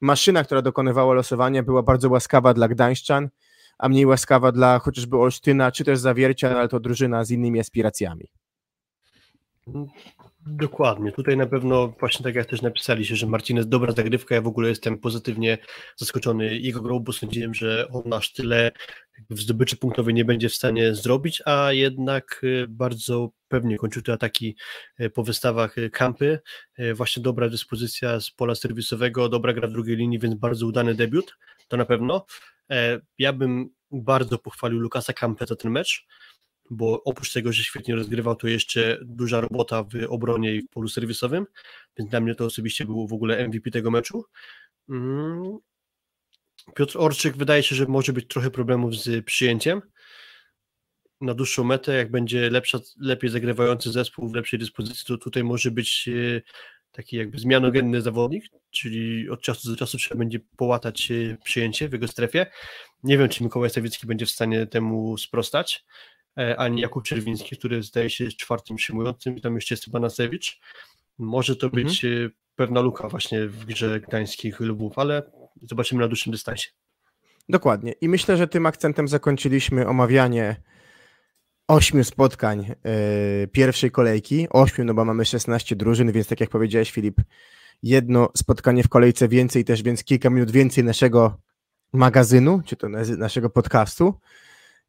S3: maszyna, która dokonywała losowania była bardzo łaskawa dla Gdańszczan, a mniej łaskawa dla chociażby Olsztyna, czy też Zawiercia, ale to drużyna z innymi aspiracjami.
S4: Dokładnie. Tutaj na pewno właśnie tak jak też napisaliście, że Marcinez dobra zagrywka. Ja w ogóle jestem pozytywnie zaskoczony jego grą, bo sądziłem, że on aż tyle w zdobyczy punktowej nie będzie w stanie zrobić, a jednak y, bardzo pewnie kończył te ataki y, po wystawach y, kampy. Właśnie dobra dyspozycja z pola serwisowego, dobra gra w drugiej linii, więc bardzo udany debiut, to na pewno. E, ja bym bardzo pochwalił Lukasa Kampę za ten mecz bo oprócz tego, że świetnie rozgrywał, to jeszcze duża robota w obronie i w polu serwisowym, więc dla mnie to osobiście było w ogóle MVP tego meczu. Mm. Piotr Orczyk wydaje się, że może być trochę problemów z przyjęciem na dłuższą metę, jak będzie lepsza, lepiej zagrywający zespół w lepszej dyspozycji, to tutaj może być e, taki jakby zmianogenny zawodnik, czyli od czasu do czasu trzeba będzie połatać e, przyjęcie w jego strefie. Nie wiem, czy Mikołaj Sawicki będzie w stanie temu sprostać. E, ani Jakub Czerwiński, który zdaje się jest czwartym przyjmującym i tam jeszcze jest Banasewicz. Może to mhm. być e, pewna luka właśnie w grze gdańskich lubów, ale zobaczymy na dłuższym dystansie.
S3: Dokładnie. I myślę, że tym akcentem zakończyliśmy omawianie ośmiu spotkań yy, pierwszej kolejki. Ośmiu, no bo mamy 16 drużyn, więc tak jak powiedziałeś Filip, jedno spotkanie w kolejce więcej też, więc kilka minut więcej naszego magazynu, czy to naszego podcastu.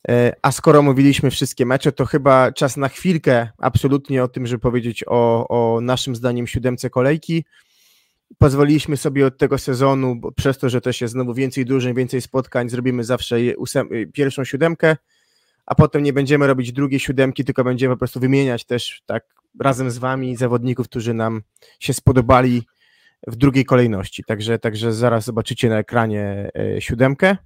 S3: E, a skoro mówiliśmy wszystkie mecze, to chyba czas na chwilkę absolutnie o tym, żeby powiedzieć o, o naszym zdaniem siódemce kolejki. Pozwoliliśmy sobie od tego sezonu, bo przez to, że też jest znowu więcej drużyn, więcej spotkań, zrobimy zawsze pierwszą siódemkę, a potem nie będziemy robić drugiej siódemki, tylko będziemy po prostu wymieniać też tak razem z wami zawodników, którzy nam się spodobali w drugiej kolejności. Także, także zaraz zobaczycie na ekranie e, siódemkę.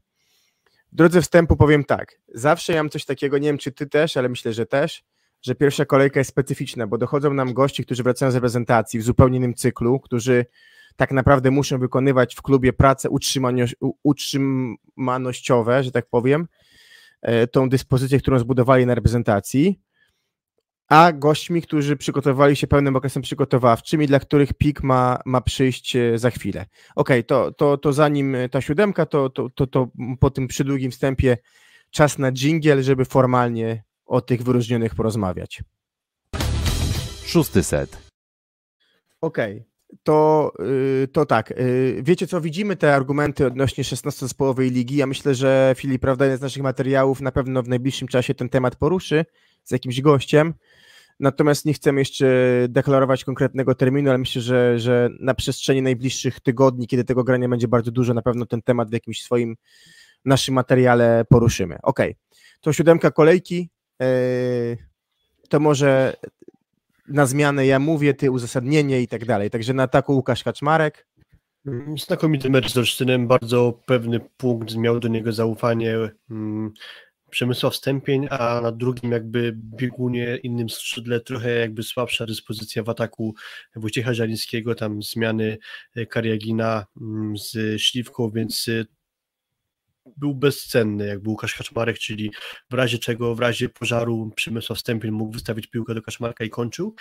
S3: Drodze wstępu powiem tak. Zawsze ja mam coś takiego, nie wiem czy ty też, ale myślę, że też, że pierwsza kolejka jest specyficzna, bo dochodzą nam gości, którzy wracają z reprezentacji w zupełnie innym cyklu, którzy tak naprawdę muszą wykonywać w klubie prace utrzymanościowe, że tak powiem, e, tą dyspozycję, którą zbudowali na reprezentacji a gośćmi, którzy przygotowali się pełnym okresem przygotowawczym i dla których pik ma, ma przyjść e, za chwilę. Okej, okay, to, to, to zanim ta siódemka, to, to, to, to po tym przydługim wstępie czas na dżingiel, żeby formalnie o tych wyróżnionych porozmawiać.
S2: Szósty set.
S3: Okej, okay. to, y, to tak. Y, wiecie co, widzimy te argumenty odnośnie 16-zespołowej ligi. Ja myślę, że Filip, prawda, jeden z naszych materiałów na pewno w najbliższym czasie ten temat poruszy z jakimś gościem. Natomiast nie chcemy jeszcze deklarować konkretnego terminu, ale myślę, że, że na przestrzeni najbliższych tygodni, kiedy tego grania będzie bardzo dużo, na pewno ten temat w jakimś swoim naszym materiale poruszymy. Ok, to siódemka kolejki. Yy, to może na zmianę ja mówię, ty uzasadnienie i tak dalej. Także na taku Łukasz Kaczmarek.
S4: Znakomity mecz z Olsztynem, bardzo pewny punkt, miał do niego zaufanie. Przemysław Stępień, a na drugim jakby biegunie, innym skrzydle trochę jakby słabsza dyspozycja w ataku Wojciecha Żalińskiego, tam zmiany e, Kariagina mm, z Śliwką, więc e, był bezcenny, jak był Łukasz Kaczmarek, czyli w razie czego, w razie pożaru Przemysław Stępień mógł wystawić piłkę do Kaczmarka i kończył.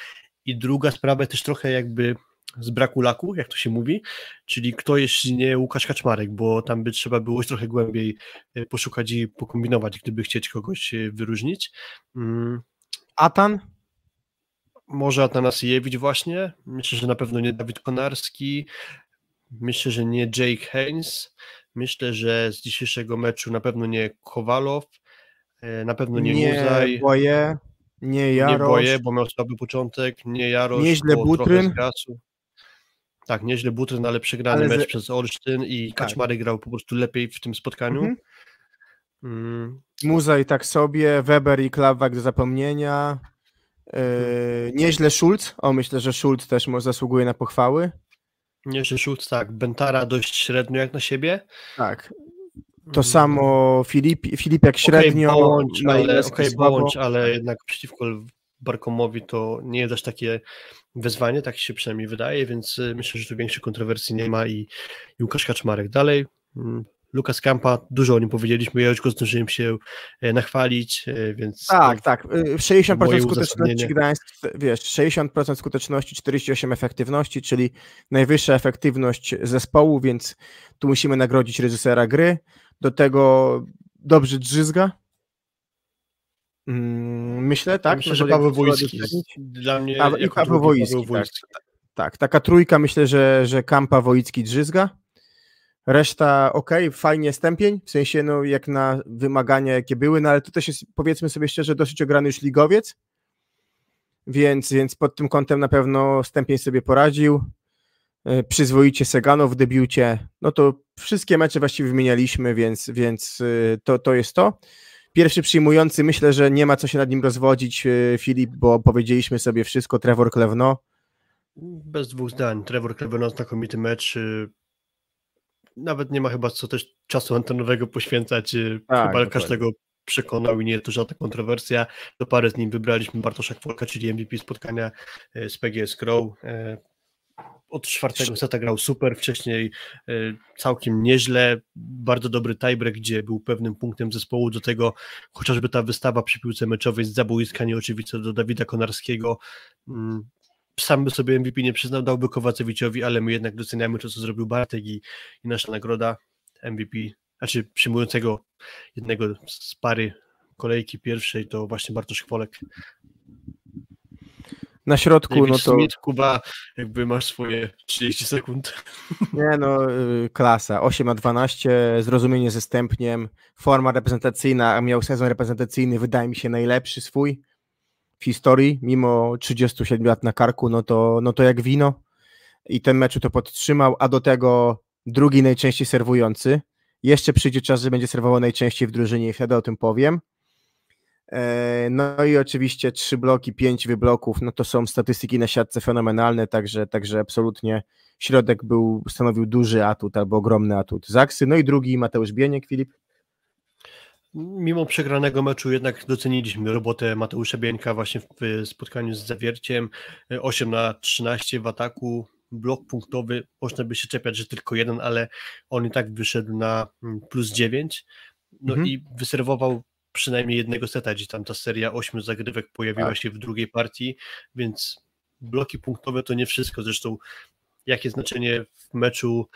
S4: I druga sprawa też trochę jakby z braku laku, jak to się mówi, czyli kto jest nie Łukasz Kaczmarek, bo tam by trzeba było trochę głębiej e, poszukać i pokombinować, gdyby chcieć kogoś e, wyróżnić. Mm.
S3: Atan?
S4: Może Atanasiewicz właśnie, myślę, że na pewno nie Dawid Konarski, myślę, że nie Jake Haynes, myślę, że z dzisiejszego meczu na pewno nie Kowalow, e, na pewno nie, nie Muzaj.
S3: Boję. Nie Jarosz.
S4: Nie boję, bo miał słaby początek. Nie Jarosz,
S3: Nieźle Butryn.
S4: Tak, nieźle Butryn, ale przegrany ale mecz z... przez Olsztyn i tak. Kaczmarek grał po prostu lepiej w tym spotkaniu. Mhm.
S3: Mm. Muza i tak sobie, Weber i Klawak do zapomnienia. Yy, nieźle Schulz. O, myślę, że Schulz też zasługuje na pochwały.
S4: Nieźle Schulz, tak. Bentara dość średnio jak na siebie.
S3: Tak. To mm. samo Filip, Filip jak średnio.
S4: Okay, bądź, ale, okay, bądź, ale jednak przeciwko Barkomowi to nie jest aż takie wyzwanie, tak się przynajmniej wydaje, więc y, myślę, że tu większych kontrowersji nie ma i, i Łukasz Kaczmarek dalej. Mm, Lukas Kampa, dużo o nim powiedzieliśmy, ja już go zdążyłem się e, nachwalić, e, więc...
S3: Tak, tak, 60% y, skuteczności Gdańsk, wiesz, 60% skuteczności, 48 efektywności, czyli najwyższa efektywność zespołu, więc tu musimy nagrodzić reżysera gry, do tego dobrze drzyzga, myślę, tak?
S4: Myślę, że Paweł Wojski. Dla mnie
S3: Paweł, i Paweł Wojski, tak. tak. taka trójka myślę, że, że Kampa, Wojicki, Drzyzga. Reszta ok, fajnie stępień, w sensie no jak na wymagania jakie były, no ale to też jest powiedzmy sobie szczerze dosyć ograny już ligowiec, więc, więc pod tym kątem na pewno stępień sobie poradził. E, przyzwoicie Segano w debiucie, no to wszystkie mecze właściwie wymienialiśmy, więc, więc e, to, to jest to. Pierwszy przyjmujący, myślę, że nie ma co się nad nim rozwodzić, e, Filip, bo powiedzieliśmy sobie wszystko, Trevor Klewno.
S4: Bez dwóch zdań. Trevor Klewno, znakomity mecz. E, nawet nie ma chyba co też czasu antenowego poświęcać. E, tak, chyba dokładnie. każdego przekonał i nie jest to żadna kontrowersja. Do pary z nim wybraliśmy Bartosza Kwolka, czyli MVP spotkania z PGS Crow od czwartego seta grał super, wcześniej e, całkiem nieźle, bardzo dobry tiebreak, gdzie był pewnym punktem zespołu, do tego chociażby ta wystawa przy piłce meczowej z zaboiska nieoczywiste do Dawida Konarskiego, mm, sam by sobie MVP nie przyznał, dałby Kowacewiczowi, ale my jednak doceniamy to, co zrobił Bartek i, i nasza nagroda MVP, znaczy przyjmującego jednego z pary kolejki pierwszej to właśnie Bartosz Chwolek
S3: Na środku,
S4: David
S3: no to
S4: Smith, Kuba, jakby masz swoje 30 sekund.
S3: nie no, y, klasa. 8 na 12, zrozumienie ze stępniem, forma reprezentacyjna, a miał sezon reprezentacyjny, wydaje mi się najlepszy swój w historii, mimo 37 lat na karku, no to, no to jak wino. I ten meczu to podtrzymał, a do tego drugi najczęściej serwujący. Jeszcze przyjdzie czas, że będzie serwował najczęściej w drużynie i wtedy o tym powiem. E, No i oczywiście trzy bloki, pięć wybloków, no to są statystyki na siatce fenomenalne, także, także absolutnie środek był, stanowił duży atut albo ogromny atut Zaksy. No i drugi Mateusz Bieniek, Filip.
S4: Mimo przegranego meczu jednak doceniliśmy robotę Mateusza Bieńka właśnie w spotkaniu z Zawierciem. 8 na 13 w ataku, blok punktowy, można by się czepiać, że tylko jeden, ale on i tak wyszedł na mm, plus 9. No
S3: Mhm.
S4: i wyserwował przynajmniej jednego seta, gdzie tam ta seria 8 zagrywek pojawiła
S3: Tak.
S4: się w drugiej partii, więc bloki punktowe to nie wszystko. Zresztą jakie znaczenie w meczu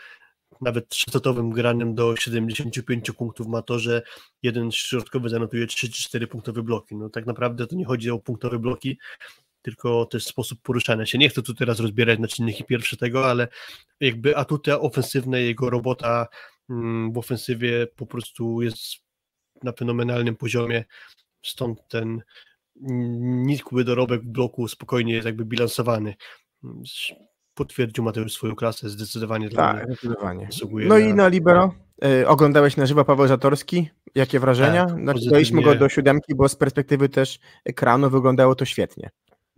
S4: nawet trzysetowym granym do 75 punktów ma to, że jeden środkowy zanotuje 3 czy 4 punktowe bloki. No tak naprawdę to nie chodzi o punktowe bloki, tylko też sposób poruszania się. Nie chcę tu teraz rozbierać na czynniki pierwsze tego, ale jakby atuty ofensywne, jego robota mm, w ofensywie po prostu jest na fenomenalnym poziomie, stąd ten nikły dorobek w bloku spokojnie jest jakby bilansowany. Potwierdził Mateusz swoją klasę, zdecydowanie dla
S3: Tak,
S4: mnie
S3: zdecydowanie. No i na Libero. Y, Oglądałeś na żywo Paweł Zatorski? Jakie wrażenia?
S4: Tak,
S3: Znaczy, daliśmy go do siódemki, bo z perspektywy też ekranu wyglądało to świetnie.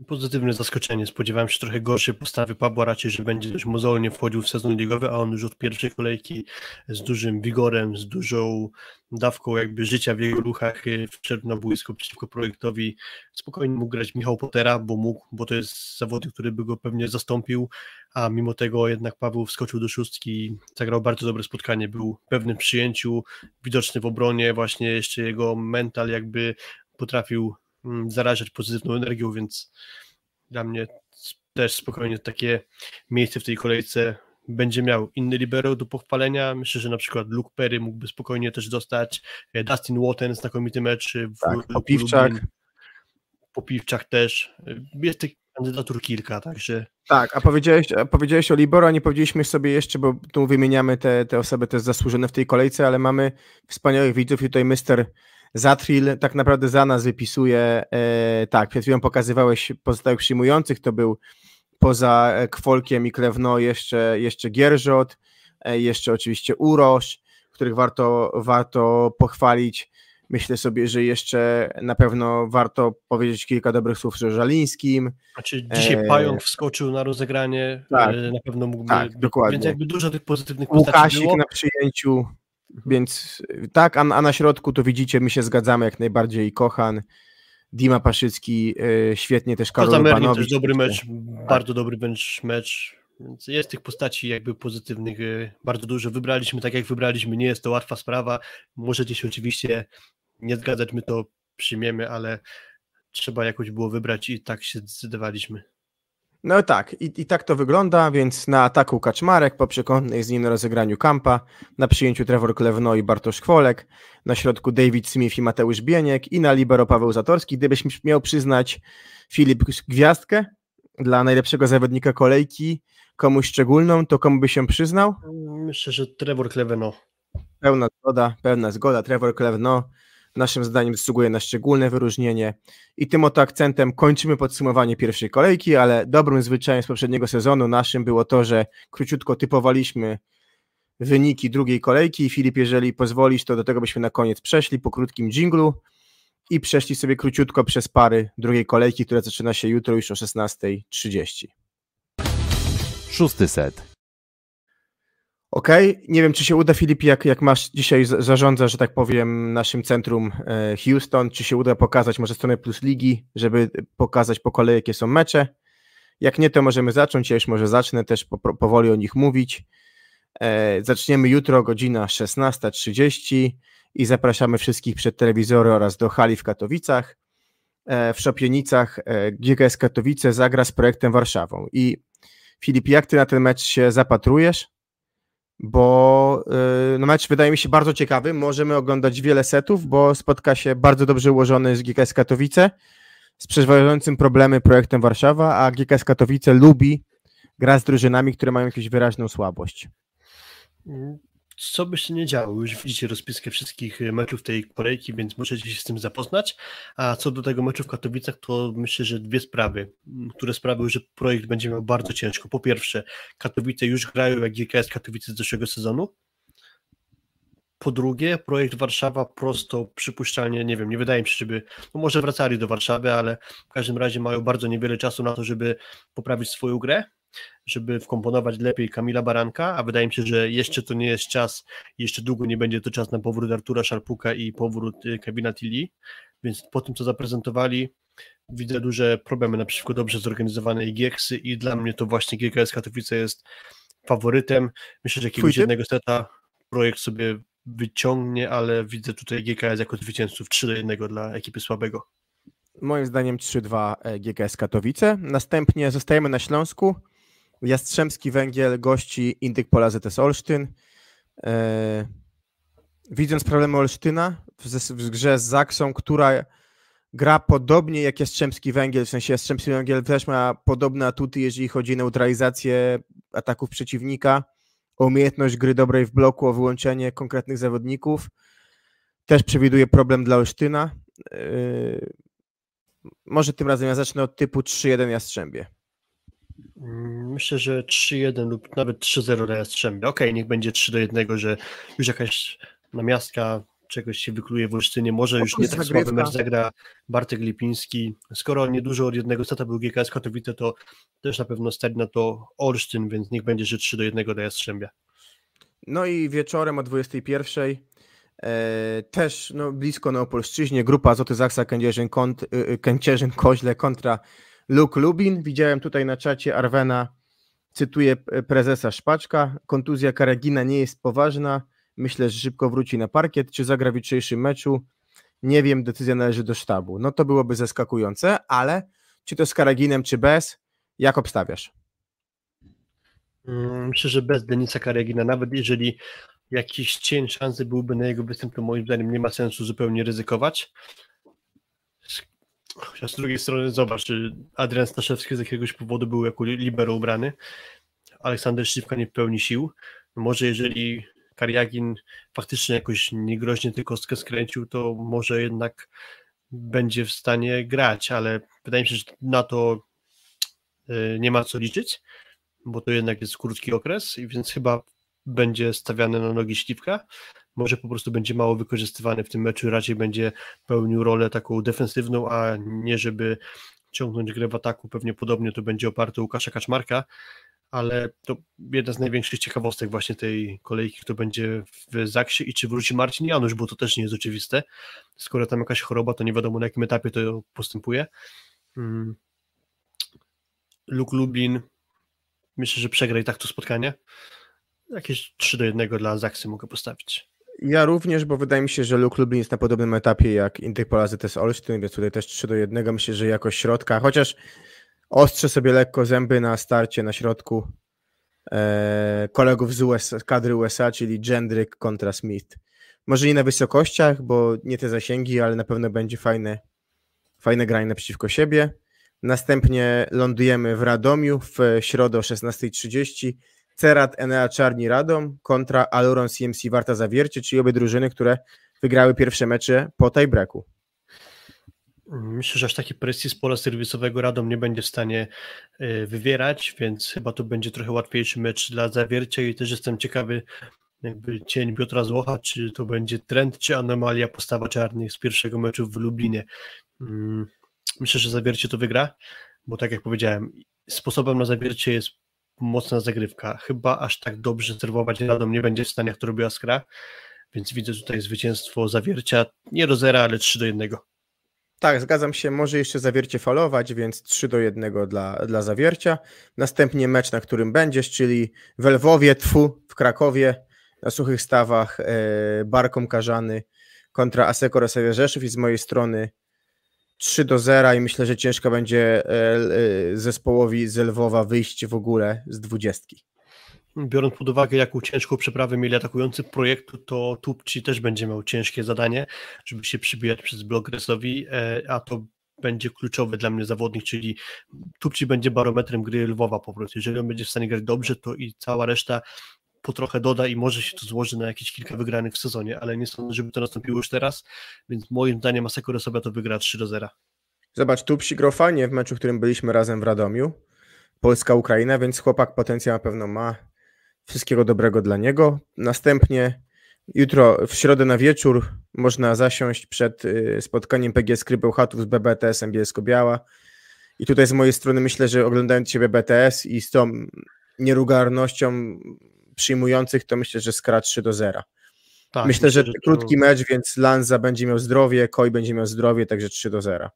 S4: Pozytywne zaskoczenie. Spodziewałem się trochę gorszej postawy Pabła, raczej, że będzie dość mozolnie wchodził w sezon ligowy, a on już od pierwszej kolejki z dużym wigorem, z dużą dawką jakby życia w jego ruchach y, wszedł na przeciwko projektowi. Spokojnie mógł grać Michał Potera, bo mógł, bo to jest zawodnik, który by go pewnie zastąpił, a mimo tego jednak Paweł wskoczył do szóstki, zagrał bardzo dobre spotkanie, był pewny w przyjęciu, widoczny w obronie, właśnie jeszcze jego mental jakby potrafił zarażać pozytywną energią, więc dla mnie też spokojnie takie miejsce w tej kolejce będzie miał. Inny libero do pochwalenia, myślę, że na przykład Luke Perry mógłby spokojnie też dostać, e, Dustin Watten, znakomity mecz w
S3: Tak, Popiwczak.
S4: Popiwczak też, jest tych kandydatur kilka, także
S3: Tak, a powiedziałeś, a powiedziałeś o Libero, a nie powiedzieliśmy sobie jeszcze, bo tu wymieniamy te, te osoby też zasłużone w tej kolejce, ale mamy wspaniałych widzów i tutaj Mr. Zatril tak naprawdę za nas wypisuje, e, tak, przed chwilą pokazywałeś pozostałych przyjmujących, to był poza e, Kwolkiem i Klewno jeszcze, jeszcze Gierżot, e, jeszcze oczywiście Urosz, których warto, warto pochwalić. Myślę sobie, że jeszcze na pewno warto powiedzieć kilka dobrych słów o Żalińskim,
S4: Znaczy dzisiaj
S3: Eee,
S4: Pająk wskoczył na rozegranie,
S3: tak.
S4: e, na pewno mógłby,
S3: Tak, dokładnie.
S4: więc jakby dużo tych pozytywnych postaci
S3: Łukasik na przyjęciu, więc y, tak, a, a na środku to widzicie, my się zgadzamy jak najbardziej, Kochan, Dima Paszycki, y, świetnie też Karol Urbanowicz.
S4: też dobry mecz, bardzo dobry wręcz mecz, więc jest tych postaci jakby pozytywnych e, bardzo dużo. Wybraliśmy tak jak wybraliśmy, nie jest to łatwa sprawa, możecie się oczywiście nie zgadzać, my to przyjmiemy, ale trzeba jakoś było wybrać i tak się zdecydowaliśmy.
S3: No tak, i, i tak to wygląda, więc na ataku Kaczmarek, po przekątnej z nim na rozegraniu Kampa, na przyjęciu Trevor Klewno i Bartosz Kwolek, na środku David Smith i Mateusz Bieniek i na libero Paweł Zatorski. Gdybyś miał przyznać Filip Gwiazdkę dla najlepszego zawodnika kolejki, komuś szczególną, to komu by się przyznał?
S4: Myślę, że Trevor Kleveno.
S3: Pełna zgoda, pełna zgoda. Trevor Klewno naszym zdaniem zasługuje na szczególne wyróżnienie. I tym oto akcentem kończymy podsumowanie pierwszej kolejki, ale dobrym zwyczajem z poprzedniego sezonu naszym było to, że króciutko typowaliśmy wyniki drugiej kolejki. Filip, jeżeli pozwolisz, to do tego byśmy na koniec przeszli po krótkim dżinglu i przeszli sobie króciutko przez pary drugiej kolejki, która zaczyna się jutro już o 16.30.
S2: Szósty set.
S3: Okej, nie wiem, czy się uda, Filip, jak, jak masz dzisiaj za- zarządza, że tak powiem, naszym centrum e, Houston, czy się uda pokazać może stronę Plus Ligi, żeby pokazać po kolei, jakie są mecze. Jak nie, to możemy zacząć. Ja już może zacznę też po, po- powoli o nich mówić. E, zaczniemy jutro, godzina 16.30 i zapraszamy wszystkich przed telewizory oraz do hali w Katowicach. E, w Szopienicach GKS Katowice zagra z projektem Warszawą. I Filip, jak ty na ten mecz się zapatrujesz? Bo yy, no mecz wydaje mi się bardzo ciekawy. Możemy oglądać wiele setów, bo spotka się bardzo dobrze ułożony z GKS Katowice z przeważającym problemy projektem Warszawa, a GKS Katowice lubi grać z drużynami, które mają jakąś wyraźną słabość.
S4: Co by się nie działo, już widzicie rozpiskę wszystkich meczów tej kolejki, więc możecie się z tym zapoznać. A co do tego meczu w Katowicach, to myślę, że dwie sprawy, które sprawiły, że projekt będzie miał bardzo ciężko. Po pierwsze, Katowice już grają jak GKS Katowice z zeszłego sezonu, po drugie, projekt Warszawa prosto przypuszczalnie, nie wiem, nie wydaje mi się, żeby, no może wracali do Warszawy, ale w każdym razie mają bardzo niewiele czasu na to, żeby poprawić swoją grę, żeby wkomponować lepiej Kamila Baranka, a wydaje mi się, że jeszcze to nie jest czas, jeszcze długo nie będzie to czas na powrót Artura Szarpuka i powrót y, Kevina Tilly, więc po tym, co zaprezentowali, widzę duże problemy naprzeciwko dobrze zorganizowanej GX-y i dla mnie to właśnie GKS Katowice jest faworytem. Myślę, że jakiegoś jednego seta projekt sobie wyciągnie, ale widzę tutaj GKS jako zwycięzców 3 do 1 dla ekipy słabego.
S3: Moim zdaniem 3-2 e, GKS Katowice. Następnie zostajemy na Śląsku. Jastrzębski Węgiel gości Indyk Pola ZS Olsztyn. E, widząc problemy Olsztyna w, grze z Zaksą, która gra podobnie jak Jastrzębski Węgiel, w sensie Jastrzębski Węgiel też ma podobne atuty, jeżeli chodzi o neutralizację ataków przeciwnika o umiejętność gry dobrej w bloku, o wyłączenie konkretnych zawodników. Też przewiduje problem dla Olsztyna. Yy, może tym razem ja zacznę od typu 3-1 Jastrzębie.
S4: Mm, myślę, że 3-1 lub nawet 3-0 dla Jastrzębia. Okej, okay, niech będzie 3-1, że już jakaś namiastka czegoś się wykluje w Olsztynie. Może już nie tak słaby mecz zagra Bartek Lipiński. Skoro niedużo od jednego seta był GKS Katowice, to też na pewno stali na to Olsztyn, więc niech będzie, że 3 do 1 dla Jastrzębia.
S3: No i wieczorem o 21 e, też no, blisko na Opolszczyźnie grupa Azoty Zaksa Kędzierzyn, kont, y, y, Kędzierzyn Koźle kontra Luk Lubin. Widziałem tutaj na czacie Arwena, cytuję prezesa Szpaczka, kontuzja Karagina nie jest poważna, Myślę, że szybko wróci na parkiet. Czy zagra w jutrzejszym meczu? Nie wiem, decyzja należy do sztabu. No to byłoby zaskakujące, ale czy to z Karaginem, czy bez, jak obstawiasz?
S4: Mm, myślę, że bez Denisa Karagina, nawet jeżeli jakiś cień szansy byłby na jego występ, to moim zdaniem nie ma sensu zupełnie ryzykować. Chociaż z drugiej strony zobacz, Adrian Staszewski z jakiegoś powodu był jako libero ubrany, Aleksander Szywka nie pełni sił. Może jeżeli Kariagin faktycznie jakoś niegroźnie tę kostkę skręcił, to może jednak będzie w stanie grać, ale wydaje mi się, że na to y, nie ma co liczyć, bo to jednak jest krótki okres, i więc chyba będzie stawiany na nogi śliwka. Może po prostu będzie mało wykorzystywany w tym meczu, raczej będzie pełnił rolę taką defensywną, a nie żeby ciągnąć grę w ataku. Pewnie podobnie to będzie oparte Łukasza Kaczmarka, ale to jedna z największych ciekawostek właśnie tej kolejki, kto będzie w Zaksie i czy wróci Marcin Janusz, bo to też nie jest oczywiste. Skoro tam jakaś choroba, to nie wiadomo na jakim etapie to postępuje. Hmm. Luke Lublin, myślę, że przegra i tak to spotkanie. Jakieś 3 do 1 dla Zaksy mogę postawić.
S3: Ja również, bo wydaje mi się, że Luke Lublin jest na podobnym etapie jak Indyk Pola ZS Olsztyn, więc tutaj też 3 do 1. Myślę, że jakoś środka, chociaż Ostrze sobie lekko zęby na starcie na środku e, kolegów z US, kadry USA, czyli Jendryk kontra Smith. Może nie na wysokościach, bo nie te zasięgi, ale na pewno będzie fajne, fajne granie przeciwko siebie. Następnie lądujemy w Radomiu w środę o 16.30. Cerat Enea Czarni Radom kontra Aluron CMC Warta Zawiercie, czyli obie drużyny, które wygrały pierwsze mecze po tiebreaku.
S4: Myślę, że aż takiej presji z pola serwisowego Radom nie będzie w stanie e, wywierać, więc chyba to będzie trochę łatwiejszy mecz dla Zawiercia i też jestem ciekawy jakby cień Piotra Złocha, czy to będzie trend, czy anomalia postawa czarnych z pierwszego meczu w Lublinie. Mm, myślę, że Zawiercie to wygra, bo tak jak powiedziałem, sposobem na Zawiercie jest mocna zagrywka. Chyba aż tak dobrze serwować Radom nie będzie w stanie, jak to robiła Skra, więc widzę tutaj zwycięstwo Zawiercia nie do zera, ale 3 do 1.
S3: Tak, zgadzam się. Może jeszcze zawiercie falować, więc 3 do 1 dla, dla zawiercia. Następnie mecz, na którym będziesz, czyli w Lwowie, Tfu w Krakowie, na suchych stawach, e, Barkom Karzany kontra Aseko Rosawie Rzeszów i z mojej strony 3 do 0 i myślę, że ciężko będzie e, e, zespołowi z Lwowa wyjść w ogóle z dwudziestki
S4: biorąc pod uwagę, jaką ciężką przeprawę mieli atakujący projektu, to Tupci też będzie miał ciężkie zadanie, żeby się przybijać przez blok Gresowi, e, a to będzie kluczowy dla mnie zawodnik, czyli Tupci będzie barometrem gry Lwowa po prostu. Jeżeli on będzie w stanie grać dobrze, to i cała reszta po trochę doda i może się to złoży na jakieś kilka wygranych w sezonie, ale nie sądzę, żeby to nastąpiło już teraz, więc moim zdaniem Aseko sobie to wygra 3 do 0.
S3: Zobacz, tu fajnie w meczu, w którym byliśmy razem w Radomiu. Polska-Ukraina, więc chłopak potencjał na pewno ma. Wszystkiego dobrego dla niego. Następnie jutro, w środę na wieczór, można zasiąść przed y, spotkaniem PG Skrybełchatów z BBTS-em Bielsko-Biała. I tutaj z mojej strony myślę, że oglądając Ciebie BTS i z tą nierugarnością przyjmujących, to myślę, że skra 3 do 0. Tak, myślę, myślę, że, że to... krótki mecz, więc Lanza będzie miał zdrowie, Koi będzie miał zdrowie, także 3 do 0.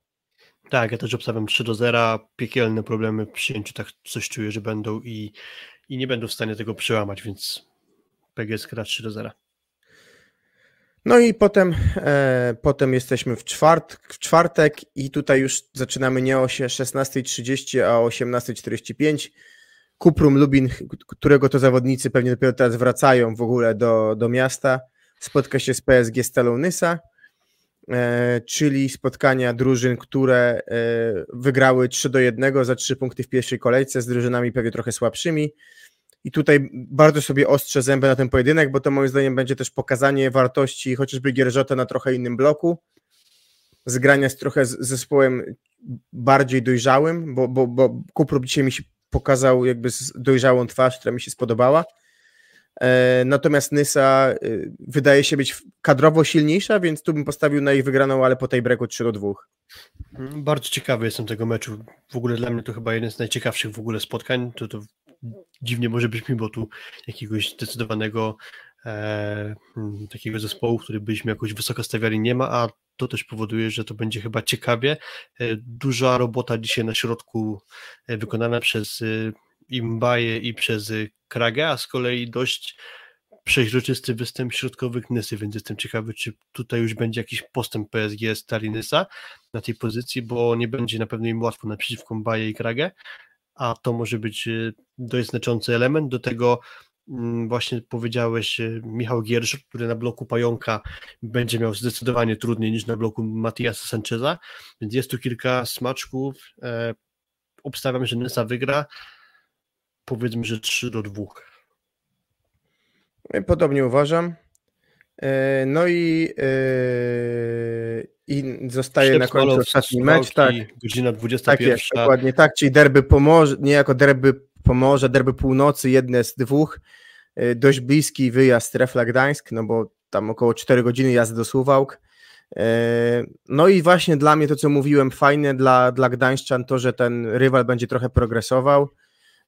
S4: Tak, ja też obstawiam 3 do 0. Piekielne problemy w przyjęciu, tak coś czuję, że będą i, i nie będą w stanie tego przełamać, więc PGS gra 3 do 0.
S3: No i potem, e, potem jesteśmy w, czwart, w czwartek i tutaj już zaczynamy nie o 16.30, a o 18.45. Kuprum Lubin, którego to zawodnicy pewnie dopiero teraz wracają w ogóle do, do miasta, spotka się z PSG Stalą Nysa. E, czyli spotkania drużyn, które e, wygrały 3 do 1 za 3 punkty w pierwszej kolejce z drużynami pewnie trochę słabszymi. I tutaj bardzo sobie ostrzę zęby na ten pojedynek, bo to moim zdaniem będzie też pokazanie wartości chociażby Gierżota na trochę innym bloku, zgrania z trochę z zespołem bardziej dojrzałym, bo, bo, bo Kuprub dzisiaj mi się pokazał jakby dojrzałą twarz, która mi się spodobała. E, natomiast Nysa y, wydaje się być kadrowo silniejsza, więc tu bym postawił na ich wygraną, ale po tej breaku 3 do 2.
S4: Mm, bardzo ciekawy jestem tego meczu. W ogóle dla mnie to chyba jeden z najciekawszych w ogóle spotkań. To, to dziwnie może brzmi, bo tu jakiegoś zdecydowanego e, takiego zespołu, który byśmy jakoś wysoko stawiali nie ma, a to też powoduje, że to będzie chyba ciekawie. E, duża robota dzisiaj na środku e, wykonana przez e, Imbaje i przez Kragę, a z kolei dość przeźroczysty występ środkowych Nysy, więc jestem ciekawy, czy tutaj już będzie jakiś postęp PSG Stali Nysa na tej pozycji, bo nie będzie na pewno im łatwo naprzeciwko Mbaje i Kragę, a to może być y, dość znaczący element. Do tego właśnie powiedziałeś Michał Giersz, który na bloku Pająka będzie miał zdecydowanie trudniej niż na bloku Matiasa Sancheza, więc jest tu kilka smaczków. E, obstawiam, że Nysa wygra powiedzmy, że 3 do 2.
S3: Podobnie uważam. E, no i, e, i zostaje na końcu ostatni mecz. Tak,
S4: godzina 21. Tak jest,
S3: dokładnie tak, czyli derby pomoże, niejako derby pomoże, derby północy, jedne z dwóch. E, dość bliski wyjazd Refla Gdańsk, no bo tam około 4 godziny jazdy do Suwałk. No i właśnie dla mnie to, co mówiłem, fajne dla, dla Gdańszczan to, że ten rywal będzie trochę progresował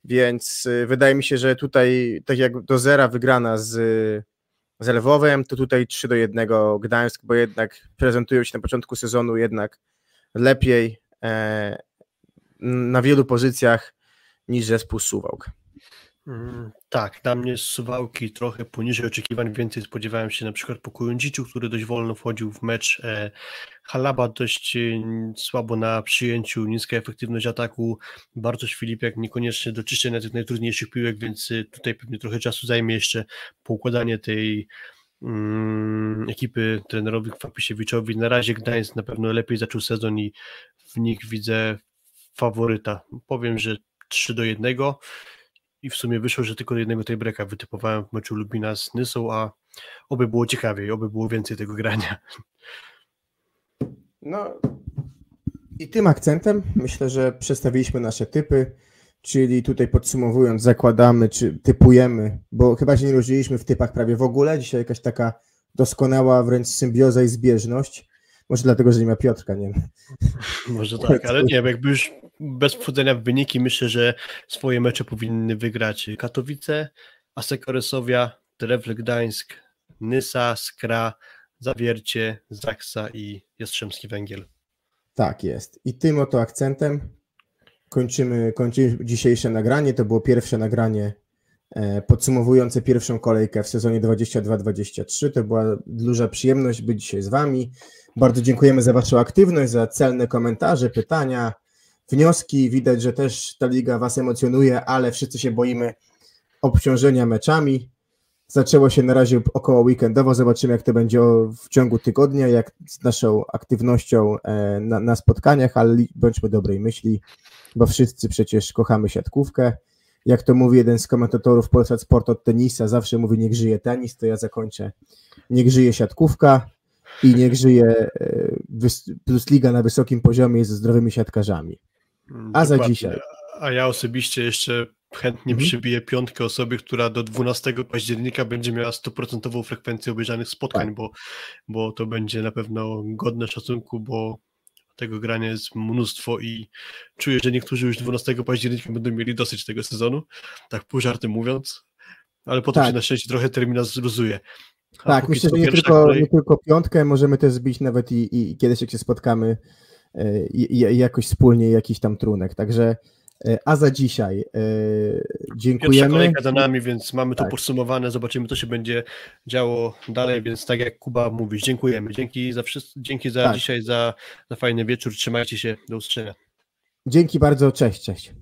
S3: więc y, wydaje mi się, że tutaj, tak jak do zera wygrana z, z Lwowem, to tutaj 3 do 1 Gdańsk, bo jednak prezentują się na początku sezonu jednak lepiej e, na wielu pozycjach niż zespół Suwałk.
S4: Mm, tak, dla mnie Suwałki trochę poniżej oczekiwań, więcej spodziewałem się na przykład po Kujundziciu, który dość wolno wchodził w mecz. E, Halaba dość e, słabo na przyjęciu, niska efektywność ataku, Bartosz Filipiak niekoniecznie do czyszczenia tych najtrudniejszych piłek, więc e, tutaj pewnie trochę czasu zajmie jeszcze poukładanie tej mm, ekipy trenerowi Kwapisiewiczowi. Na razie Gdańsk na pewno lepiej zaczął sezon i w nich widzę faworyta. Powiem, że 3 do 1 i w sumie wyszło, że tylko jednego tej breka wytypowałem w meczu Lubina z Nysą, a oby było ciekawiej, oby było więcej tego grania.
S3: No i tym akcentem myślę, że przedstawiliśmy nasze typy, czyli tutaj podsumowując, zakładamy, czy typujemy, bo chyba się nie różniliśmy w typach prawie w ogóle. Dzisiaj jakaś taka doskonała wręcz symbioza i zbieżność. Może dlatego, że nie ma Piotrka, nie wiem.
S4: Może tak, ale nie wiem, jakby już bez wchodzenia w wyniki, myślę, że swoje mecze powinny wygrać Katowice, Aseko Resowia, Gdańsk, Nysa, Skra, Zawiercie, Zaksa i Jastrzębski Węgiel.
S3: Tak jest. I tym oto akcentem kończymy, kończymy dzisiejsze nagranie. To było pierwsze nagranie e, podsumowujące pierwszą kolejkę w sezonie 22-23. To była duża przyjemność być dzisiaj z Wami. Bardzo dziękujemy za Waszą aktywność, za celne komentarze, pytania, wnioski. Widać, że też ta liga Was emocjonuje, ale wszyscy się boimy obciążenia meczami. Zaczęło się na razie około weekendowo, zobaczymy jak to będzie w ciągu tygodnia, jak z naszą aktywnością e, na, na spotkaniach, ale bądźmy dobrej myśli, bo wszyscy przecież kochamy siatkówkę. Jak to mówi jeden z komentatorów Polsat Sport od tenisa, zawsze mówi niech żyje tenis, to ja zakończę. Niech żyje siatkówka i niech żyje e, plus liga na wysokim poziomie ze zdrowymi siatkarzami. A za
S4: Dokładnie.
S3: dzisiaj.
S4: A ja osobiście jeszcze chętnie
S3: Mhm.
S4: przybiję piątkę osoby, która do 12 października będzie miała 100% frekwencję obejrzanych spotkań,
S3: Tak.
S4: bo, bo to będzie na pewno godne szacunku, bo tego grania jest mnóstwo i czuję, że niektórzy już 12 października będą mieli dosyć tego sezonu, tak pół żartem mówiąc, ale potem
S3: Tak.
S4: się na szczęście trochę terminarz zluzuje. A
S3: Tak, myślę, że nie tylko,
S4: kolej-
S3: nie tylko piątkę, możemy też zbić nawet i, i kiedyś jak się spotkamy jakoś wspólnie jakiś tam trunek. Także e, a za dzisiaj e,
S4: Pierwsza
S3: dziękujemy.
S4: kolejka za nami, więc mamy to
S3: Tak.
S4: podsumowane, zobaczymy, co się będzie działo dalej, więc tak jak Kuba mówisz, dziękujemy. Dzięki za wszystko, dzięki za
S3: Tak.
S4: dzisiaj, za, za fajny wieczór, trzymajcie się, do usłyszenia.
S3: Dzięki bardzo, cześć, cześć.